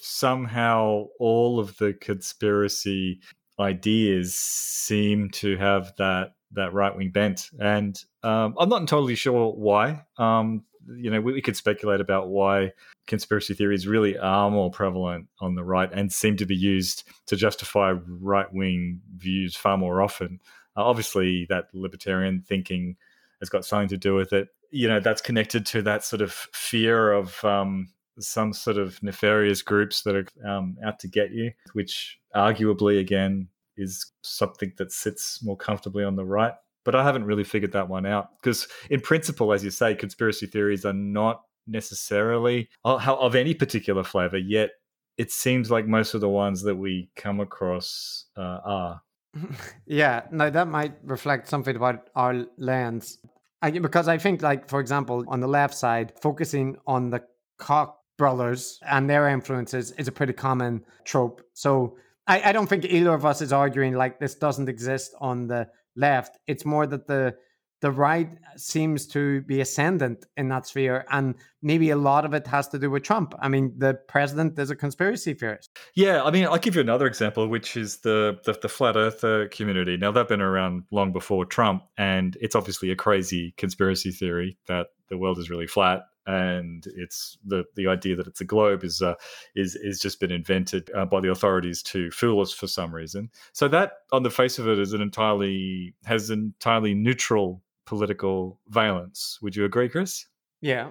somehow all of the conspiracy ideas seem to have that that right wing bent, and um, I'm not entirely sure why. Um, you know, we, we, could speculate about why conspiracy theories really are more prevalent on the right and seem to be used to justify right wing views far more often. Uh, obviously, that libertarian thinking has got something to do with it. You know, that's connected to that sort of fear of um, some sort of nefarious groups that are um, out to get you, which arguably, again, is something that sits more comfortably on the right. But I haven't really figured that one out because, in principle, as you say, conspiracy theories are not necessarily of any particular flavor, yet it seems like most of the ones that we come across uh, are. [LAUGHS] yeah, no, that might reflect something about our lens. I, because I think, like, for example, on the left side, focusing on the Koch brothers and their influences is a pretty common trope. So I, I don't think either of us is arguing like this doesn't exist on the left. It's more that the the right seems to be ascendant in that sphere. And maybe a lot of it has to do with Trump. I mean, the president is a conspiracy theorist. Yeah, I mean, I'll give you another example, which is the, the, the flat earther community. Now, they've been around long before Trump, and it's obviously a crazy conspiracy theory that the world is really flat. And it's the, the idea that it's a globe is uh, is is just been invented uh, by the authorities to fool us for some reason. So that, on the face of it, is an entirely has entirely neutral political violence. Would you agree, Chris? Yeah.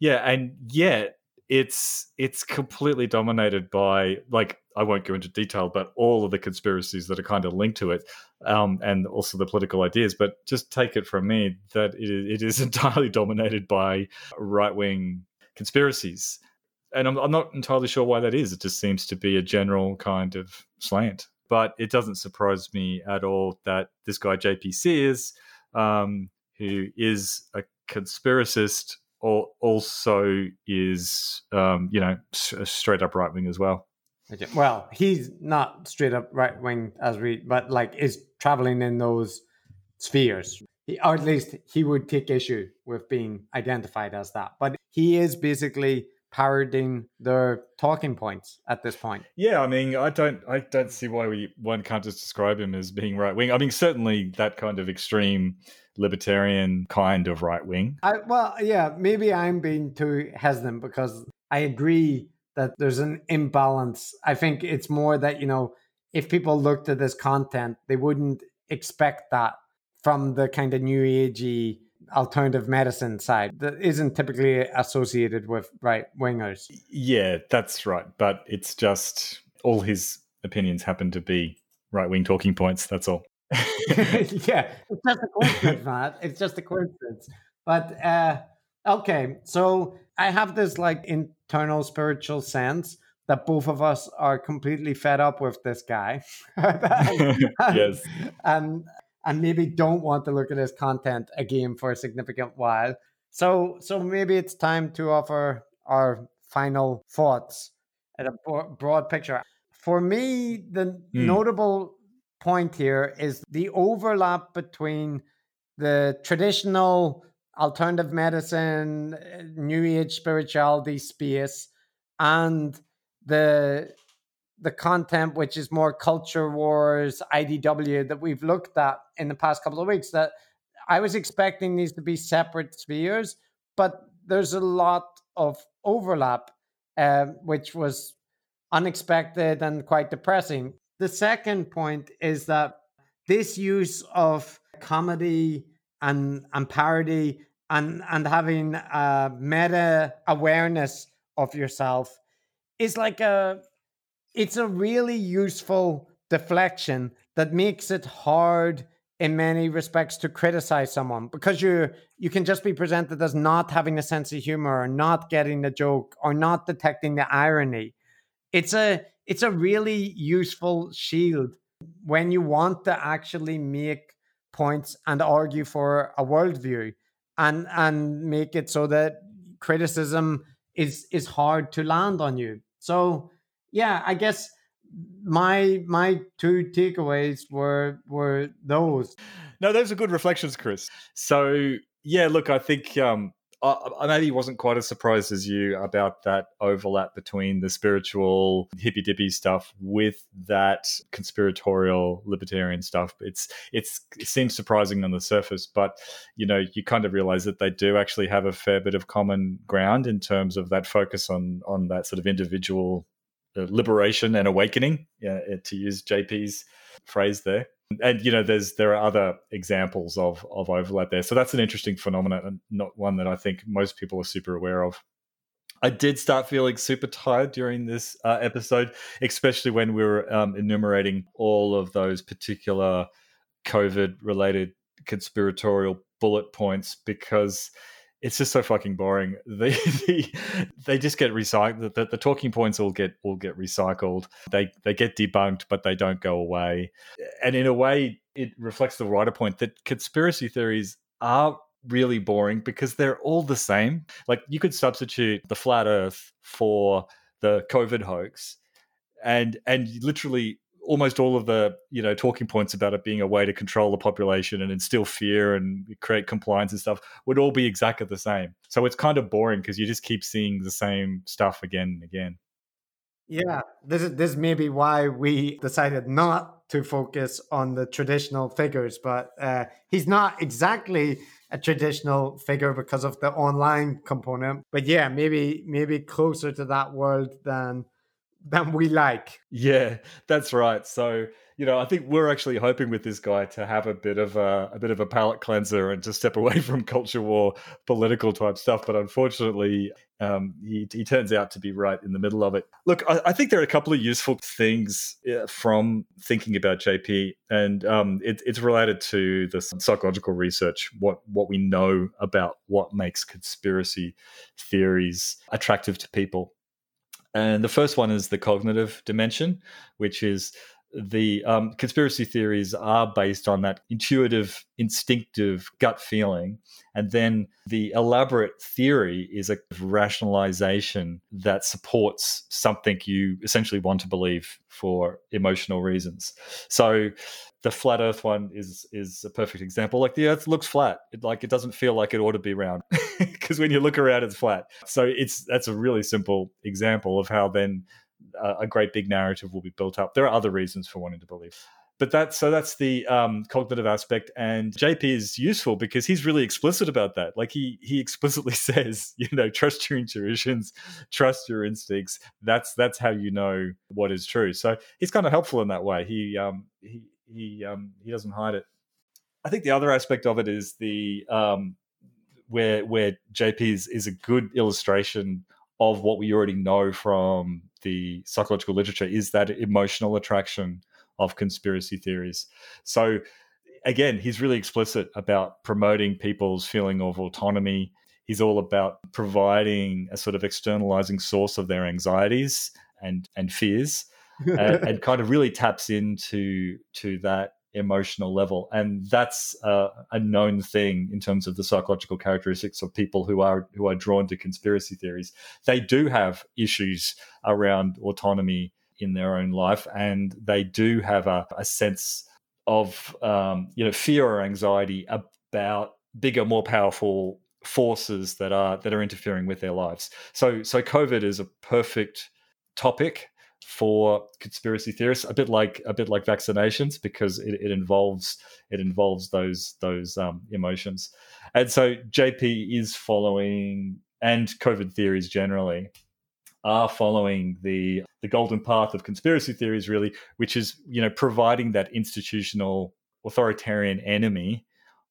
Yeah, and yet it's it's completely dominated by like I won't go into detail, but all of the conspiracies that are kind of linked to it, um, and also the political ideas. But just take it from me that it, it is [LAUGHS] entirely dominated by right wing conspiracies, and I'm, I'm not entirely sure why that is. It just seems to be a general kind of slant. But it doesn't surprise me at all that this guy JP Sears um, who is a conspiracist, or also is, um, you know, a straight up right wing as well. Okay. Well, he's not straight up right wing as we, but like is traveling in those spheres, he, or at least he would take issue with being identified as that. But he is basically parodying their talking points at this point. Yeah, I mean, I don't, I don't see why we one can't just describe him as being right wing. I mean, certainly that kind of extreme libertarian kind of right wing. I well, yeah, maybe I'm being too hesitant because I agree that there's an imbalance. I think it's more that you know, if people looked at this content, they wouldn't expect that from the kind of new agey alternative medicine side that isn't typically associated with right wingers. Yeah, that's right. But it's just all his opinions happen to be right wing talking points. That's all. [LAUGHS] [LAUGHS] yeah, it's just a coincidence, Matt. It's just a coincidence. But uh, okay, so I have this like internal spiritual sense that both of us are completely fed up with this guy. [LAUGHS] yes. And and maybe don't want to look at his content again for a significant while. So so maybe it's time to offer our final thoughts at a broad picture. For me, the mm. notable point here is the overlap between the traditional alternative medicine, new age spirituality space, and the the content which is more culture wars idw that we've looked at in the past couple of weeks that i was expecting these to be separate spheres but there's a lot of overlap uh, which was unexpected and quite depressing. The second point is that this use of comedy and and parody and and having a meta awareness of yourself is like a it's a really useful deflection that makes it hard in many respects to criticize someone because you you can just be presented as not having a sense of humor or not getting the joke or not detecting the irony. It's a it's a really useful shield when you want to actually make points and argue for a worldview and and make it so that criticism is is hard to land on you. So yeah, I guess my my two takeaways were were those. No, those are good reflections, Chris. So yeah, look, I think um, I, I maybe wasn't quite as surprised as you about that overlap between the spiritual hippy dippy stuff with that conspiratorial libertarian stuff. It's it's it seems surprising on the surface, but you know you kind of realize that they do actually have a fair bit of common ground in terms of that focus on on that sort of individual liberation and awakening, yeah, to use JP's phrase there. And you know there's there are other examples of of overlap there. So that's an interesting phenomenon and not one that i think most people are super aware of. I did start feeling super tired during this uh, episode especially when we were um, enumerating all of those particular covid related conspiratorial bullet points because it's just so fucking boring. [LAUGHS] They they, they just get recycled. The, the, talking points all get all get recycled. They they get debunked, but they don't go away. And in a way, it reflects the writer point that conspiracy theories are really boring because they're all the same. Like you could substitute the flat Earth for the COVID hoax, and and literally almost all of the you know talking points about it being a way to control the population and instill fear and create compliance and stuff would all be exactly the same. So it's kind of boring because you just keep seeing the same stuff again and again. Yeah, this is this may be why we decided not to focus on the traditional figures, but uh, he's not exactly a traditional figure because of the online component. But yeah, maybe maybe closer to that world than than we like. Yeah, that's right. So you know, I think we're actually hoping with this guy to have a bit of a, a bit of a palate cleanser and to step away [LAUGHS] from culture war, political type stuff. But unfortunately, um, he, he turns out to be right in the middle of it. Look, I, I think there are a couple of useful things uh, from thinking about JP, and um, it, it's related to the psychological research, what what we know about what makes conspiracy theories attractive to people. And the first one is the cognitive dimension, which is the um, conspiracy theories are based on that intuitive, instinctive gut feeling. And then the elaborate theory is a rationalization that supports something you essentially want to believe for emotional reasons. So the flat earth one is is a perfect example like the earth looks flat it, like it doesn't feel like it ought to be round [LAUGHS] because when you look around it's flat so it's that's a really simple example of how then a great big narrative will be built up. There are other reasons for wanting to believe. But that's so that's the um, cognitive aspect and jp is useful because he's really explicit about that. Like he he explicitly [LAUGHS] says you know trust your intuitions trust your instincts. That's that's how you know what is true. So he's kind of helpful in that way. He um he he um, he doesn't hide it. I think the other aspect of it is the um, where where JP is, is a good illustration of what we already know from the psychological literature is that emotional attraction of conspiracy theories. So again, he's really explicit about promoting people's feeling of autonomy. He's all about providing a sort of externalizing source of their anxieties and and fears, [LAUGHS] and, and, kind of really taps into to that emotional level, and that's uh, a known thing in terms of the psychological characteristics of people who are who are drawn to conspiracy theories. They do have issues around autonomy in their own life, and they do have a, a sense of um, you know fear or anxiety about bigger, more powerful forces that are that are interfering with their lives. So so COVID is a perfect topic for conspiracy theorists, a bit like a bit like vaccinations, because it, it involves it involves those those um, emotions, and so JP is following and COVID theories generally are following the the golden path of conspiracy theories, really, which is you know providing that institutional authoritarian enemy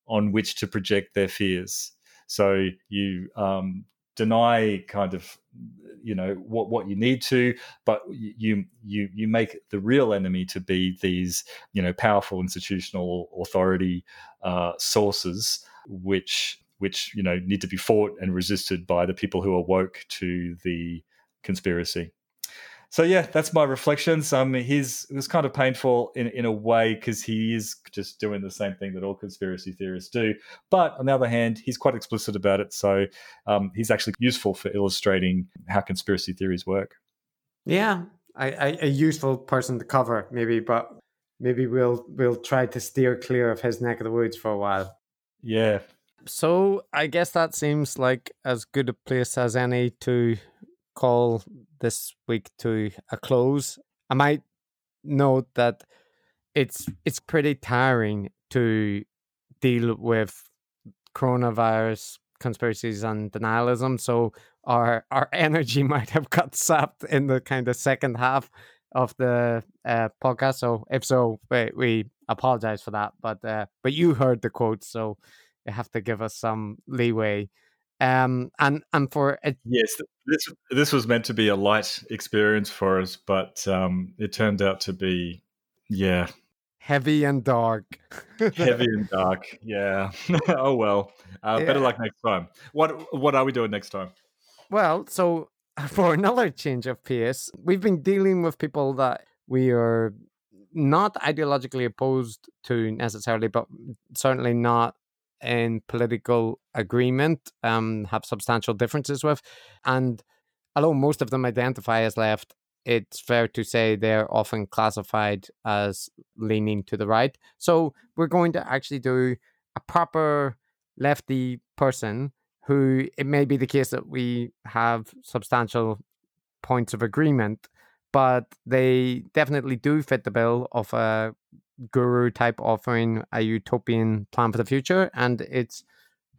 on which to project their fears. So you um, deny kind of you know what what you need to but you you you make the real enemy to be these you know powerful institutional authority uh, sources which which you know need to be fought and resisted by the people who are woke to the conspiracy so yeah, that's my reflections. Um, he's it was kind of painful in in a way because he is just doing the same thing that all conspiracy theorists do. But on the other hand, he's quite explicit about it, so um, he's actually useful for illustrating how conspiracy theories work. Yeah, I, I, a useful person to cover maybe, but maybe we'll we'll try to steer clear of his neck of the woods for a while. Yeah. So I guess that seems like as good a place as any to call this week to a close. I might note that it's it's pretty tiring to deal with coronavirus conspiracies and denialism. So our our [LAUGHS] energy might have got sapped in the kind of second half of the uh, podcast. So if so, we, we apologize for that. But uh, but you heard the quote, so you have to give us some leeway um and and for a- yes this this was meant to be a light experience for us but um it turned out to be yeah. Heavy and dark. [LAUGHS] Heavy and dark yeah. [LAUGHS] Oh well. Uh, yeah. better luck next time. What what are we doing next time? Well so [LAUGHS] for another change of pace we've been dealing with people that we are not ideologically opposed to necessarily but certainly not in political agreement, um, have substantial differences with. And although most of them identify as left, it's fair to say they're often classified as leaning to the right. So we're going to actually do a proper lefty person who it may be the case that we have substantial points of agreement, but they definitely do fit the bill of a guru type offering a utopian plan for the future, and it's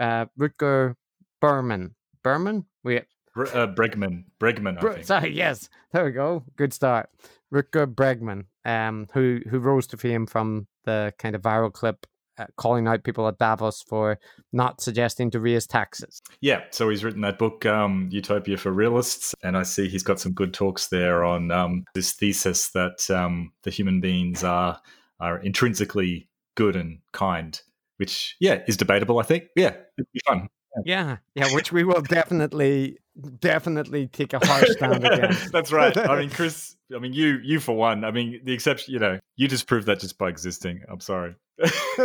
uh, Rutger Berman. Berman? We uh, Bregman. Bregman. Br- sorry, yes, there we go. Good start. Rutger Bregman, um, who who rose to fame from the kind of viral clip uh, calling out people at Davos for not suggesting to raise taxes. Yeah, so he's written that book, um, Utopia for Realists, and I see he's got some good talks there on um, this thesis that um, the human beings are are intrinsically good and kind, which yeah is debatable. I think yeah, it'd be fun. Yeah, yeah, which we will definitely, definitely take a harsh stand against. [LAUGHS] That's right. I mean, [LAUGHS] Chris. I mean, you, you for one. I mean, the exception. You know, you just proved that just by existing. I'm sorry. [LAUGHS]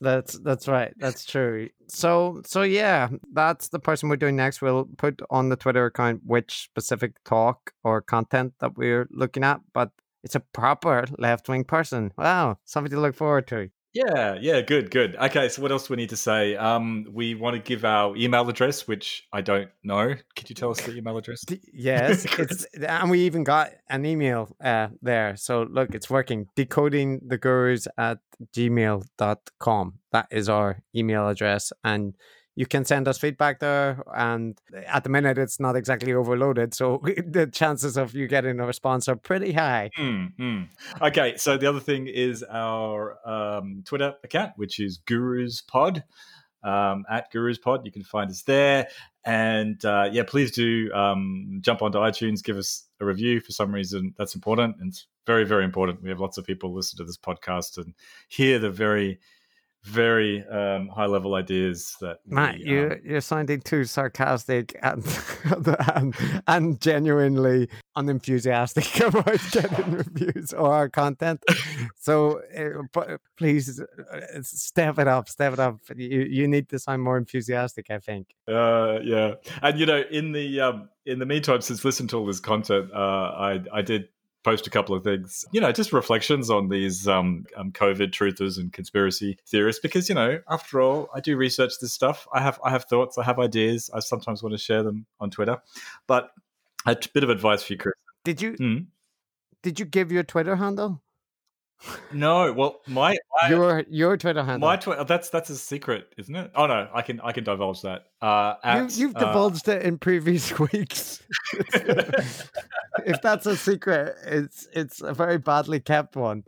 that's that's right. That's true. So so yeah, that's the person we're doing next. We'll put on the Twitter account which specific talk or content that we're looking at, but it's a proper left wing person. Wow, something to look forward to. Yeah, yeah, good, good. Okay, so what else do we need to say? Um, we want to give our email address, which I don't know. Could you tell us the email address? yes, [LAUGHS] it's and we even got an email uh, there. So look, it's working. Decoding the gurus at gmail.com. That is our email address. And you can send us feedback there. And at the minute, it's not exactly overloaded. So [LAUGHS] the chances of you getting a response are pretty high. Mm, mm. Okay. So the other thing is our um, Twitter account, which is Gurus Pod. Um, at Gurus Pod, you can find us there. And uh, yeah, please do um, jump onto iTunes, give us a review. For some reason, that's important. And it's very, very important. We have lots of people listen to this podcast and hear the very very um, high level ideas that Matt, we, you um, you're sounding too sarcastic and, [LAUGHS] and and genuinely unenthusiastic [LAUGHS] about getting [LAUGHS] reviews or our content. So uh, please step it up, step it up. You you need to sound more enthusiastic. I think. Uh, yeah, and you know, in the um, in the meantime, since listening to all this content, uh, I I did post a couple of things, you know, just reflections on these um, um, COVID truthers and conspiracy theorists. Because you know, after all, I do research this stuff. I have I have thoughts. I have ideas. I sometimes want to share them on Twitter. But a bit of advice for you, Chris. Did you hmm? did you give your Twitter handle? No, well, my, my your your Twitter handle. My Twitter. That's that's a secret, isn't it? Oh no, I can I can divulge that. Uh, at, you, have divulged uh, it in previous [LAUGHS] weeks. if that's a secret, it's it's a very badly kept one.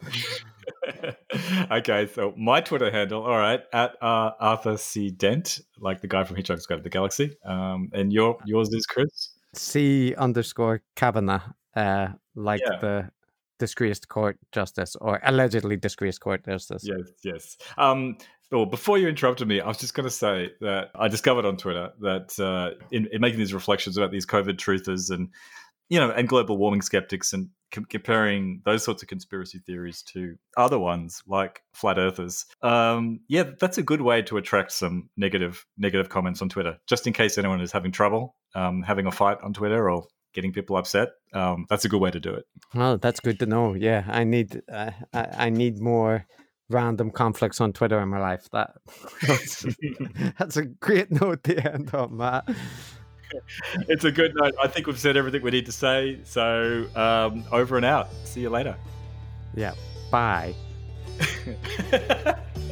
[LAUGHS] okay, so my Twitter handle, all right, at uh, Arthur C Dent, like the guy from Hitchhiker's Guide to the Galaxy. Um, and your yours is Chris C underscore Kavanagh, uh, like yeah. the disgraced court justice or allegedly disgraced court justice. Yes, yes. Um, well, before you interrupted me, I was just going to say that I discovered on Twitter that uh, in, in, making these reflections about these COVID truthers and you know and global warming skeptics and com- comparing those sorts of conspiracy theories to other ones like flat earthers, um, yeah, that's a good way to attract some negative negative comments on Twitter. Just in case anyone is having trouble um, having a fight on Twitter or getting people upset. Um, that's a good way to do it. Well, that's good to know. Yeah, I need uh, I, I, need more random conflicts on Twitter in my life. That that's, [LAUGHS] that's a great note to end on, Matt. It's a good note. I think we've said everything we need to say. So um, over and out. See you later. Yeah. Bye. [LAUGHS]